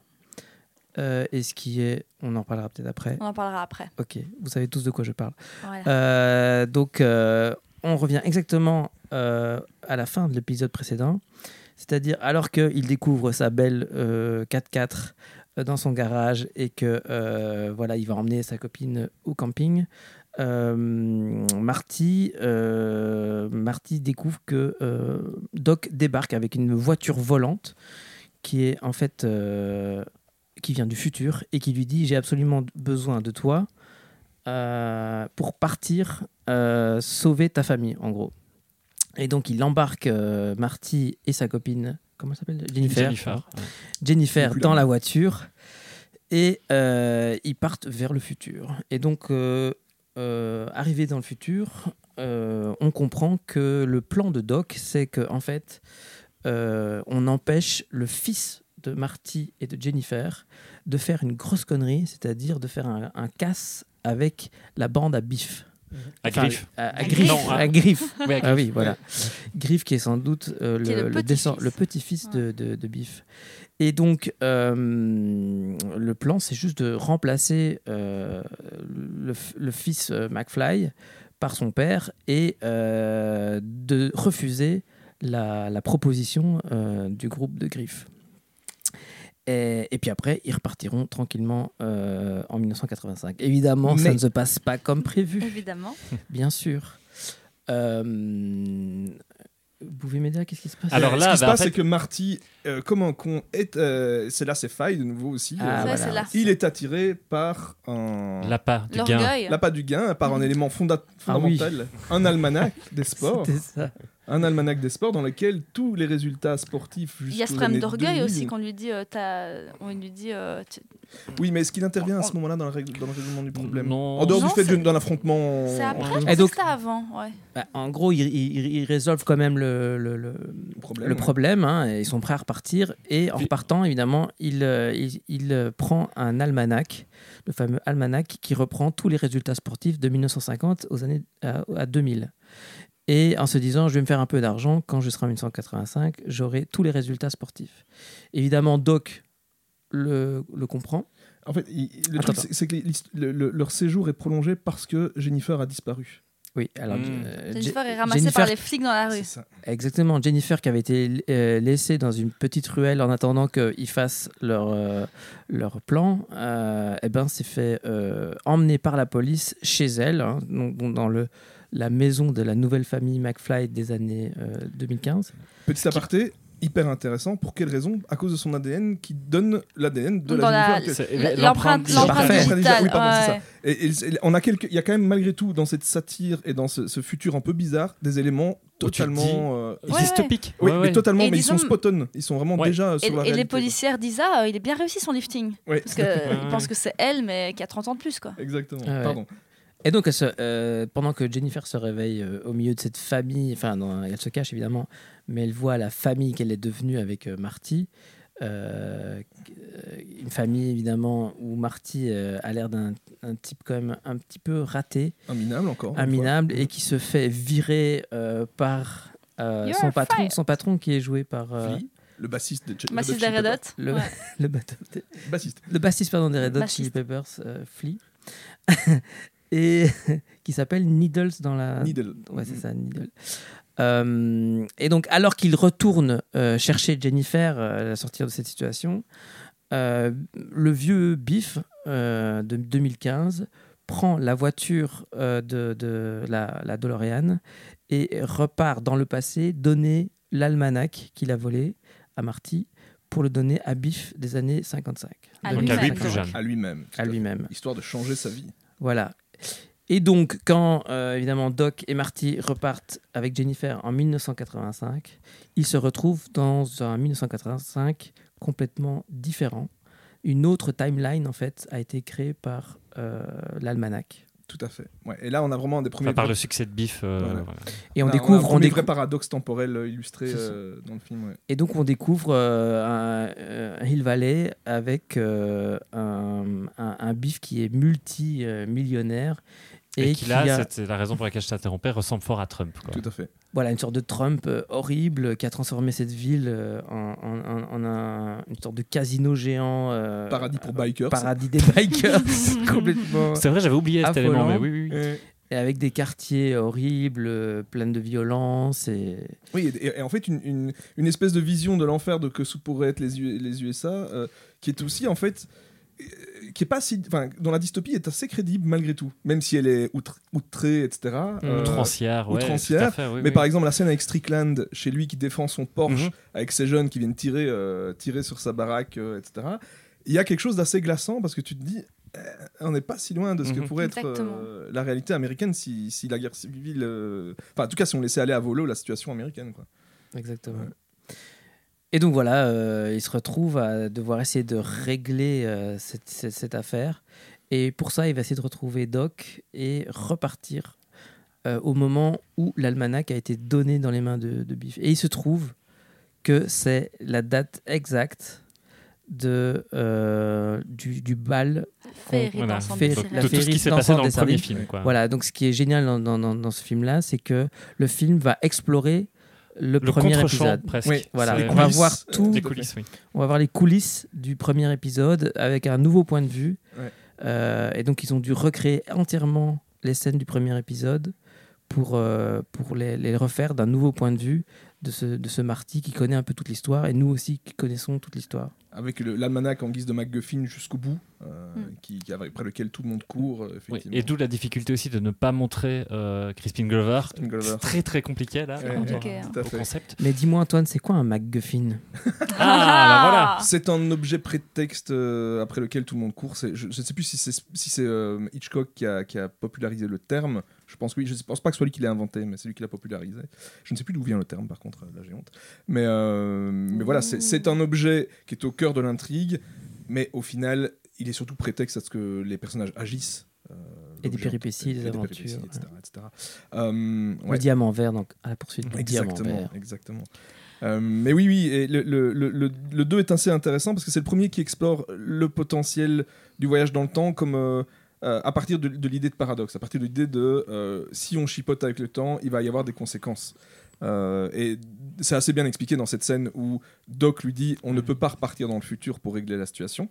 Euh, et ce qui est. On en parlera peut-être après. On en parlera après. Ok, vous savez tous de quoi je parle. Voilà. Donc, on revient exactement à la fin de l'épisode précédent. C'est-à-dire, alors qu'il découvre sa belle euh, 4x4 euh, dans son garage et que euh, voilà, il va emmener sa copine au camping, euh, Marty, euh, Marty découvre que euh, Doc débarque avec une voiture volante qui est en fait euh, qui vient du futur et qui lui dit j'ai absolument besoin de toi euh, pour partir euh, sauver ta famille, en gros. Et donc, il embarque euh, Marty et sa copine, comment elle s'appelle? Jennifer. Jennifer. ouais. Jennifer Plus dans la voiture. Et euh, ils partent vers le futur. Et donc, euh, euh, arrivé dans le futur, euh, on comprend que le plan de Doc, c'est qu'en en fait, euh, on empêche le fils de Marty et de Jennifer de faire une grosse connerie, c'est-à-dire de faire un, un casse avec la bande à Biff. À Enfin, griffe. À, à À Griff. Non, à- à Griff. Oui, à Ah griffe. oui, voilà. Griff qui est sans doute euh, le, le le, petit-fils. de, de, de Biff. Et donc, euh, le plan, c'est juste de remplacer euh, le, fils euh, McFly par son père et euh, de refuser la, la proposition euh, du groupe de Griff. Et, et puis après, ils repartiront tranquillement euh, en 1985. Évidemment, ça ne se passe pas comme prévu Évidemment. bien sûr. Euh, vous pouvez m'aider à qu'est-ce qui se passe? Alors Ce là, qui se bah, en passe, fait- c'est que Marty, euh, comme un con, est, euh, c'est là c'est faille de nouveau aussi. Ah, euh, voilà. c'est là. Il est attiré par un L'appât du gain. L'appât du gain, par un Mhm. élément fonda- Ah oui. fondamental, un almanach des sports, C'était ça. Un almanach des sports dans lequel tous les résultats sportifs Il y a ce problème d'orgueil 2000 aussi qu'on lui dit, euh, on lui dit, euh, tu- Oui, mais est-ce qu'il intervient à ce moment-là dans, le règle- dans le règlement du problème Non. En dehors Non, du fait d'un affrontement. c'est après. pensais donc- avant. Ouais. Bah, en gros, ils, ils- ils résolvent quand même le, le, le- problème, le problème. hein, et ils sont prêts à repartir. Et en Puis- repartant, évidemment, il, euh, il, il, prend un almanach, le fameux almanach qui reprend tous les résultats sportifs de 1950 aux années à, à 2000. Et en se disant, je vais me faire un peu d'argent, quand je serai en 1985, j'aurai tous les résultats sportifs. Évidemment, Doc le, le comprend. En fait, il- le Attends, truc, c'est- que l'hist- le- le- leur séjour est prolongé parce que Jennifer a disparu. Oui, alors Hmm. euh, Jennifer Je- est ramassée Jennifer- par les flics dans la rue. C'est ça. Exactement, Jennifer qui avait été euh, laissée dans une petite ruelle en attendant qu'ils fassent leur, euh, leur plan, euh, eh ben, s'est fait euh, emmener par la police chez elle, hein, dans le, la maison de la nouvelle famille McFly des années euh, 2015. Petit aparté, hyper intéressant. Pour quelle raison? À cause de son ADN qui donne l'ADN de Dans la la- l'empreinte L'empreinte digitale. Oui, pardon, c'est ouais. Et, et- et on a quelques, il y a quand même malgré tout dans cette satire et dans ce, ce futur un peu bizarre des éléments dis- totalement, euh, Ouais, Dystopique. oui, Ouais, mais totalement, mais ils sont spot on. Ils sont vraiment Ouais. déjà Et, sur la et les réalité, policières disent ah, euh, il est bien réussi son lifting. Ouais. Parce qu'ils Ouais. pensent que c'est elle, mais qui a 30 ans de plus. quoi. Exactement. Ah ouais. Pardon. Et donc, euh, pendant que Jennifer se réveille euh, au milieu de cette famille, enfin, non, elle se cache évidemment, mais elle voit la famille qu'elle est devenue avec euh, Marty. euh, une famille évidemment où Marty euh, a l'air d'un un type quand même un petit peu raté, Un minable encore. un minable, et qui se fait virer euh, par euh, son a patron, fire. son patron qui est joué par euh, Flea. Le bassiste de Ch- Bassiste Red des Hot Red Chili Hot. Le, Ouais. Bassiste. le bassiste pardon, des Red Hot. Chili Peppers, euh, Flea, et qui s'appelle Needles dans la. Needle. Ouais, c'est ça, Needle. Euh, et donc, alors qu'il retourne euh, chercher Jennifer euh, à sortir de cette situation, euh, le vieux Biff euh, de 2015 prend la voiture euh, de, de la, la DeLorean et repart dans le passé donner l'almanach qu'il a volé à Marty pour le donner à Biff des années 55. À lui-même, lui plus donc. jeune. À lui-même. lui-même. Histoire de changer sa vie. Voilà. Et donc, quand euh, évidemment Doc et Marty repartent avec Jennifer en 1985, ils se retrouvent dans un 1985 complètement différent. Une autre timeline, en fait, a été créée par euh, l'almanach. Tout à fait. Ouais. Et là, on a vraiment des premiers. Enfin, par le succès de Biff. euh, Voilà. voilà. Et on a- a un découvre, on premier découvre, vrai paradoxe temporel euh, illustré euh, dans le film. ouais. et donc on découvre euh, un, un Hill Valley avec euh, un, un, un Biff qui est multi-millionnaire Et, et, qui qui là, a c'est la raison pour laquelle je t'interrompais, ressemble fort à Trump. quoi. Tout à fait. voilà, une sorte de Trump euh, horrible qui a transformé cette ville euh, en, en- en- en un- une sorte de casino géant. euh, Paradis pour euh, bikers. Paradis des bikers, complètement. C'est vrai, j'avais oublié cet Affolant. élément, mais oui, oui. oui. Euh, Et avec des quartiers horribles, pleins de violence. Et... Oui, et, et en fait, une, une- une espèce de vision de l'enfer de que pourraient être les, U- les USA, euh, qui est aussi, en fait, euh, qui est pas si. Enfin, dont la dystopie est assez crédible malgré tout, même si elle est outre- outrée, etc. euh, Outrancière, ouais. outrancière, tout à fait, oui, mais oui. par exemple, la scène avec Strickland, chez lui qui défend son Porsche Mhm. avec ses jeunes qui viennent tirer, euh, tirer sur sa baraque, euh, etc. Il y a quelque chose d'assez glaçant parce que tu te dis, euh, on n'est pas si loin de ce que Mhm. pourrait être euh, la réalité américaine si, si la guerre civile. euh, Enfin, en tout cas, si on laissait aller à volo la situation américaine. Quoi. Exactement. Ouais. Et donc voilà, euh, il se retrouve à devoir essayer de régler euh, cette, cette- cette affaire. Et pour ça, il va essayer de retrouver Doc et repartir euh, au moment où l'almanach a été donné dans les mains de, de Biff. Et il se trouve que c'est la date exacte de, euh, du, du bal. Féerie Voilà. Féerie- Donc, la tout ce qui s'est passé dans le premier film. Quoi. Voilà, donc ce qui est génial dans, dans- dans- dans ce film-là, c'est que le film va explorer le, Le premier épisode. presque. Oui, Voilà, C'est- on va coulisses, voir euh, tout, Les coulisses, oui. on va voir les coulisses du premier épisode avec un nouveau point de vue. Ouais. Euh, et donc, ils ont dû recréer entièrement les scènes du premier épisode pour, euh, pour les, les refaire d'un nouveau point de vue de ce, de ce Marty qui connaît un peu toute l'histoire et nous aussi qui connaissons toute l'histoire. Avec l'almanach en guise de MacGuffin jusqu'au bout, euh, Mm. qui, qui- après lequel tout le monde court, euh, Oui. Et d'où la difficulté aussi de ne pas montrer euh, Crispin Glover. Crispin Glover. Très très compliqué là. Ouais, compliqué, hein. Au concept. Mais dis-moi, Antoine, c'est quoi un MacGuffin Ah, bah C'est un objet prétexte euh, après lequel tout le monde court. C'est- Je ne sais plus si c'est si c'est, euh, Hitchcock qui a, qui a popularisé le terme. Je pense que oui. Je ne pense pas que ce soit lui qui l'a inventé, mais c'est lui qui l'a popularisé. Je ne sais plus d'où vient le terme, par contre. Là, j'ai honte. Mais, euh, mais voilà, c'est- c'est un objet qui est au cœur de l'intrigue, mais au final, il est surtout prétexte à ce que les personnages agissent. euh, Et des péripéties, des des aventures, péripéties, etc. ouais. etc. Euh, Le diamant vert, donc à la poursuite du diamant Exactement, vert. exactement. Euh, mais oui, oui, et le, le, le, le- le 2 est assez intéressant parce que c'est le premier qui explore le potentiel du voyage dans le temps comme euh, à partir de, de l'idée de paradoxe, à partir de l'idée de euh, si on chipote avec le temps, il va y avoir des conséquences. Euh, et c'est assez bien expliqué dans cette scène où Doc lui dit on ne peut pas repartir dans le futur pour régler la situation.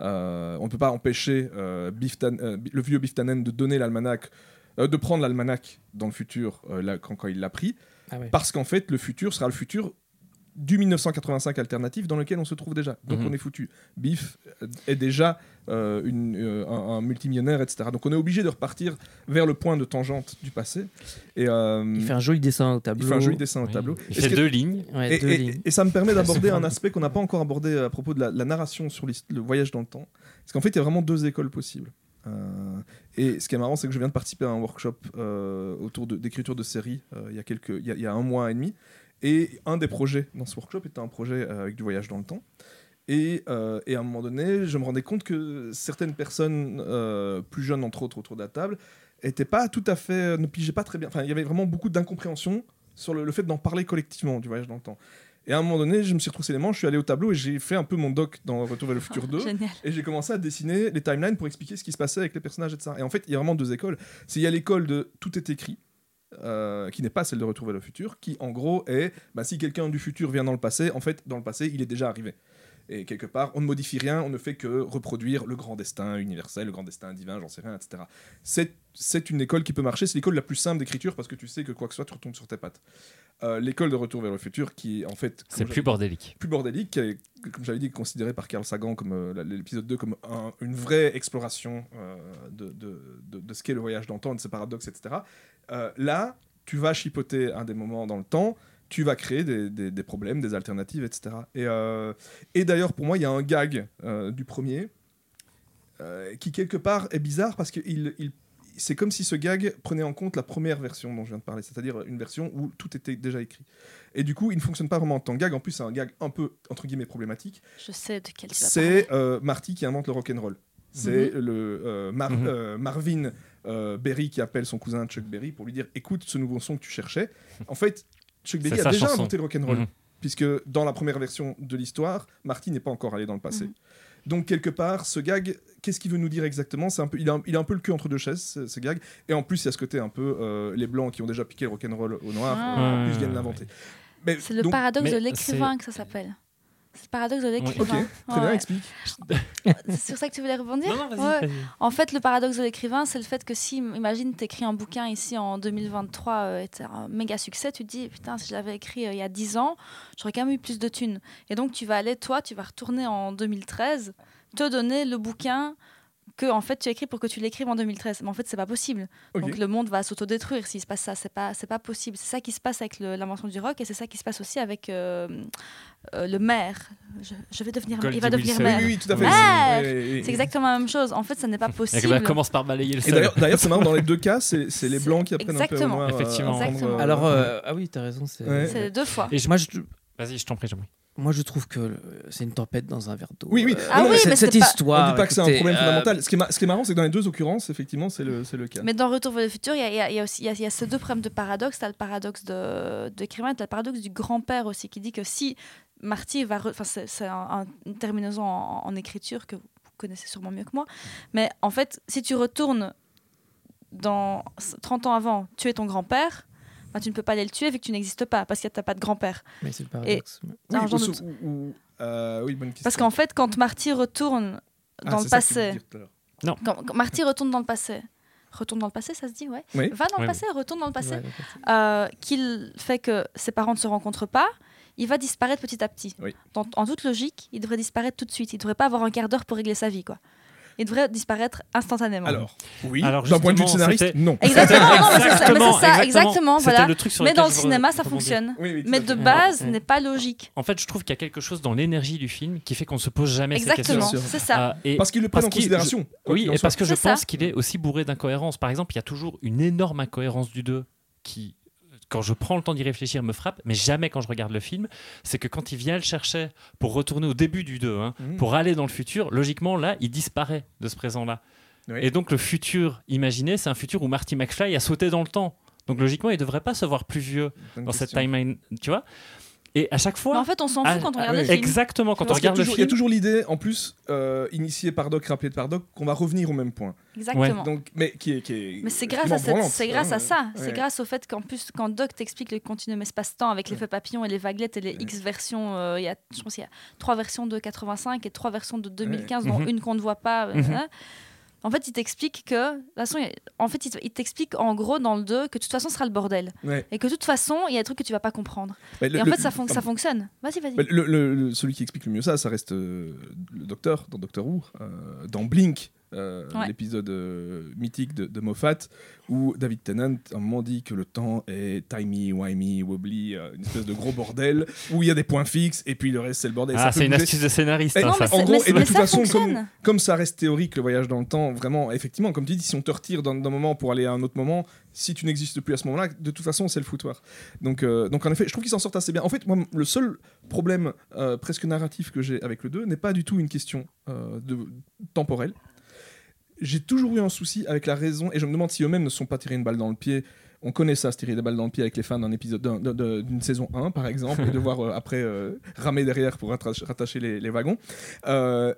Euh, on ne peut pas empêcher euh, le vieux Biff Tannen de donner l'almanach, de prendre l'almanach dans le futur là, quand, quand il l'a pris. Ah ouais. Parce qu'en fait, le futur sera le futur du 1985 alternatif dans lequel on se trouve déjà. Donc Mhm. on est foutu. Biff euh, est déjà euh, une, euh, un, un multimillionnaire, etc. Donc on est obligé de repartir vers le point de tangente du passé. Et euh, Il fait un joli dessin au il tableau. fait un joli dessin au tableau. Il fait que- deux lignes. Ouais, et, deux et- lignes. et ça me permet d'aborder un aspect qu'on n'a pas encore abordé à propos de la, la narration sur le voyage dans le temps. Parce qu'en fait, il y a vraiment deux écoles possibles. Euh, et ce qui est marrant, c'est que je viens de participer à un workshop euh, autour de- d'écriture de, séries euh, il, y a quelques, il, y a, il y a un mois et demi. Et un des projets dans ce workshop était un projet euh, avec du voyage dans le temps. Et, euh, et à un moment donné, je me rendais compte que certaines personnes, euh, plus jeunes entre autres autour de la table, étaient pas tout à fait, ne pigeaient pas très bien. Enfin, il y avait vraiment beaucoup d'incompréhension sur le, le fait d'en parler collectivement du voyage dans le temps. Et à un moment donné, je me suis retroussé les manches, je suis allé au tableau et j'ai fait un peu mon doc dans Retour vers le futur 2. Génial. Et j'ai commencé à dessiner les timelines pour expliquer ce qui se passait avec les personnages et ça. Et en fait, il y a vraiment deux écoles. C'est il y a l'école de tout est écrit. Euh, qui n'est pas celle de Retour vers le futur, qui en gros est bah, si quelqu'un du futur vient dans le passé, en fait, dans le passé, il est déjà arrivé. Et quelque part, on ne modifie rien, on ne fait que reproduire le grand destin universel, le grand destin divin, j'en sais rien, etc. C'est, une école qui peut marcher, c'est l'école la plus simple d'écriture parce que tu sais que quoi que ce soit, tu retombes sur tes pattes. Euh, l'école de Retour vers le futur, qui en fait. C'est plus bordélique. plus bordélique, qui est, comme j'avais dit, considéré par Carl Sagan comme euh, l'épisode 2 comme un- une vraie exploration euh, de, de, de- de ce qu'est le voyage dans le temps, de ses paradoxes, etc. Euh, là, tu vas chipoter un des moments dans le temps, tu vas créer des, des- des problèmes, des alternatives, etc. Et, euh, et d'ailleurs, pour moi, il y a un gag euh, du premier euh, qui, quelque part, est bizarre parce que il, il- c'est comme si ce gag prenait en compte la première version dont je viens de parler, c'est-à-dire une version où tout était déjà écrit. Et du coup, il ne fonctionne pas vraiment en tant que gag. En plus, c'est un gag un peu, entre guillemets, problématique. Je sais de quel tu vas C'est euh, Marty qui invente le rock'n'roll. C'est Mhm. le euh, Mar- Mhm. euh, Marvin euh, Berry qui appelle son cousin Chuck Berry pour lui dire écoute ce nouveau son que tu cherchais. En fait, Chuck Berry a déjà chanson. inventé le rock'n'roll Mhm. puisque dans la première version de l'histoire, Marty n'est pas encore allé dans le passé. Mhm. Donc quelque part, ce gag, qu'est-ce qu'il veut nous dire exactement? C'est un peu, il a, un- il a un peu le cul entre deux chaises, ce, ce gag. Et en plus, il y a ce côté un peu euh, les blancs qui ont déjà piqué le rock'n'roll au noir, Ah. euh, en plus viennent l'inventer. C'est le donc- paradoxe de l'écrivain que ça s'appelle. C'est le paradoxe de Ok, l'écrivain. très bien, explique. C'est sur ça que tu voulais rebondir Non, non, vas-y, Ouais. vas-y. En fait, le paradoxe de l'écrivain, c'est le fait que si, imagine, tu écris un bouquin ici en 2023 euh, et t'as un méga succès, tu te dis, putain, si je l'avais écrit euh, il y a 10 ans, j'aurais quand même eu plus de thunes. Et donc, tu vas aller, toi, tu vas retourner en 2013, te donner le bouquin que en fait tu as écrit pour que tu l'écrives en 2013 mais en fait c'est pas possible donc le monde va s'autodétruire s'il se passe ça c'est pas c'est pas possible c'est ça qui se passe avec l'invention du rock et c'est ça qui se passe aussi avec euh, euh, le maire je, je vais devenir Goldie il va devenir Wilson. Maire oui, oui, tout à fait. Ah, c'est exactement la même chose en fait ça n'est pas Et possible bah, commence par balayer le Et sol. d'ailleurs, d'ailleurs, c'est marrant, dans les deux cas, c'est les blancs qui apprennent un peu au exactement. euh, à Effectivement. Exactement. Alors, euh, ah oui, t'as raison. c'est- Ouais. deux fois Et je- Moi, je, Vas-y, je t'en prie. Moi, je trouve que c'est une tempête dans un verre d'eau. Oui, oui. Euh, Ah oui, cette- mais cette pas- On histoire. dit pas que c'est un problème euh, fondamental. Ce qui, est ma- ce qui est marrant, c'est que dans les deux occurrences, effectivement, c'est le, cas. Mais dans Retour vers le futur, il y a, il y a- il y a aussi il y a, il y a ces deux problèmes de paradoxe. Tu as le paradoxe de, de tu as le paradoxe du grand-père aussi, qui dit que si Marty va. Enfin, c'est un- un- une terminaison en, en écriture que vous connaissez sûrement mieux que moi. Mais en fait, si tu retournes dans 30 ans avant, tuer ton grand-père, bah, tu ne peux pas aller le tuer vu que tu n'existes pas, parce que tu n'as pas de grand-père. Mais c'est le paradoxe. Oui, ou- ou- ou- euh, oui, bonne question. Parce qu'en fait, quand Marty retourne Ah, dans le passé, l'heure. quand, quand Marty retourne dans le passé, retourne dans le passé, ça se dit, ouais. Oui. Va dans le passé, retourne dans le passé. Euh, qu'il fait que ses parents ne se rencontrent pas, il va disparaître petit à petit. Oui. Dans- en toute logique, il devrait disparaître tout de suite. Il ne devrait pas avoir un quart d'heure pour régler sa vie. Quoi. Il devrait disparaître instantanément. Alors, oui, Alors, d'un point de vue de scénariste, non. exactement, non, mais c'est ça, mais Exactement, ça, exactement, C'était voilà. le truc sur Mais dans le je cinéma, ça fonctionne. Oui, oui, tout Mais de base, n'est pas logique. En fait, je trouve qu'il y a quelque chose dans l'énergie du film qui fait qu'on se pose jamais ces questions. Exactement, Bien sûr. c'est ça. Euh, et Parce qu'ils le parce en qu'il- considération. quoi oui, qu'il et parce que je pense qu'il est aussi bourré d'incohérences. Par exemple, il y a toujours une énorme incohérence du 2 qui, quand je prends le temps d'y réfléchir, me frappe, mais jamais quand je regarde le film. C'est que quand il vient le chercher pour retourner au début du 2, hein, Mhm. pour aller dans le futur, logiquement, là, il disparaît de ce présent-là. Oui. Et donc, le futur imaginé, c'est un futur où Marty McFly a sauté dans le temps. Donc, logiquement, il ne devrait pas se voir plus vieux Bonne dans cette timeline, tu vois Et à chaque fois. Mais en fait, on s'en fout Ah, quand on ah, regarde oui. le film. Exactement, quand on regarde le Il y a toujours l'idée, en plus, euh, initiée par Doc, rappelée par Doc, qu'on va revenir au même point. Exactement. Donc, mais qui est, qui est Mais c'est grâce, à, extrêmement cette- c'est branlante, grâce à hein. ça. C'est Ouais. grâce au fait qu'en plus, quand Doc t'explique le continuum espace-temps avec l'effet papillon et les vaguelettes et les X versions, euh, il y a, je pense qu'il y a trois versions de 85 et trois versions de 2015, dont Mhm. une qu'on ne voit pas. euh, Mhm. En fait, il t'explique que, de toute façon, en fait, il te- il t'explique en gros dans le 2 que de toute façon, ce sera le bordel. Ouais. Et que de toute façon, il y a des trucs que tu vas pas comprendre. Le- et en le- fait, ça, fon- ça fonctionne. Vas-y, vas-y. Le- celui qui explique le mieux ça, ça reste euh, le docteur dans Doctor Who, euh, dans Blink, euh, Ouais. l'épisode euh, mythique de, de Moffat, où David Tennant à un moment dit que le temps est timey, wimey, wobbly, euh, une espèce de gros bordel, où il y a des points fixes, et puis le reste c'est le bordel. Ça Ah, c'est une astuce de scénariste. Eh, hein, non, ça. en gros, mais et de toute façon, comme, ça reste théorique, le voyage dans le temps, vraiment, effectivement, comme tu dis, si on te retire d'un d'un moment pour aller à un autre moment, si tu n'existes plus à ce moment-là, de toute façon, c'est le foutoir. Donc, euh, donc en effet, je trouve qu'ils s'en sortent assez bien. En fait, moi, le seul problème euh, presque narratif que j'ai avec le 2 n'est pas du tout une question euh, de, temporelle. J'ai toujours eu un souci avec la raison, et je me demande si eux-mêmes ne sont pas tirés une balle dans le pied. On connaît ça, se tirer des balles dans le pied avec les fans d'un épisode, d'un- d'un- d'un- d'une saison 1, par exemple, et devoir euh, après euh, ramer derrière pour rattacher les, les wagons. Euh,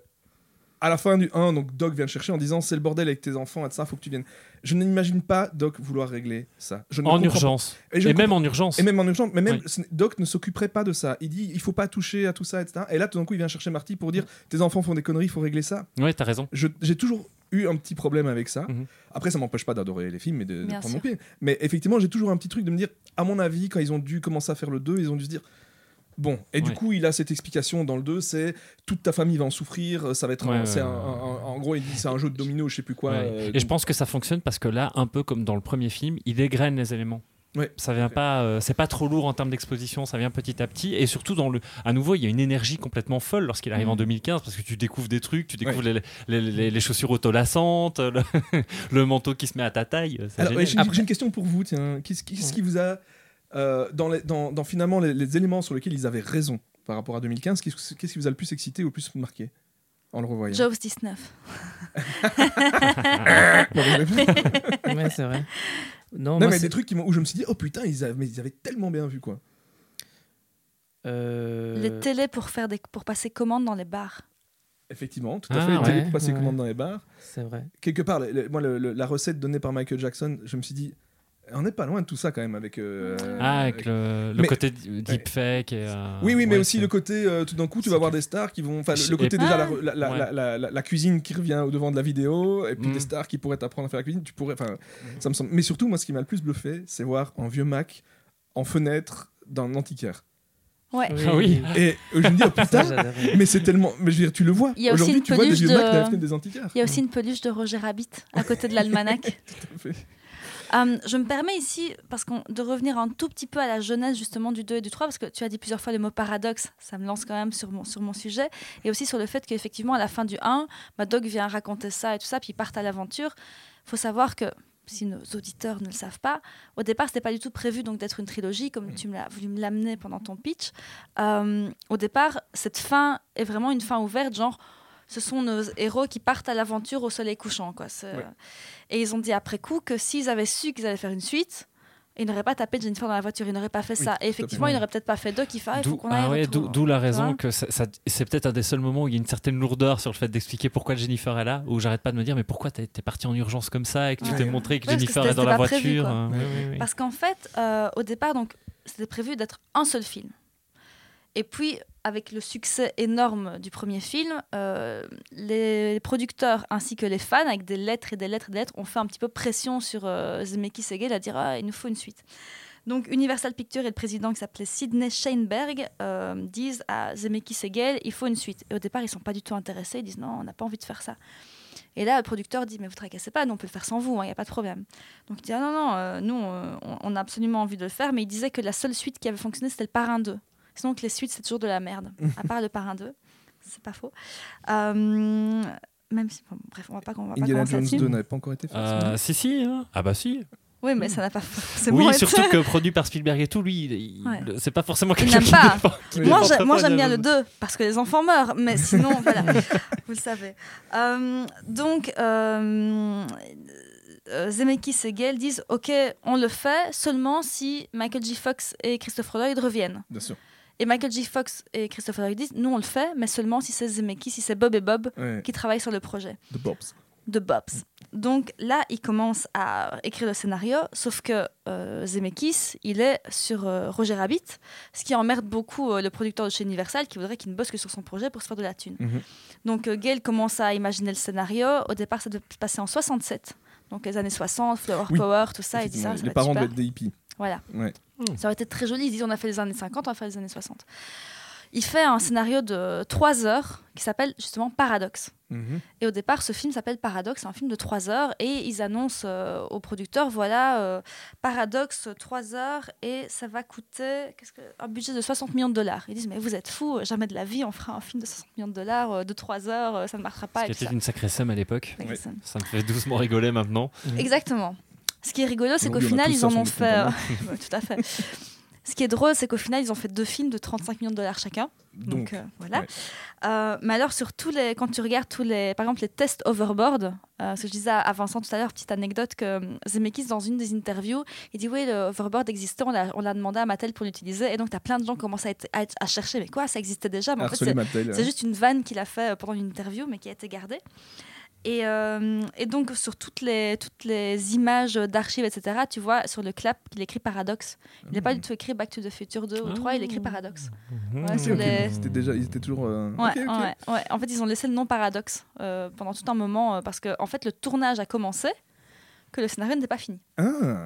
à la fin du 1, donc Doc vient le chercher en disant c'est le bordel avec tes enfants et ça, faut que tu viennes. Je n'imagine pas Doc vouloir régler ça. Je En urgence. pas. Et, je même en urgence. Et même en urgence, mais même Oui. Doc ne s'occuperait pas de ça. Il dit il faut pas toucher à tout ça, etc. Et là, tout d'un coup, il vient chercher Marty pour dire tes enfants font des conneries, il faut régler ça. Ouais, t'as raison. J'ai toujours eu un petit problème avec ça. Mhm. Après, ça m'empêche pas d'adorer les films et de, prendre mon pied. Mais effectivement, j'ai toujours un petit truc de me dire, à mon avis, quand ils ont dû commencer à faire le 2, ils ont dû se dire. Bon, et du coup, il a cette explication dans le 2, c'est toute ta famille va en souffrir, ça va être. un- Ouais, un- en gros, il dit c'est un jeu de domino, je sais plus quoi. Ouais. euh, Et je pense que ça fonctionne parce que là, un peu comme dans le premier film, il dégraine les éléments. Ouais. Ça vient pas, euh, c'est pas trop lourd en termes d'exposition, ça vient petit à petit. Et surtout, dans le, à nouveau, il y a une énergie complètement folle lorsqu'il arrive en 2015 parce que tu découvres des trucs, tu découvres les, les, les- les chaussures autolassantes, le, le manteau qui se met à ta taille. Alors, ouais, j'ai une- j'ai une question pour vous, tiens. Qu'est-ce qu'est-ce qui vous a. euh, dans, les- dans, dans finalement les, les éléments sur lesquels ils avaient raison par rapport à 2015, qu'est-ce qu'est-ce qui vous a le plus excité ou le plus marqué en le revoyant? Jaws 19. Ouais, c'est vrai. Non, Non, moi, mais des trucs qui où je me suis dit, oh putain, ils avaient, mais ils avaient tellement bien vu quoi. euh, Les télés pour, faire des, pour passer commande dans les bars. Effectivement, tout à Ah, fait. Les télé ouais, pour passer ouais. commande dans les bars. C'est vrai. Quelque part, le- le- moi, le- le- la recette donnée par Michael Jackson, je me suis dit, on n'est pas loin de tout ça quand même avec. euh, Ah, avec avec- le, le Mais- côté deepfake. Et, euh, Oui, oui, mais ouais, aussi le côté, euh, tout d'un coup, tu vas voir des stars qui vont. Enfin, le, côté déjà, la, Ah. la- la- Ouais. la- la- la- la cuisine qui revient au devant de la vidéo, et puis Mm. des stars qui pourraient t'apprendre à faire la cuisine. Tu pourrais. Enfin, ça me semble. Mais surtout, moi, ce qui m'a le plus bluffé, c'est voir un vieux Mac en fenêtre d'un antiquaire. Ouais. Ah oui. Et euh, je me dis, oh, putain, mais c'est tellement. Mais je veux dire, tu le vois. Il y a aussi Aujourd'hui, une tu vois des peluche vieux de- Mac dans la fenêtre des antiquaires. Il y a aussi une peluche de Roger Rabbit à côté de l'almanach. Tout à fait. Euh, je me permets ici parce de revenir un tout petit peu à la jeunesse justement du 2 et du 3 parce que tu as dit plusieurs fois le mot paradoxe, ça me lance quand même sur mon, sur mon sujet et aussi sur le fait qu'effectivement à la fin du 1, ma dog vient raconter ça et tout ça puis ils partent à l'aventure. faut savoir que si nos auditeurs ne le savent pas, au départ c'était pas du tout prévu donc d'être une trilogie comme tu me l'as voulu me l'amener pendant ton pitch. Euh, au départ cette fin est vraiment une fin ouverte genre ce sont nos héros qui partent à l'aventure au soleil couchant quoi. Ouais. Et ils ont dit après coup que s'ils avaient su qu'ils allaient faire une suite, ils n'auraient pas tapé Jennifer dans la voiture, ils n'auraient pas fait Oui, ça. Et effectivement, ils n'auraient peut-être pas fait deux qui fait, ah, il faut D'où qu'on ah ouais, la raison que ça- ça- c'est peut-être un des seuls moments où il y a une certaine lourdeur sur le fait d'expliquer pourquoi Jennifer est là, où j'arrête pas de me dire mais pourquoi t'es t'es parti en urgence comme ça et que tu Ouais. t'es montré que Ouais, que Jennifer c'était- est dans la prévu, voiture. euh, oui, oui. Parce qu'en fait, euh, au départ, donc, c'était prévu d'être un seul film. Et puis, avec le succès énorme du premier film, euh, les producteurs ainsi que les fans, avec des lettres et des lettres et des lettres, ont fait un petit peu pression sur euh, Zemeckis et à dire ah, il nous faut une suite. Donc Universal Pictures et le président qui s'appelait Sidney Sheinberg euh, disent à Zemeckis et il faut une suite. Et au départ, ils sont pas du tout intéressés, ils disent non, on n'a pas envie de faire ça. Et là, le producteur dit mais vous tracassez pas, nous on peut le faire sans vous, il n'y a pas de problème. Donc il dit ah non, non, euh, nous on, on a absolument envie de le faire, mais il disait que la seule suite qui avait fonctionné c'était le Parrain 2. Sinon que les suites c'est toujours de la merde, à part le Parrain 2. C'est pas faux. Euh, même si, bon, bref, on va pas, on va pas Indiana commencer Jones là-dessus. 2 n'avait pas encore été fait. Euh, si, si. hein. Ah bah si. Oui, mais ça n'a pas forcément Oui, été- surtout que produit par Spielberg et tout, lui, il- il- Ouais. c'est pas forcément Il quelqu'un n'aime qui pas. qui Moi, pas j'aime bien le Indiana 2 parce que les enfants meurent, mais sinon, voilà, vous le savez. Euh, donc, euh, euh, Zemeckis et Gale disent Ok, on le fait seulement si Michael J. Fox et Christopher Lloyd reviennent. Bien sûr. Et Michael J. Fox et Christopher Lloyd disent Nous, on le fait, mais seulement si c'est Zemeckis, si c'est Bob et Bob Ouais. qui travaillent sur le projet The Bobs. de Bob's. Donc là, il commence à écrire le scénario, sauf que euh, Zemeckis, il est sur euh, Roger Rabbit, ce qui emmerde beaucoup euh, le producteur de chez Universal qui voudrait qu'il ne bosse que sur son projet pour se faire de la thune. Mhm. Donc euh, Gale commence à imaginer le scénario. Au départ, ça devait se passer en 67, donc les années 60, Flower Oui, Power, tout ça. Il dit ça, les parents être des hippies. Voilà. Ouais. Ça aurait été très joli. Ils disent on a fait les années 50, on va faire les années 60. Il fait un scénario de 3 heures qui s'appelle justement Paradoxe. Mhm. Et au départ, ce film s'appelle Paradoxe, c'est un film de 3 heures, et ils annoncent euh, aux producteurs, voilà, euh, Paradoxe, 3 heures, et ça va coûter que, un budget de 60 millions de dollars. Ils disent, mais vous êtes fous, jamais de la vie, on fera un film de 60 millions de dollars, euh, de 3 heures, euh, ça ne marchera pas. Ce et qui tout était ça. une sacrée somme à l'époque. Ça me fait doucement rigoler maintenant. Exactement. Ce qui est rigolo, c'est qu'au final, ils en ont fait... Ouais, tout à fait. Ce qui est drôle, c'est qu'au final, ils ont fait deux films de 35 millions de dollars chacun. Donc, Donc, euh, voilà. ouais. Euh, mais alors, sur tous les, quand tu regardes tous les, par exemple, les tests overboard, euh, ce que je disais à Vincent tout à l'heure, petite anecdote que euh, Zemeckis, dans une des interviews, il dit Oui, le overboard existait, on l'a demandé à Mattel pour l'utiliser. Et donc, tu as plein de gens qui commencent à, être- à, être- à chercher Mais quoi, ça existait déjà? Mais en fait, harceler c'est- juste une vanne qu'il a fait euh, pendant une interview, mais qui a été gardée. Et, euh, et donc, sur toutes les, toutes les images d'archives, etc., tu vois, sur le clap, il écrit Paradox. Il n'a pas du tout écrit Back to the Future 2 ou 3, il écrit Paradox. Ouais, Ok, sur ok, les- C'était déjà, ils étaient toujours. euh, Ouais, ouais, ouais. En fait, ils ont laissé le nom Paradox euh, pendant tout un moment euh, parce que, en fait, le tournage a commencé, que le scénario n'était pas fini. Ah.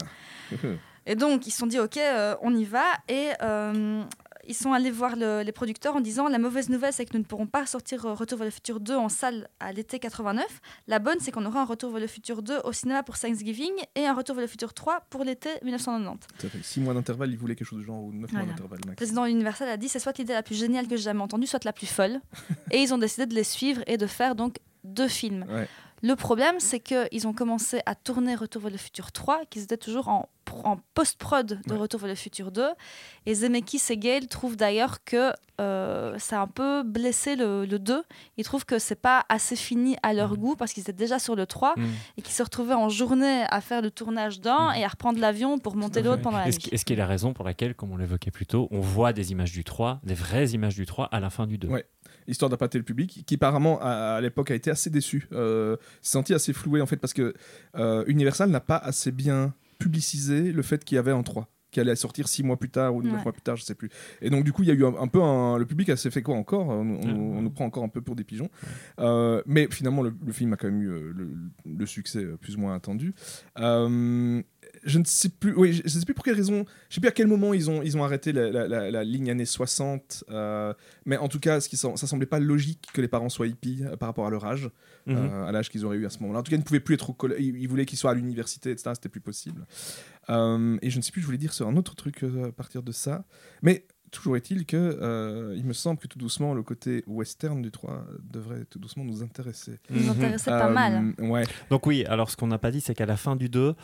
Et donc, ils se sont dit, OK, euh, on y va. Et euh, ils sont allés voir le- les producteurs en disant, la mauvaise nouvelle, c'est que nous ne pourrons pas sortir euh, Retour vers le futur 2 en salle à l'été 89. La bonne, c'est qu'on aura un Retour vers le futur 2 au cinéma pour Thanksgiving et un Retour vers le futur 3 pour l'été 1990. Ça fait 6 mois d'intervalle, ils voulaient quelque chose de genre, ou 9 mois Voilà. d'intervalle Le président Universal a dit, c'est soit l'idée la plus géniale que j'ai jamais entendue, soit la plus folle. et ils ont décidé de les suivre et de faire donc deux films. Ouais. Le problème, c'est qu'ils ont commencé à tourner Retour vers le futur 3, qu'ils étaient toujours en, en post-prod de Ouais. Retour vers le futur 2. Et Zemeckis et Gale trouvent d'ailleurs que euh, ça a un peu blessé le, le 2. Ils trouvent que c'est pas assez fini à leur goût parce qu'ils étaient déjà sur le 3 Mhm. et qu'ils se retrouvaient en journée à faire le tournage d'un Mhm. et à reprendre l'avion pour monter l'autre pendant la Est-ce nuit. est-ce qu'il y a la raison pour laquelle, comme on l'évoquait plus tôt, on voit des images du 3, des vraies images du 3 à la fin du 2 Ouais. Histoire d'appâter le public, qui apparemment à, à l'époque a été assez déçu, euh, s'est senti assez floué en fait, parce que euh, Universal n'a pas assez bien publicisé le fait qu'il y avait un 3 qui allait sortir 6 mois plus tard ou 9 Ouais. mois plus tard, je sais plus. Et donc du coup, il y a eu un, un peu un... Le public s'est fait quoi encore on, on- Ouais. on nous prend encore un peu pour des pigeons. Euh, mais finalement, le, le film a quand même eu euh, le, le succès euh, plus ou moins attendu. Euh, je ne sais plus, oui, je, je sais plus pour quelle raison, je sais plus à quel moment ils ont, ils ont arrêté la, la- la- la ligne années 60. euh, mais en tout cas, ce qui, ça semblait pas logique que les parents soient hippies euh, par rapport à leur âge, Mhm. euh, à l'âge qu'ils auraient eu à ce moment-là. En tout cas, ils ne pouvaient plus être au collège, ils, ils voulaient qu'ils soient à l'université, etc. C'était plus possible. Euh, et je ne sais plus, je voulais dire sur un autre truc euh, à partir de ça. Mais toujours est-il que euh, il me semble que tout doucement, le côté western du 3 devrait tout doucement nous intéresser. Nous intéressaient pas Euh, mal. Ouais. Donc oui, alors ce qu'on n'a pas dit, c'est qu'à la fin du 2, euh,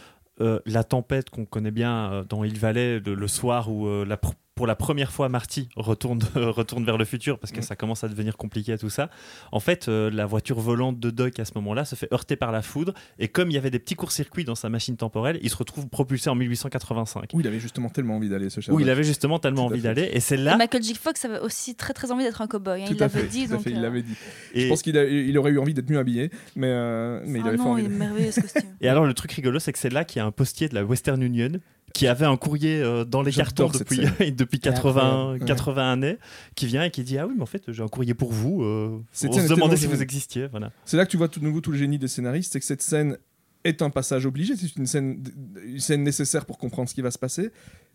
la tempête qu'on connaît bien euh, dans Hill Valley, le, le soir où euh, la pour la première fois Marty retourne, retourne vers le futur parce que Mm. ça commence à devenir compliqué tout ça. En fait, euh, la voiture volante de Doc à ce moment-là se fait heurter par la foudre et comme il y avait des petits courts-circuits dans sa machine temporelle, il se retrouve propulsé en 1885. Où il avait justement tellement envie d'aller, ce Où il avait justement tellement à envie d'aller et c'est Et là Michael J. Fox avait aussi très très envie d'être un cowboy. hein. Il à l'avait dit. tout à donc, fait, il euh, l'avait dit. et, Je pense qu'il a- il aurait eu envie d'être mieux habillé, mais, euh, mais il ah avait pas non, envie. il est merveilleux ce costume. et alors le truc rigolo c'est que c'est là qu'il y a un postier de la Western Union qui avait un courrier euh, dans les cartons depuis, depuis 80, incroyable. 80 années, qui vient et qui dit Ah oui, mais en fait, j'ai un courrier pour vous. euh, on se demandait si vous existiez. Voilà. C'est là que tu vois tout de nouveau tout le génie des scénaristes, c'est que cette scène est un passage obligé, c'est une scène, une scène nécessaire pour comprendre ce qui va se passer.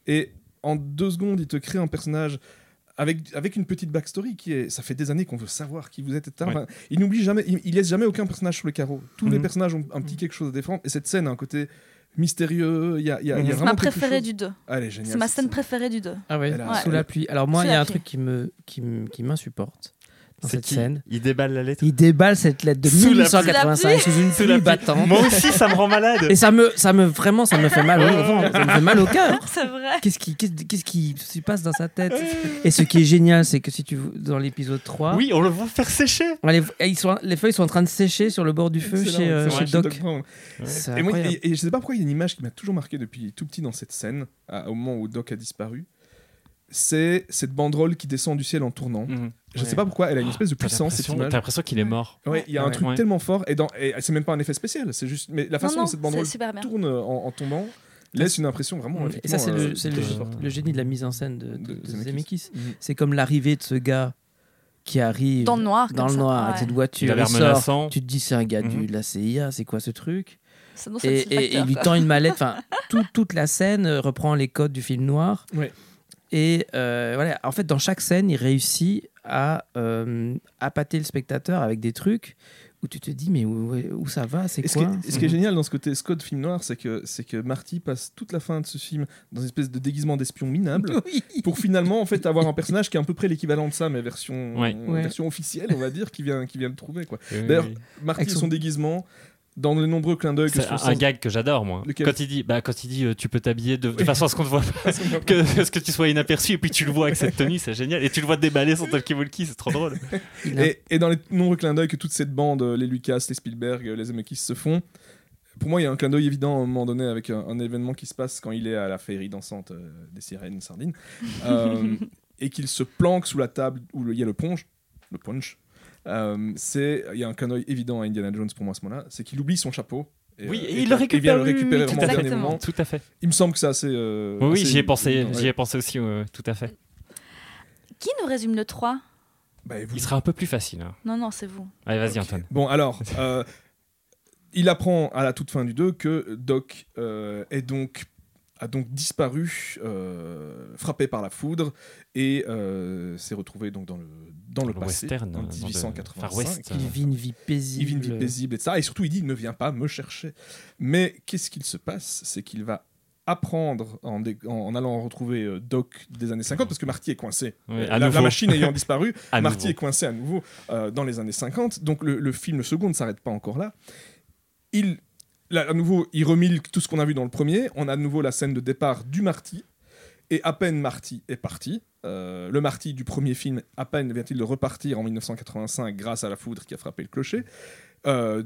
Et en deux secondes, il te crée un personnage avec, avec une petite backstory qui est. Ça fait des années qu'on veut savoir qui vous êtes, etc. Ouais. Enfin, il n'oublie jamais, il, il laisse jamais aucun personnage sur le carreau. Tous les Mhm. personnages ont un petit quelque chose à défendre. Et cette scène a un côté mystérieux. Il y a, y a, y a. C'est ma préférée du 2. Ah, elle est géniale. C'est ma scène préférée du 2. Ah ouais, sous la pluie. Alors moi, il y a un pluie. truc qui me qui m'insupporte dans cette qui scène. Il déballe la lettre. Il déballe cette lettre de Sous la pluie. 1885 sous une pluie battante. Moi aussi, ça me rend malade. Et ça me, ça me vraiment, ça me fait mal. au ventre, ça me fait mal au cœur. C'est vrai. Qu'est-ce qui, qu'est-ce, qui se passe dans sa tête Et ce qui est génial, c'est que si tu dans l'épisode 3, Oui, on le voit faire sécher. les, ils sont, les feuilles sont en train de sécher sur le bord du feu Excellent, chez, euh, chez chez Doc. Brown. Et, moi, et, et je sais pas pourquoi il y a une image qui m'a toujours marqué depuis tout petit dans cette scène, à- au moment où Doc a disparu. C'est cette banderole qui descend du ciel en tournant. Mhm. Je Ouais. sais pas pourquoi, elle a une espèce de puissance t'as l'impression qu'il est mort. Ouais, il y a un Ouais. truc Ouais. tellement fort et, dans, et c'est même pas un effet spécial, c'est juste mais la façon non, dont non, cette banderole tourne en, en tombant laisse une impression vraiment. Et ça, c'est le, euh, le, génie de la mise en scène de, de, De de Zemeckis. Zemeckis. Mhm. C'est comme l'arrivée de ce gars qui arrive Dans le noir. dans le ça. noir avec Ouais. cette Il voiture. a l'air il sort. menaçant. Tu te dis, c'est un gars du- Mhm. de la CIA, c'est quoi ce truc et, il lui tend une mallette. Enfin, tout- toute la scène reprend les codes du film noir. Et euh, voilà, en fait, dans chaque scène, il réussit à euh, appâter le spectateur avec des trucs où tu te dis, mais où, où ça va C'est ce, qui quoi est, ce qui est Mhm. génial dans ce côté Scott film noir, c'est que, c'est que Marty passe toute la fin de ce film dans une espèce de déguisement d'espion minable Oui. pour finalement en fait avoir un personnage qui est à peu près l'équivalent de ça, mais version, Ouais. euh, Ouais. version officielle, on va dire, qui vient, qui vient le trouver. Quoi. Oui, D'ailleurs, oui. Marty son- son déguisement, dans les nombreux clins d'œil que C'est je un, gag que j'adore, moi. Lequel Quand il dit, bah, quand il dit euh, tu peux t'habiller de, de façon à ce qu'on te voit pas, que, ce que tu sois inaperçu, et puis tu le vois avec cette tenue, c'est génial. Et tu le vois déballer son talkie-walkie, c'est trop drôle. Et, et dans les nombreux clins d'œil que toute cette bande, euh, les Lucas, les Spielberg, euh, les Zemeckis se font, pour moi, il y a un clin d'œil évident à un moment donné avec un, un événement qui se passe quand il est à la féerie dansante euh, des sirènes sardines euh, et qu'il se planque sous la table où il y a le punch. Le punch. Euh, c'est il y a un clin d'œil évident à Indiana Jones pour moi à ce moment-là, c'est qu'il oublie son chapeau. Oui, euh, et il le vient récupère, le oui, oui, récupérer oui, vraiment tout au à fait. moment. Tout à fait. Il me semble que c'est assez. euh, Oui, j'y ai pensé, j'y ai pensé aussi, euh, tout à fait. Qui nous résume le 3 Bah, et vous- Il sera un peu plus facile. hein. Non, non, c'est vous. Allez, vas-y, Ok. Antoine. Bon, alors, euh, il apprend à la toute fin du 2 que Doc euh, est donc, a donc disparu, euh, frappé par la foudre, et euh, s'est retrouvé donc dans le, dans le le passé, western, en dans le 1885. Far West. Il vit une vie paisible. Il vit une vie paisible, etc. Et surtout, il dit ne viens pas me chercher. Mais qu'est-ce qu'il se passe? C'est qu'il va apprendre en, dé- en- en allant retrouver euh, Doc des années 50 parce que Marty est coincé. Oui, la, machine ayant disparu, Marty nouveau. est coincé à nouveau euh, dans les années 50. Donc le, le film, le second, ne s'arrête pas encore là. Il, là, à nouveau, il remile tout ce qu'on a vu dans le premier. On a à nouveau la scène de départ du Marty. Et à peine Marty est parti, euh, le Marty du premier film, à peine vient-il de repartir en 1985 grâce à la foudre qui a frappé le clocher, euh,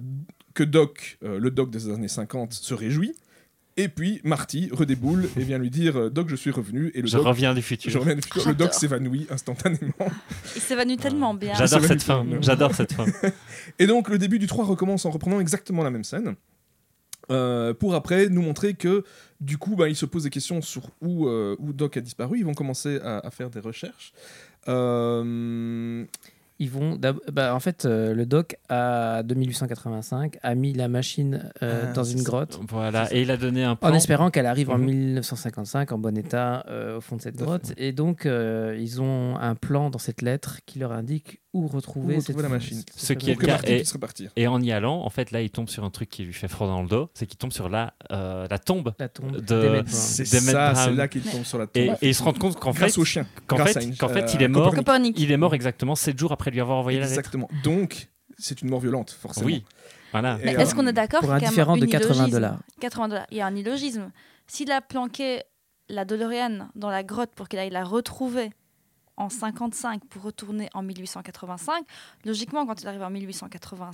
que Doc, euh, le Doc des années 50, se réjouit. Et puis Marty redéboule et vient lui dire euh, Doc, je suis revenu. Et le Je Doc, reviens du futur. je reviens du futur. Le Doc s'évanouit instantanément. Il s'évanouit tellement bien. J'adore cette fin. J'adore cette fin. Et donc le début du 3 recommence en reprenant exactement la même scène. Euh, pour après nous montrer que du coup bah, il se pose des questions sur où, euh, où Doc a disparu. Ils vont commencer à, à faire des recherches. Euh, Ils vont. bah, en fait, euh, le doc a, de 1885 a mis la machine euh, Ah, dans une ça. grotte. Voilà. Et il a donné un plan. En espérant qu'elle arrive en Mhm. 1955 en bon état euh, au fond de cette à grotte. Et donc, euh, ils ont un plan dans cette lettre qui leur indique où retrouver, Où cette retrouver la machine. cette Ce qui est le cas repartir. Et en y allant, en fait, là, il tombe sur un truc qui lui fait froid dans le dos. C'est qu'il tombe sur la, euh, la tombe. la tombe de-. C'est ça, c'est là qu'il tombe sur la Et, tombe. et il se rend compte qu'en fait, grâce au chien. qu'en fait, une- qu'en fait, euh, il est mort. Copernic. Il est mort exactement 7 jours après lui avoir envoyé la lettre. Exactement. Donc c'est une mort violente, forcément. Oui. Voilà. Et, Mais euh, est-ce qu'on est d'accord pour un différent de un 80 illogisme dollars. 80 dollars. Il y a un illogisme. S'il a planqué la DeLorean dans la grotte pour qu'il aille la retrouver en 55 pour retourner en 1885, logiquement, quand il arrive en 1880,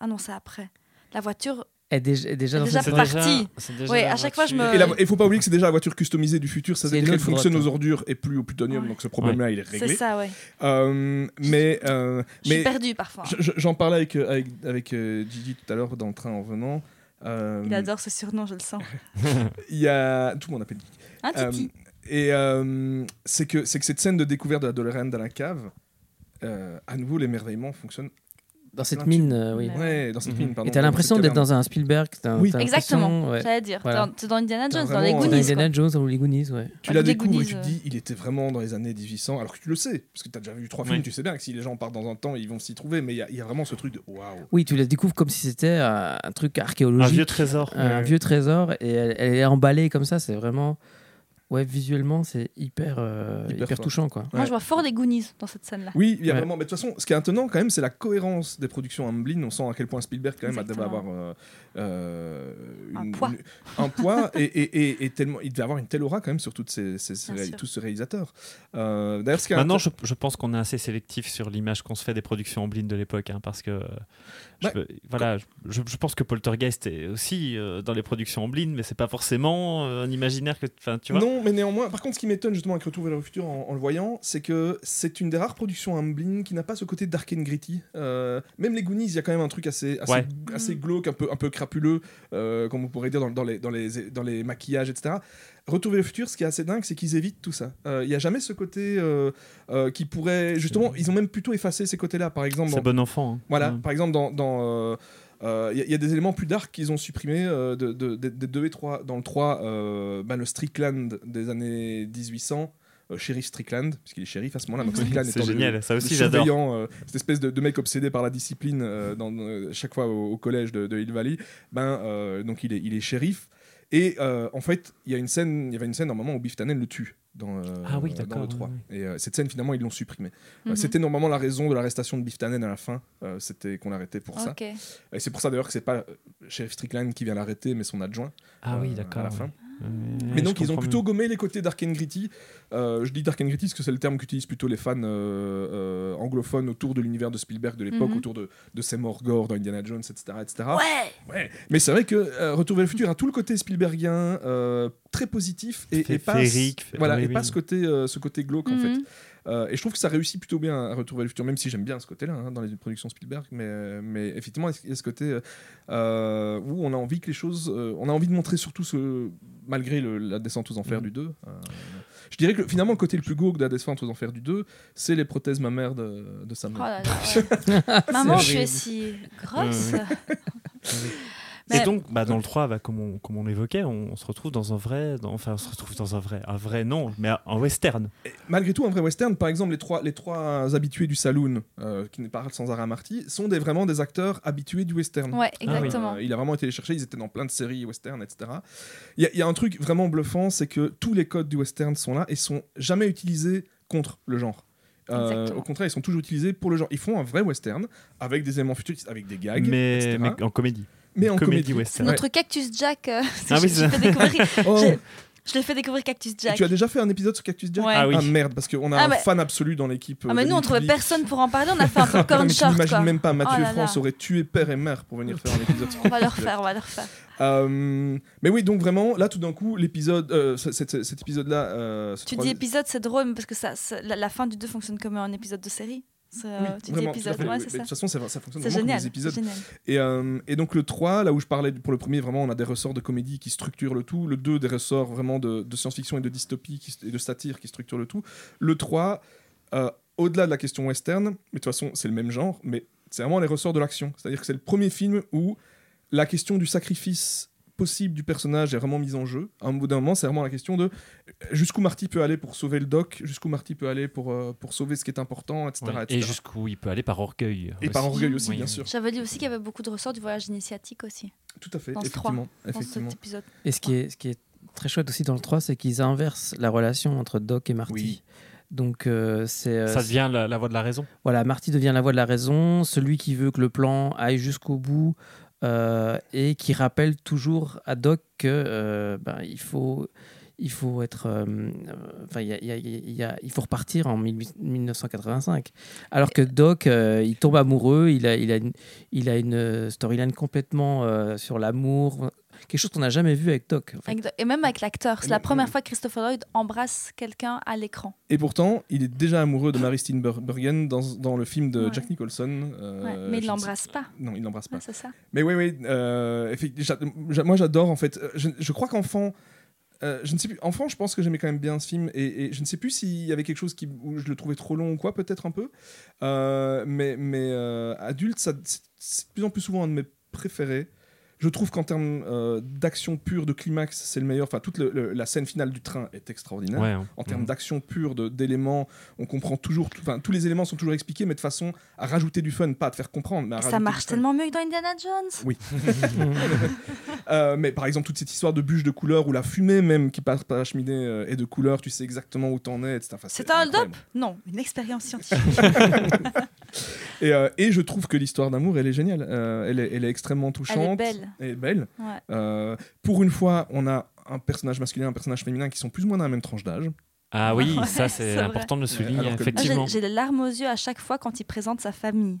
ah non, c'est après. La voiture, est déjà, est déjà est déjà partie. c'est la à chaque fois, je me- Et il faut pas oublier que c'est déjà la voiture customisée du futur, C'est qu'elle autre fonctionne aux ordures et plus au plutonium, Ouais. donc ce problème-là il est c'est réglé. ça, ouais. Euh, mais euh, Je suis mais perdue parfois. je- je- j'en parlais avec euh, avec, avec euh, Gigi tout à l'heure dans le train en venant. Euh, Il adore ce surnom, je le sens. Il y a tout le monde appelle Gigi. Un Euh, titi. Et euh, c'est que c'est que cette scène de découverte de la DeLorean dans la cave, euh, à nouveau l'émerveillement fonctionne. Dans cette mine, euh, oui. Ouais. Dans cette Mhm. mine, pardon. Et t'as l'impression d'être dans un Spielberg. t'as- Oui. t'as Exactement, ouais. j'allais dire. Voilà. Dans- C'est dans Indiana T'as Jones, dans les Dans Goonies. Indiana. Jones ou les Goonies, ouais. Tu la découvres et tu te dis, il était vraiment dans les années 1800, alors que tu le sais, parce que tu as déjà vu trois films, Oui. tu sais bien que si les gens partent dans un temps, ils vont s'y trouver, mais il y, a- il y a vraiment ce truc de waouh. Oui, tu la découvres comme si c'était un, un truc Un archéologique. vieux trésor. un vieux trésor et elle, elle est emballée comme ça. C'est vraiment. Ouais, visuellement, c'est hyper, euh, Hyper hyper, fort. touchant, quoi. Moi, Ouais. je vois fort les Goonies dans cette scène-là. Oui, il y a Ouais. vraiment. Mais de toute façon, ce qui est étonnant quand même, c'est la cohérence des productions Amblin. On sent à quel point Spielberg quand même devait avoir euh, euh, Un poids. une- un poids et, et- et- et tellement, il devait avoir une telle aura quand même sur toutes ces, ces- tous ces réalisateurs. Euh, D'ailleurs, ce qui est Maintenant, je, je pense qu'on est assez sélectif sur l'image qu'on se fait des productions en blind de l'époque, hein, parce que euh, je, Ouais. peux- voilà, je, je pense que Poltergeist est aussi euh, dans les productions en blind, mais c'est pas forcément euh, un imaginaire que, tu vois. Non, mais néanmoins, par contre, ce qui m'étonne justement avec Retour vers le futur en, en le voyant, c'est que c'est une des rares productions Amblin qui n'a pas ce côté dark and gritty. Euh, même les Goonies, il y a quand même un truc assez, assez, Ouais. assez Mm. glauque, un peu, un peu crapuleux, euh, comme on pourrait dire dans, dans les, dans, les, dans les maquillages, etc. Retour vers le futur, ce qui est assez dingue, c'est qu'ils évitent tout ça. Euh, Il n'y a jamais ce côté euh, euh, qui pourrait. Justement, ils ont même plutôt effacé ces côtés-là. Par exemple, C'est dans- bon enfant. hein. voilà, Ouais. par exemple, dans. dans, euh, Il y, a- il y a des éléments plus dark qu'ils ont supprimés euh, de, de, de- des 2 et 3. Dans le 3, euh, ben, le Strickland des années 1800, euh, shérif Strickland, puisqu'il est shérif à ce moment-là. Strickland C'est le- génial, ça aussi j'adore. cette espèce de, mec obsédé par la discipline dans, chaque fois au, au collège de, Hill Valley, ben, donc il est, il est shérif. Et euh, en fait, il y a une scène, il y avait une scène moment où Biff Tannen le tue. Dans, euh, Ah oui, dans d'accord, le 3. oui, Et euh, cette scène, finalement, ils l'ont supprimée. Euh, Mhm. C'était normalement la raison de l'arrestation de Biff Tannen à la fin. euh, C'était qu'on l'arrêtait pour ça. Et c'est pour ça d'ailleurs que c'est pas Sheriff Strickland qui vient l'arrêter, mais son adjoint. Ah oui, d'accord. À la fin. ouais. Mais donc, ils ont plutôt mieux. gommé les côtés Dark and Gritty. Euh, je dis Dark and Gritty parce que c'est le terme qu'utilisent plutôt les fans euh, euh, anglophones autour de l'univers de Spielberg de l'époque, Mhm. autour de, de Seymour Gore dans Indiana Jones, etc. etc. Ouais. Ouais. Mais c'est vrai que euh, Retour vers le futur a tout le côté Spielbergien, euh, très positif, et, et pas, voilà, oui, et pas oui. ce côté, euh, ce côté glauque en fait. Mhm. Euh, et je trouve que ça réussit plutôt bien à Retour vers le futur, même si j'aime bien ce côté-là hein, dans les productions Spielberg. Mais, mais effectivement, il y a ce côté euh, euh, où on a envie que les choses. euh, on a envie de montrer surtout ce. Malgré le- la descente aux enfers Mhm. du 2. euh, je dirais que finalement, le côté le plus glauque de la descente aux enfers du 2, c'est les prothèses mammaires de, de sa Oh mère. là là, ouais. Maman, je suis si grosse. Mais- Et donc, bah, dans le 3, bah, comme, on, comme on l'évoquait, on, on se retrouve dans un vrai. dans- enfin, on se retrouve dans un vrai. Un vrai non, mais un western. Malgré tout, un vrai western, par exemple, les trois, les trois habitués du saloon, euh, qui n'est pas sans arrêt Marty, sont des, vraiment des acteurs habitués du western. Ouais, oui. exactement. Euh, il a vraiment été les chercher, ils étaient dans plein de séries western, etc. Il y, a- il y a un truc vraiment bluffant, c'est que tous les codes du western sont là et sont jamais utilisés contre le genre. Euh, au contraire, ils sont toujours utilisés pour le genre. Ils font un vrai western avec des éléments futuristes, avec des gags, mais, etc. mais en comédie. Mais en comédie comédie. C'est western. notre Cactus Jack. euh, Ah fait découvrir- Oh, Je l'ai fait découvrir Cactus et Jack. tu as déjà fait un épisode sur Cactus Jack? Ouais. Ah oui. Ah merde, parce qu'on a Ah, un mais- fan absolu dans l'équipe. Ah, euh, mais de nous, on trouvait personne pour en parler. On a fait un popcorn short. n'imagines quoi. même pas, Mathieu Oh là France là. aurait tué père et mère pour venir faire un épisode sur On va le Cactus Jack. refaire, on va le refaire. Euh, mais oui, donc vraiment, là tout d'un coup, l'épisode, euh, cet, épisode-là. euh, ce Tu dis épisode, c'est drôle parce que ça, ça- la, la fin du 2 fonctionne comme un épisode de série. C'est, euh, Oui, tu dis épisode, ouais, oui. c'est ça. De toute façon, ça, ça fonctionne vraiment comme génial. des épisodes. génial. Et, euh, et donc le 3, là où je parlais pour le premier, vraiment, on a des ressorts de comédie qui structurent le tout. Le 2, des ressorts vraiment de, de science-fiction et de dystopie qui- et de satire qui structurent le tout. Le 3, euh, au-delà de la question western, mais de toute façon, c'est le même genre, mais c'est vraiment les ressorts de l'action. C'est-à-dire que c'est le premier film où la question du sacrifice possible du personnage est vraiment mise en jeu. À un bout d'un moment, c'est vraiment la question de jusqu'où Marty peut aller pour sauver le doc, jusqu'où Marty peut aller pour, euh, pour sauver ce qui est important, etc. Ouais. etc. Et jusqu'où il peut aller par orgueil. Et par orgueil aussi, Oui. bien sûr. J'avais lu aussi qu'il y avait beaucoup de ressorts du voyage initiatique aussi, Tout à fait, Dans ce effectivement. dans effectivement. cet épisode. Et ce qui est, ce qui est très chouette aussi dans le 3, c'est qu'ils inversent la relation entre Doc et Marty. Oui. Donc euh, c'est euh, Ça devient la, la voix de la raison. voilà, Marty devient la voix de la raison, celui qui veut que le plan aille jusqu'au bout euh, et qui rappelle toujours à Doc que euh, ben, faut il faut être enfin il faut repartir en 18- 1985 alors que Doc euh, il tombe amoureux il a il a une, il a une storyline complètement sur l'amour quelque chose qu'on n'a jamais vu avec Doc en fait. Avec- Et même avec l'acteur, c'est la première fois que Christopher Lloyd embrasse quelqu'un à l'écran. Et pourtant, il est déjà amoureux de Mary Steenburgen dans, dans le film de Ouais. Jack Nicholson. euh, Ouais, mais il ne l'embrasse pas. Non, il l'embrasse pas. Ouais, c'est ça. Mais oui, oui. euh, moi, j'adore en fait. Euh, Je, je crois qu'enfant. euh, je ne sais plus. Enfant, je pense que j'aimais quand même bien ce film et, et je ne sais plus s'il y avait quelque chose qui, où je le trouvais trop long ou quoi, peut-être un peu. Euh, mais mais euh, adulte, c'est de plus en plus souvent un de mes préférés. Je trouve qu'en termes euh, d'action pure, de climax, c'est le meilleur. Enfin, toute le- le- la scène finale du train est extraordinaire. Ouais, hein. En termes Mhm. d'action pure, de- d'éléments, on comprend toujours. Enfin, tous les éléments sont toujours expliqués, mais de façon à rajouter du fun, pas à te faire comprendre. Mais à ça marche tellement mieux que dans Indiana Jones. Oui. Euh, mais par exemple, toute cette histoire de bûches de couleurs ou la fumée même qui passe par la cheminée euh, est de couleur, tu sais exactement où t'en es, etc. Enfin, C'est un hold-up. Non, une expérience scientifique. Et, euh, et je trouve que l'histoire d'amour, elle est géniale. Euh, elle, est, elle est extrêmement touchante. Elle est belle. Elle est belle. Ouais. Euh, pour une fois, on a un personnage masculin et un personnage féminin qui sont plus ou moins dans la même tranche d'âge. Ah oui, Ouais, ça c'est c'est vrai. important de le souligner, effectivement. J'ai des larmes aux yeux à chaque fois quand il présente sa famille.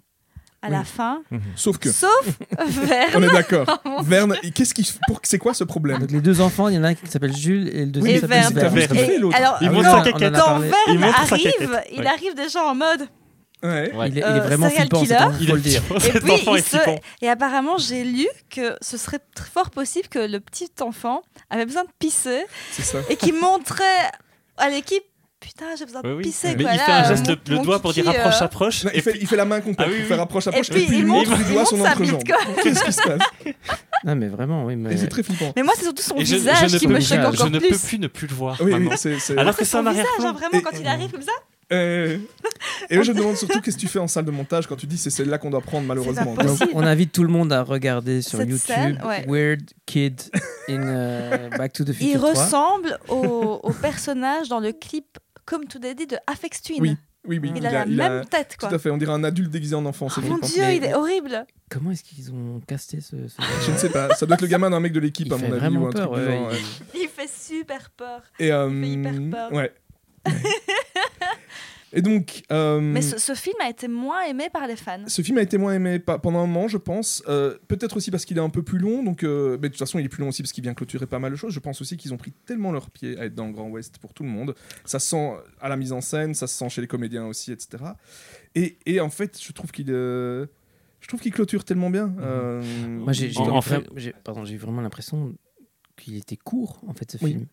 À la fin, Sauf que, sauf Verne. on est d'accord. Oh Verne, qu'est-ce qui, pour, c'est quoi ce problème? Donc les deux enfants, il y en a un qui s'appelle Jules et le deuxième Et qui s'appelle Verne. Verne. Et l'autre alors, Il Ah montre oui, sa caquette. quand Verne arrive, il Ouais. arrive déjà en mode. Ouais. Il est, il est Euh, vraiment serial flippant, killer. cet enfant, Il faut le dire. Et Cet puis, enfant il est se- flippant. et apparemment, j'ai lu que ce serait fort possible que le petit enfant avait besoin de pisser C'est ça. et qu'il montrait à l'équipe Putain, j'ai besoin de Oui, oui. pisser. Mais quoi, il là, fait un euh, geste le mon doigt pour dire approche, euh, approche. Non, Et il, fait, puis- il fait la main complète Ah oui, pour oui. faire approche, Et approche, puis, il il montre, il doigt montre son entrejambe. Qu'est-ce qui se passe? Non, mais vraiment, oui. Mais... Et c'est très flippant. Mais moi, c'est surtout son Et je, visage je qui me plus- choque je encore je ne plus. peux plus ne plus le voir. Oui, Alors que C'est un visage, arrière-plan. hein, vraiment, Et- quand il arrive comme ça. Euh, Et là, je me demande surtout qu'est-ce que tu fais en salle de montage quand tu dis c'est celle-là qu'on doit prendre malheureusement. Donc, on invite tout le monde à regarder sur Cette YouTube scène, ouais. Weird Kid in euh, Back to the Il Future 3. ressemble au, au personnage dans le clip Comme tout dit de Afex Twin. Oui, Oui, oui, Il, a la même tête, quoi. Tout à fait, on dirait un adulte déguisé en enfant. Oh mon dieu, Mais- il est horrible. Comment est-ce qu'ils ont casté ce, ce Je ne sais pas, ça doit être le gamin d'un mec de l'équipe Il à fait mon avis. vraiment ou un truc peur. du ouais, genre, ouais. il- Il fait super peur. Et, euh, fait hyper peur. Ouais. Et donc, euh, Mais ce, ce film a été moins aimé par les fans. ce film a été moins aimé pa- pendant un moment, je pense. Euh, Peut-être aussi parce qu'il est un peu plus long. Donc, euh, mais de toute façon, il est plus long aussi parce qu'il vient clôturer pas mal de choses. Je pense aussi qu'ils ont pris tellement leur pied à être dans le Grand Ouest pour tout le monde. Ça se sent à la mise en scène, ça se sent chez les comédiens aussi, etc. Et, et en fait, je trouve qu'il euh, je trouve qu'il clôture tellement bien. Euh, Moi, j'ai En- en fait- vraiment l'impression qu'il était court, en fait, ce Oui. film.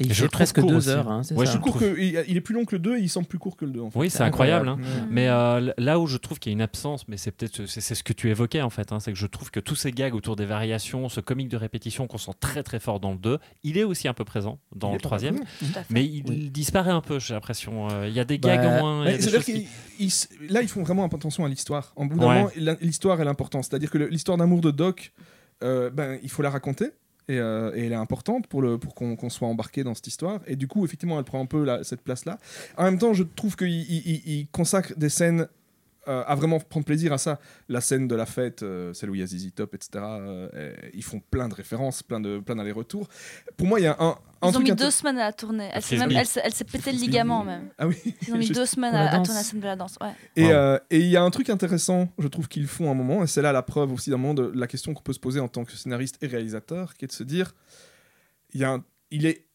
Et il je fait presque deux aussi. heures, hein, c'est Ouais, ça je que, il, est plus long que le 2 et il semble plus court que le 2 en fait. Oui, c'est C'est incroyable. hein. Mais euh, là où je trouve qu'il y a une absence, mais c'est peut-être c'est ce que tu évoquais en fait, hein, c'est que je trouve que tous ces gags autour des variations, ce comique de répétition qu'on sent très très fort dans le 2, il est aussi un peu présent dans Il le troisième, mais il Oui. disparaît un peu, j'ai l'impression. Euh, Il y a des Bah, gags en moins. C'est-à-dire qui- là, ils font vraiment attention à l'histoire. En bout d'un Ouais. moment, l'histoire est l'important. C'est-à-dire que l'histoire d'amour de Doc, euh, ben, il faut la raconter. Et, euh, et elle est importante pour, pour qu'on soit embarqué dans cette histoire. Et du coup, effectivement, elle prend un peu cette place-là. En même temps, je trouve qu'il il, il- il consacre des scènes à vraiment prendre plaisir à ça. La scène de la fête, euh, celle où il y a ZZ Top, etc. euh, et ils font plein de références, plein de plein d'allers-retours. Pour moi, il y a un, un Ils ont mis deux semaines à la tourner. Elle s'est pété le ligament même. Ah oui. Ils ont mis deux semaines à, tourner la scène de la danse. Ouais. Et Wow. euh, et il y a un truc intéressant, je trouve qu'ils font à un moment, et c'est là la preuve aussi d'un moment de la question qu'on peut se poser en tant que scénariste et réalisateur, qui est de se dire, il y a un- il est,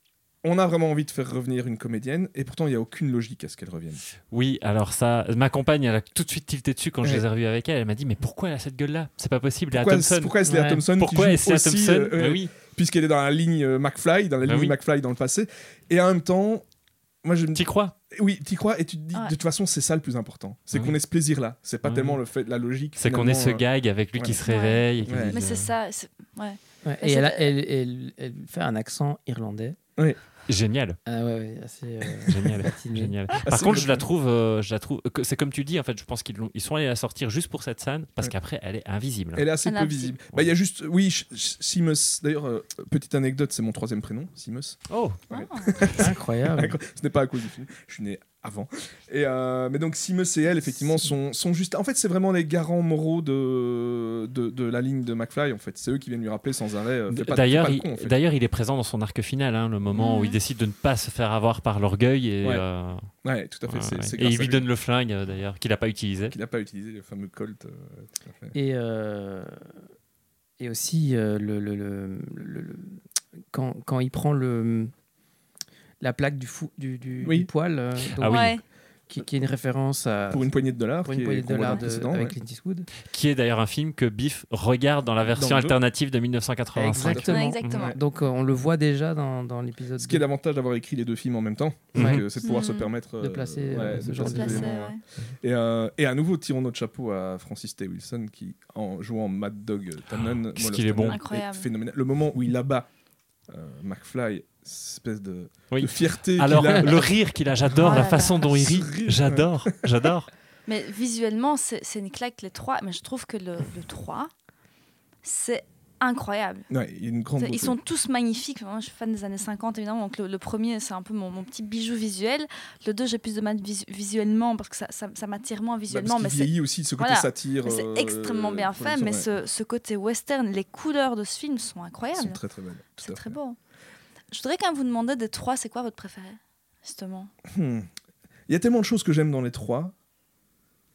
on a vraiment envie de faire revenir une comédienne, et pourtant il n'y a aucune logique à ce qu'elle revienne. Oui, alors ça, ma compagne, elle a tout de suite tilté dessus quand je les ai revus avec elle. Elle m'a dit, mais pourquoi elle a cette gueule-là? C'est pas possible, Léa Pourquoi, Thompson. pourquoi est-ce Léa Ouais. Thompson Pourquoi est-ce Thompson euh, Mais ouais, oui, puisqu'elle est dans la ligne euh, McFly, dans la Bah ligne oui. McFly dans le passé, et en même temps, moi je me t'y crois? Oui, t'y crois, et tu te dis, Ouais. de toute façon, c'est ça le plus important, c'est Oui. qu'on ait ce plaisir-là, c'est pas Oui. tellement le fait de la logique. C'est qu'on ait ce euh, gag avec lui qui se réveille. et qui Ouais. dit, Mais euh, c'est ça. Ouais, Mais et elle, a- c'était- elle, elle- elle fait un accent irlandais. Génial, Ah ouais, ouais, assez euh, génial. Ah, Par contre, je la trouve, euh, je la trouve. C'est comme tu dis, en fait, je pense qu'ils ils sont allés la sortir juste pour cette scène, parce Ouais. qu'après, elle est invisible. Elle est assez Elle peu invisible. visible. Bah, Il y a juste, oui, Seamus. D'ailleurs, euh, petite anecdote, c'est mon troisième prénom, Seamus. Oh, Ouais. Ah. Incroyable. Ce n'est pas à cause du film, je suis né avant. Et euh, mais donc Seamus et elle, effectivement, sont, sont juste. En fait, c'est vraiment les garants moraux de, de, de la ligne de McFly. En fait, c'est eux qui viennent lui rappeler sans arrêt. euh, D'ailleurs, il, en fait. il est présent dans son arc final, hein, le moment où il Mhm. décide de ne pas se faire avoir par l'orgueil et, Ouais. euh, Ouais, tout à fait. ouais, ouais. et il lui donne le flingue euh, d'ailleurs qu'il n'a pas utilisé. qu'il n'a pas utilisé le fameux Colt. euh, tout à fait. Et, euh, et aussi, euh, le, le- le- le- le- quand, quand il prend le, la plaque du, fou, du, du, Oui. du poil, euh, donc, Ah oui. Ouais. qui, qui est une référence à, Pour une poignée de dollars. pour une est- poignée de dollars de- avec ouais. Clint Eastwood. Qui est d'ailleurs un film que Biff regarde dans la version Dans alternative de 1985. Exactement. Ouais, exactement. Ouais. Donc euh, on le voit déjà dans, dans l'épisode. Ce qui est 2. l'avantage d'avoir écrit les deux films en même temps, c'est de pouvoir se Mhm. permettre De placer, euh, ouais, ce de genre placer de ouais. Et, euh, et à nouveau, tirons notre chapeau à Francis T. Wilson qui, en jouant Mad Dog Tannen, qu'est-ce Wallace qu'il est bon. Phénoménal. Le moment où il abat euh, McFly, espèce de, Oui. de fierté Alors, a. le rire qu'il a, j'adore Oh la là façon là. dont il rit. J'adore, j'adore. Mais visuellement, c'est c'est une claque les trois. Mais je trouve que le, le 3, c'est incroyable. Ouais, il y a une grande C'est- Ils sont tous magnifiques. Moi, je suis fan des années 50, évidemment. Donc, le, le premier, c'est un peu mon, mon petit bijou visuel. Le 2, j'ai plus de mal vis- visuellement parce que ça, ça, ça m'attire moins Bah, visuellement. parce mais c'est vieillit aussi, ce côté voilà. satire. c'est euh, extrêmement bien fait. Mais ouais. ce, ce côté western, les couleurs de ce film sont incroyables. très très belles. tout C'est très beau. Je voudrais quand même vous demander des trois, c'est quoi votre préféré Justement? Hmm. Il y a tellement de choses que j'aime dans les trois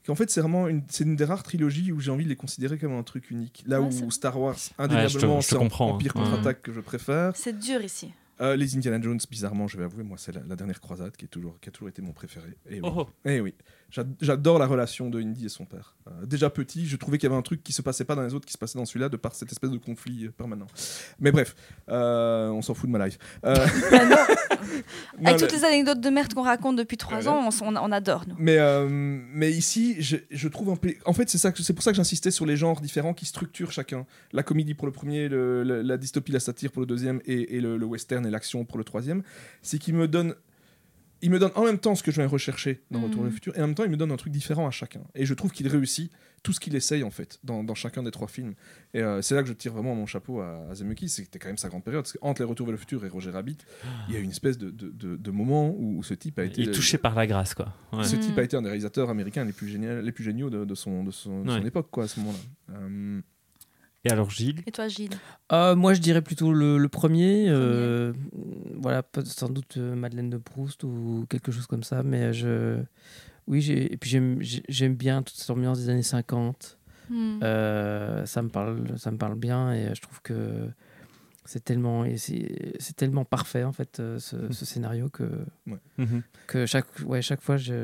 qu'en fait c'est vraiment une, c'est une des rares trilogies où j'ai envie de les considérer comme un truc unique. Là Ouais, où. Star Wars, indéniablement, je te c'est Empire hein. contre-attaque que je préfère. C'est dur ici. Euh, les Indiana Jones, bizarrement, je vais avouer, moi, c'est la, la dernière croisade qui, est toujours, qui a toujours été mon préféré. Et oui, Oh, Eh oui. J'ad- j'adore la relation de Indy et son père. Euh, déjà petit, je trouvais qu'il y avait un truc qui se passait pas dans les autres qui se passait dans celui-là, de par cette espèce de conflit euh, permanent. Mais bref, euh, on s'en fout de ma life. Bah non, Avec toutes les anecdotes de merde qu'on raconte depuis trois ans, on, adore, nous. Mais, mais ici, je, je trouve un peu. En fait, c'est pour ça que j'insistais sur les genres différents qui structurent chacun. La comédie pour le premier, le- le- la dystopie, la satire pour le deuxième, et, et le, le western et l'action pour le troisième. C'est qu'ils me donnent. Il me donne en même temps ce que je vais rechercher dans Retour vers le futur, et en même temps, il me donne un truc différent à chacun. Et je trouve qu'il réussit tout ce qu'il essaye, en fait, dans, dans chacun des trois films. Et euh, c'est là que je tire vraiment mon chapeau à, à Zemeckis, c'était quand même sa grande période. Parce qu'entre les Retours vers le futur et Roger Rabbit, il y a une espèce de, de, de- de moment où, ce type a été. Il est touché par la grâce, quoi. Ouais. Ce Mm. type a été un des réalisateurs américains les plus, géniaux, les plus géniaux de, de son, de son, de son Ouais. époque, quoi, à ce moment-là. Euh, Et alors, Gilles Et toi, Gilles Euh, moi, je dirais plutôt le, le premier. euh, voilà, sans doute euh, Madeleine de Proust ou quelque chose comme ça. Mais je. Oui, j'ai- et puis j'aime j'ai- j'aime bien toute cette ambiance des années 50. Hmm. Euh, ça, me parle, ça me parle bien et je trouve que c'est tellement, c'est tellement parfait en fait euh, ce, ce scénario que, Mhm. que chaque, ouais, chaque fois je,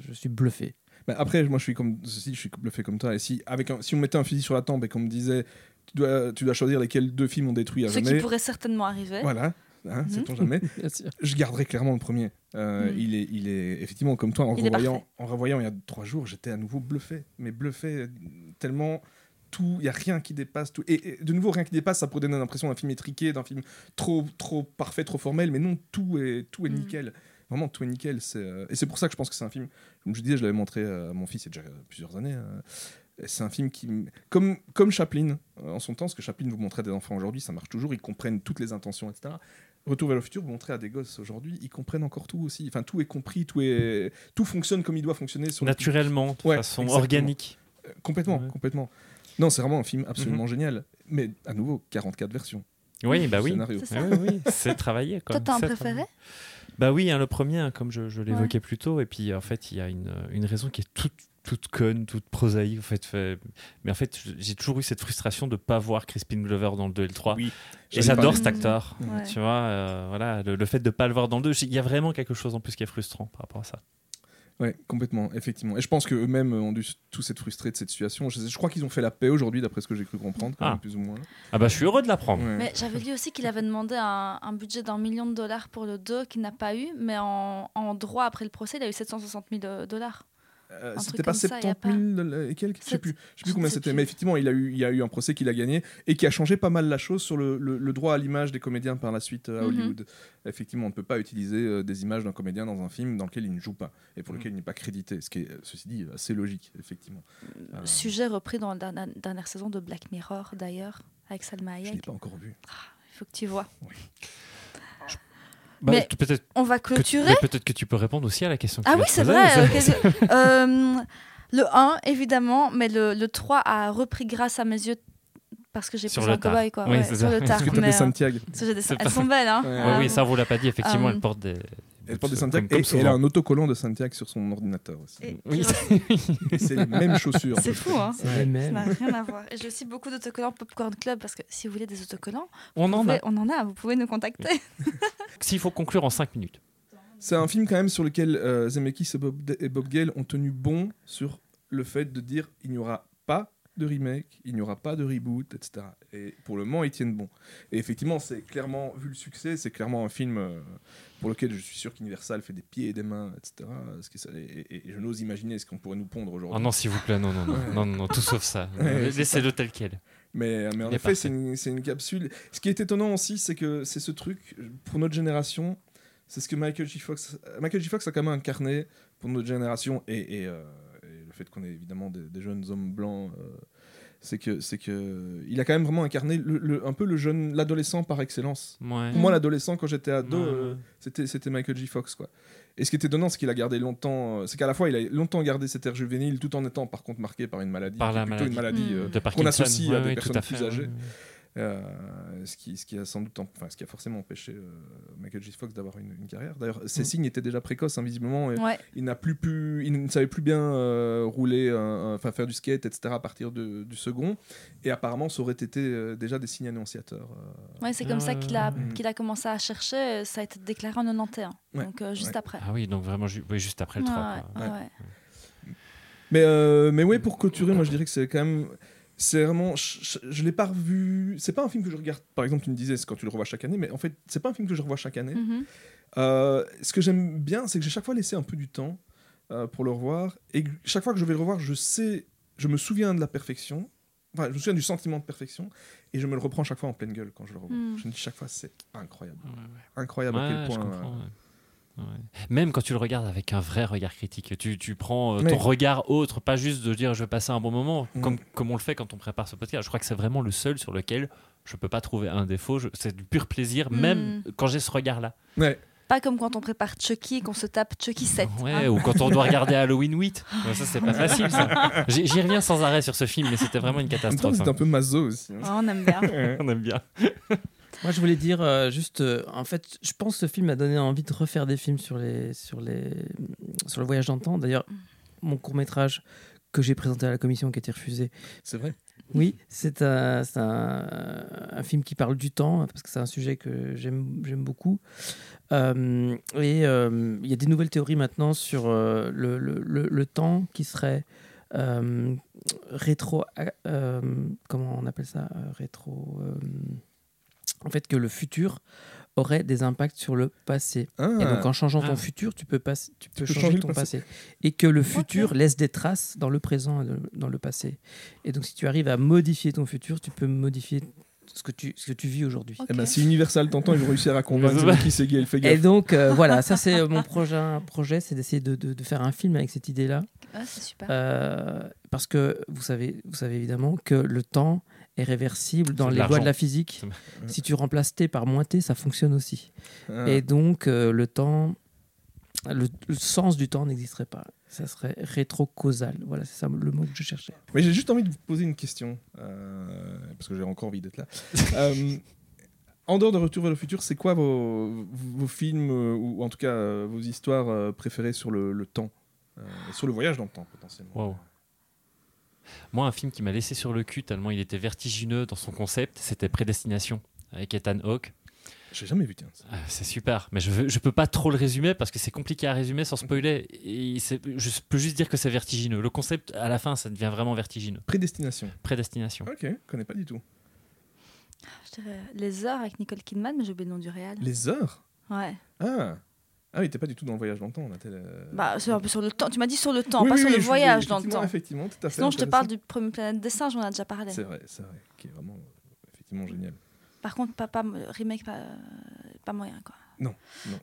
je suis bluffé. Mais après, moi, je suis comme ceci, je suis bluffé comme toi. Et si, avec un- si on mettait un fusil sur la tempe et qu'on me disait, tu dois, tu dois choisir lesquels deux films ont détruit à Ce qui pourrait certainement arriver. Voilà, hein, Mhm. sait-on jamais. Je garderai clairement le premier. Euh, Mm. il, est, il est effectivement comme toi, en Il revoyant, en revoyant il y a trois jours, j'étais à nouveau bluffé. Mais bluffé tellement tout, il y a rien qui dépasse. Tout. Et, et de nouveau, rien qui dépasse, ça pourrait donner l'impression d'un film étriqué, d'un film trop, trop parfait, trop formel. Mais non, tout est, tout est Mm. nickel. Vraiment, tout est nickel. Euh, Et c'est pour ça que je pense que c'est un film. Comme je disais, je l'avais montré à mon fils il y a déjà plusieurs années. euh, c'est un film qui, comme, comme Chaplin euh, en son temps, ce que Chaplin vous montrait à des enfants aujourd'hui, ça marche toujours, ils comprennent toutes les intentions, etc. Retour vers le futur, vous montrez à des gosses aujourd'hui, ils comprennent encore tout aussi. Enfin, tout est compris, tout, est, tout fonctionne comme il doit fonctionner. Sur Naturellement, de Ouais, façon exactement. organique. Euh, complètement, Ouais. complètement. Non, c'est vraiment un film Mhm. absolument génial. Mais à nouveau, 44 versions. Oui, bah oui. C'est. Oui, oui, travaillé. Quoi. Toi, t'as un préféré? travaillé. Bah oui, hein, le premier, hein, comme je, je l'évoquais plus tôt. Et puis, en fait, il y a une, une raison qui est toute, toute conne, toute prosaïque. En fait, fait- Mais en fait, j'ai toujours eu cette frustration de ne pas voir Crispin Glover dans le 2 et le 3. Oui. Et j'adore cet acteur. Ouais. Tu vois, euh, voilà, le, le fait de ne pas le voir dans le 2, il y a vraiment quelque chose en plus qui est frustrant par rapport à ça. Ouais, complètement, effectivement. Et je pense qu'eux-mêmes ont dû tous être frustrés de cette situation. Je, je crois qu'ils ont fait la paix aujourd'hui, d'après ce que j'ai cru comprendre, quand Ah. même, plus ou moins. Ah bah, je suis heureux de l'apprendre. Ouais. Mais j'avais lu aussi qu'il avait demandé un, un budget d'un million de dollars pour le 2 qu'il n'a pas eu, mais en, en droit après le procès, il a eu 760 000 dollars. Euh, c'était pas comme ça, y a 70 000 et quelques Je sais plus, je sais plus combien c'était. Mais effectivement, il, a eu, il y a eu un procès qu'il a gagné et qui a changé pas mal la chose sur le, le- le droit à l'image des comédiens par la suite euh, à Mhm. Hollywood. Effectivement, on ne peut pas utiliser euh, des images d'un comédien dans un film dans lequel il ne joue pas et Mhm. pour lequel il n'est pas crédité. Ce qui est, ceci dit, assez logique, effectivement. Euh, Sujet repris dans la dernière- dernière saison de Black Mirror, d'ailleurs, avec Salma je ne l'ai Hayek. pas encore vu. Il faut que tu vois. Bah, Mais- peut-être On va clôturer. peut-être que tu peux répondre aussi à la question. que Ah tu oui, c'est vrai. euh, euh, le 1, évidemment, mais le, le 3 a repris grâce à mes yeux parce que j'ai Sur pris le un tard. cobaye. Quoi. Oui, Ouais, sur ça. le tard. Parce que tu as mais, des euh, Santiago. des- C'est Elles pas- sont belles. Hein. Ouais, Euh, oui, ça, vous l'a pas dit. Effectivement, euh, elle porte des. Elle porte des comme- Santiago comme et, elle a un autocollant de Santiago sur son ordinateur aussi. et- Oui, Et c'est les mêmes chaussures. C'est fou, hein. C'est les Ça n'a rien à voir. Et j'ai aussi beaucoup d'autocollants Popcorn Club parce que si vous voulez des autocollants, on en pouvez- a. on en a, vous pouvez nous contacter. S'il faut conclure en 5 minutes. C'est un film quand même sur lequel euh, Zemeckis et Bob, et Bob Gale ont tenu bon sur le fait de dire il n'y aura pas de remake, il n'y aura pas de reboot, etc. Et pour le moment, ils tiennent bon. Et effectivement, c'est clairement, vu le succès, c'est clairement un film euh, pour lequel je suis sûr qu'Universal fait des pieds et des mains, etc. Ce qui, et, et- et je n'ose imaginer ce qu'on pourrait nous pondre aujourd'hui. Oh non, s'il vous plaît, non, non, non, Ouais. non, non, non, tout sauf ça. Ouais, Laissez-le tel quel. Mais, mais en Il effet, c'est une, capsule. Ce qui est étonnant aussi, c'est que c'est ce truc, pour notre génération, c'est ce que Michael J. Fox, Michael J. Fox a quand même incarné pour notre génération et, et, euh, fait qu'on ait évidemment des, des jeunes hommes blancs. euh, c'est que c'est que il a quand même vraiment incarné le- le- un peu le jeune l'adolescent par excellence Ouais. pour moi l'adolescent quand j'étais ado Ouais, euh, c'était c'était Michael J. Fox quoi et ce qui est étonnant c'est qu'il a gardé longtemps euh, c'est qu'à la fois il a longtemps gardé cet air juvénile tout en étant par contre marqué par une maladie Par est la plutôt une maladie. euh, Parkinson. associe à Ouais, des ouais, personnes à plus âgées. Euh, ce, qui, ce qui a sans doute enfin, ce qui a forcément empêché euh, Michael J. Fox d'avoir une, une carrière d'ailleurs ses Mm. signes étaient déjà précoces hein, visiblement et Ouais. il n'a plus pu il ne savait plus bien euh, rouler euh, enfin faire du skate etc à partir de- du second et apparemment ça aurait été euh, déjà des signes annonciateurs euh, Ouais, c'est comme ça qu'il a, Mhm. qu'il a commencé à chercher. Ça a été déclaré en 91, Ouais. donc euh, juste Ouais. après. Ah oui, donc vraiment ju- oui, juste après le 3. Ouais, quoi. ouais, Ouais. ouais. Mais, euh, mais ouais, pour clôturer, moi je dirais que c'est quand même. C'est vraiment. Je, je, je l'ai pas revu. C'est pas un film que je regarde. Par exemple, tu me disais, c'est quand tu le revois chaque année, mais en fait, c'est pas un film que je revois chaque année. Mhm. Euh, ce que j'aime bien, c'est que j'ai chaque fois laissé un peu du temps euh, pour le revoir. Et que chaque fois que je vais le revoir, je sais. Je me souviens de la perfection. Enfin, je me souviens du sentiment de perfection. Et je me le reprends chaque fois en pleine gueule quand je le revois. Mm. Je me dis chaque fois, c'est incroyable. Ouais, ouais. Incroyable à Ouais, quel je point. Ouais. Même quand tu le regardes avec un vrai regard critique, tu, tu prends euh, Mais- ton regard autre, pas juste de dire je vais passer un bon moment, Mm. comme, comme on le fait quand on prépare ce podcast. Je crois que c'est vraiment le seul sur lequel je peux pas trouver un défaut. Je- C'est du pur plaisir, Mm. même quand j'ai ce regard-là. Ouais. Pas comme quand on prépare Chucky et qu'on se tape Chucky 7. Ouais, hein. ou quand on doit regarder Halloween 8. Ouais, ça, c'est pas facile, ça. J'y reviens sans arrêt sur ce film, mais c'était vraiment une catastrophe. c'est un peu maso aussi. hein. Oh, on aime bien. On aime bien. Moi, je voulais dire euh, juste, euh, en fait, je pense que ce film m'a donné envie de refaire des films sur les, sur les, sur le voyage dans le temps. D'ailleurs, mon court métrage que j'ai présenté à la commission qui a été refusé. C'est vrai. Oui, c'est un, c'est un, un film qui parle du temps parce que c'est un sujet que j'aime, j'aime beaucoup. Euh, et euh, il y a des nouvelles théories maintenant sur euh, le, le, le, le temps qui serait euh, rétro, euh, comment on appelle ça, euh, rétro. Euh, en fait, que le futur aurait des impacts sur le passé. Ah. Et donc, en changeant Ah. ton futur, tu peux, pas, tu peux peux changer, ton passé. passé. Et que le futur laisse des traces dans le présent et dans le passé. Et donc, si tu arrives à modifier ton futur, tu peux modifier ce que tu, ce que tu vis aujourd'hui. Eh ben, si Universal t'entend, ils vont réussir à convaincre qui c'est gay, elle fait Et gaffe. donc, euh, voilà, ça, c'est mon prochain projet, c'est d'essayer de, de- de faire un film avec cette idée-là. Ah, c'est super. Euh, parce que vous savez, vous savez évidemment que le temps est réversible dans les lois de la physique. Si tu remplaces t par moins t, ça fonctionne aussi. Ah. Et donc, euh, le temps, le, le sens du temps n'existerait pas. Ça serait rétrocausal. Voilà, c'est ça le mot que je cherchais. Mais j'ai juste envie de vous poser une question, euh, parce que j'ai encore envie d'être là. Euh, en dehors de Retour vers le futur, c'est quoi vos, vos films, euh, ou en tout cas euh, vos histoires euh, préférées sur le, le temps euh, et Sur le voyage dans le temps, potentiellement? Wow. Moi, un film qui m'a laissé sur le cul tellement il était vertigineux dans son concept, c'était Prédestination avec Ethan Hawke. J'ai jamais vu, tiens. ça. Ah, c'est super, mais je, veux, je peux pas trop le résumer parce que c'est compliqué à résumer sans spoiler. Et je peux juste dire que c'est vertigineux. Le concept, à la fin, ça devient vraiment vertigineux. Prédestination. Prédestination. Ok, je connais pas du tout. Je dirais Les Heures avec Nicole Kidman, mais j'ai oublié le nom du réel. Les heures? Ouais. Ah Ah oui, t'es pas du tout dans le voyage dans le temps. On était, euh, Bah, c'est un peu sur le temps. Tu m'as dit sur le temps, Oui, pas oui, sur oui, le voyage dans le temps. Effectivement, tout à fait. Sinon, je te parle du premier planète des singes, on en a déjà parlé. C'est vrai, c'est vrai, qui est vraiment euh, effectivement génial. Par contre, pas, pas remake, pas, pas moyen quoi. Non,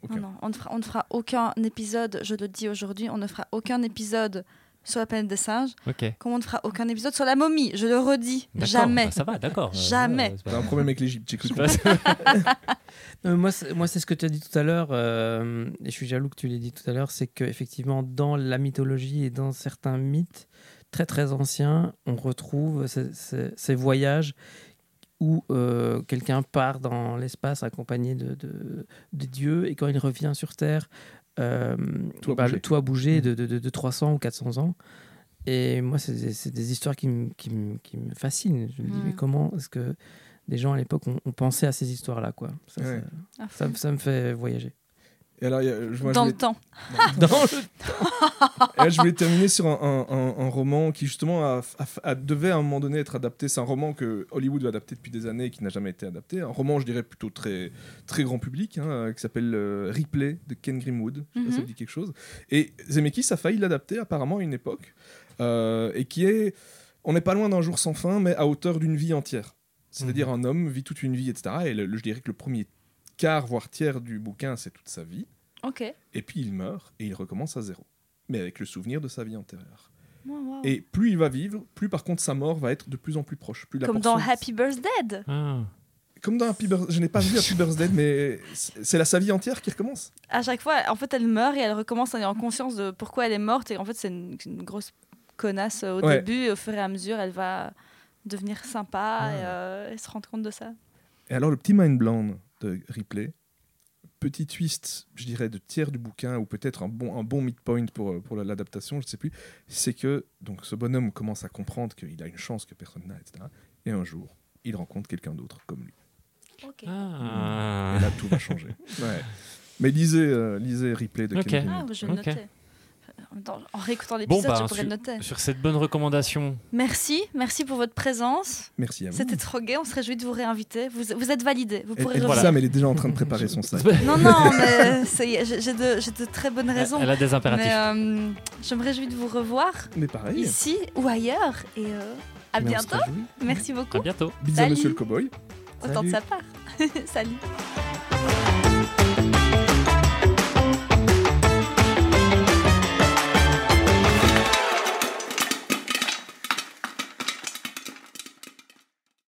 ok. Non, non, on ne fera, on ne fera aucun épisode, je le dis aujourd'hui, on ne fera aucun épisode sur la planète des singes, Ok. comme on ne fera aucun épisode sur la momie, je le redis, jamais. bah, ça va, d'accord. Jamais. ouais, c'est pas- T'as un problème avec l'Égypte, j'ai cru. Euh, moi, c'est, moi, c'est ce que tu as dit tout à l'heure, euh, et je suis jaloux que tu l'aies dit tout à l'heure, c'est qu'effectivement, dans la mythologie et dans certains mythes très très anciens, on retrouve ces, ces- ces voyages où euh, quelqu'un part dans l'espace accompagné de, de- des dieux, et quand il revient sur Terre, euh, Tout a bah, tout a bougé Mhm. de, de- de- de 300 ou 400 ans. Et moi, c'est des, c'est des histoires qui, me- qui, me- qui me fascinent. Je me dis, mais comment est-ce que des gens à l'époque ont, ont pensé à ces histoires-là quoi? Ça, Ouais. À ça, fond. ça- ça me fait voyager. Et alors, je, Dans le temps. Dans le- Et là, je voulais terminer sur un, un- un- un roman qui justement a- a- a- devait à un moment donné être adapté. C'est un roman que Hollywood veut adapter depuis des années et qui n'a jamais été adapté. Un roman, je dirais, plutôt très, très grand public, hein, qui s'appelle euh, Ripley de Ken Grimwood. Je sais pas si ça Mhm. dit quelque chose. Et Zemeckis a failli l'adapter apparemment à une époque. euh, et qui est... On n'est pas loin d'un jour sans fin, mais à hauteur d'une vie entière. C'est-à-dire un homme vit toute une vie, etc. Et le- le- je dirais que le premier quart, voire tiers du bouquin, c'est toute sa vie. Ok. Et puis il meurt et il recommence à zéro. Mais avec le souvenir de sa vie antérieure. Wow, wow. Et plus il va vivre, plus par contre sa mort va être de plus en plus proche. Plus la Comme dans Happy Birthday. Ah. Comme dans Happy Birthday. Je n'ai pas vu Happy Birthday, mais c'est la sa vie entière qui recommence. À chaque fois, en fait, elle meurt et elle recommence en ayant conscience de pourquoi elle est morte. Et en fait, c'est une, une grosse connasse au Ouais. début. Et au fur et à mesure, elle va devenir sympa Ah. et, euh, et se rendre compte de ça. Et alors le petit mind blown de Ripley, petit twist, je dirais, de tiers du bouquin, ou peut-être un bon, un bon midpoint pour, euh, pour l'adaptation, je ne sais plus, c'est que donc, ce bonhomme commence à comprendre qu'il a une chance que personne n'a, etc. Et un jour, il rencontre quelqu'un d'autre comme lui. Ah. Et là, tout va changer. Ouais. Mais lisez, euh, lisez Ripley de Ok. Ken Ah, je En, réécoutant Bon, l'épisode, bah, je pourrais le noter. Sur cette bonne recommandation, Merci, merci pour votre présence. Merci à vous. C'était trop gai, on se réjouit de vous réinviter. Vous, vous êtes validé, vous pourrez elle dit revenir. ça, mais elle est déjà en train de préparer son sac. Non, non, mais est, j'ai de, de très bonnes raisons. elle a des impératifs. Mais euh, je me réjouis de vous revoir Mais pareil. ici ou ailleurs. Et euh, à Mais bientôt. Merci beaucoup. À bientôt. Bisous monsieur le cowboy. Autant de Salut. sa part. Salut.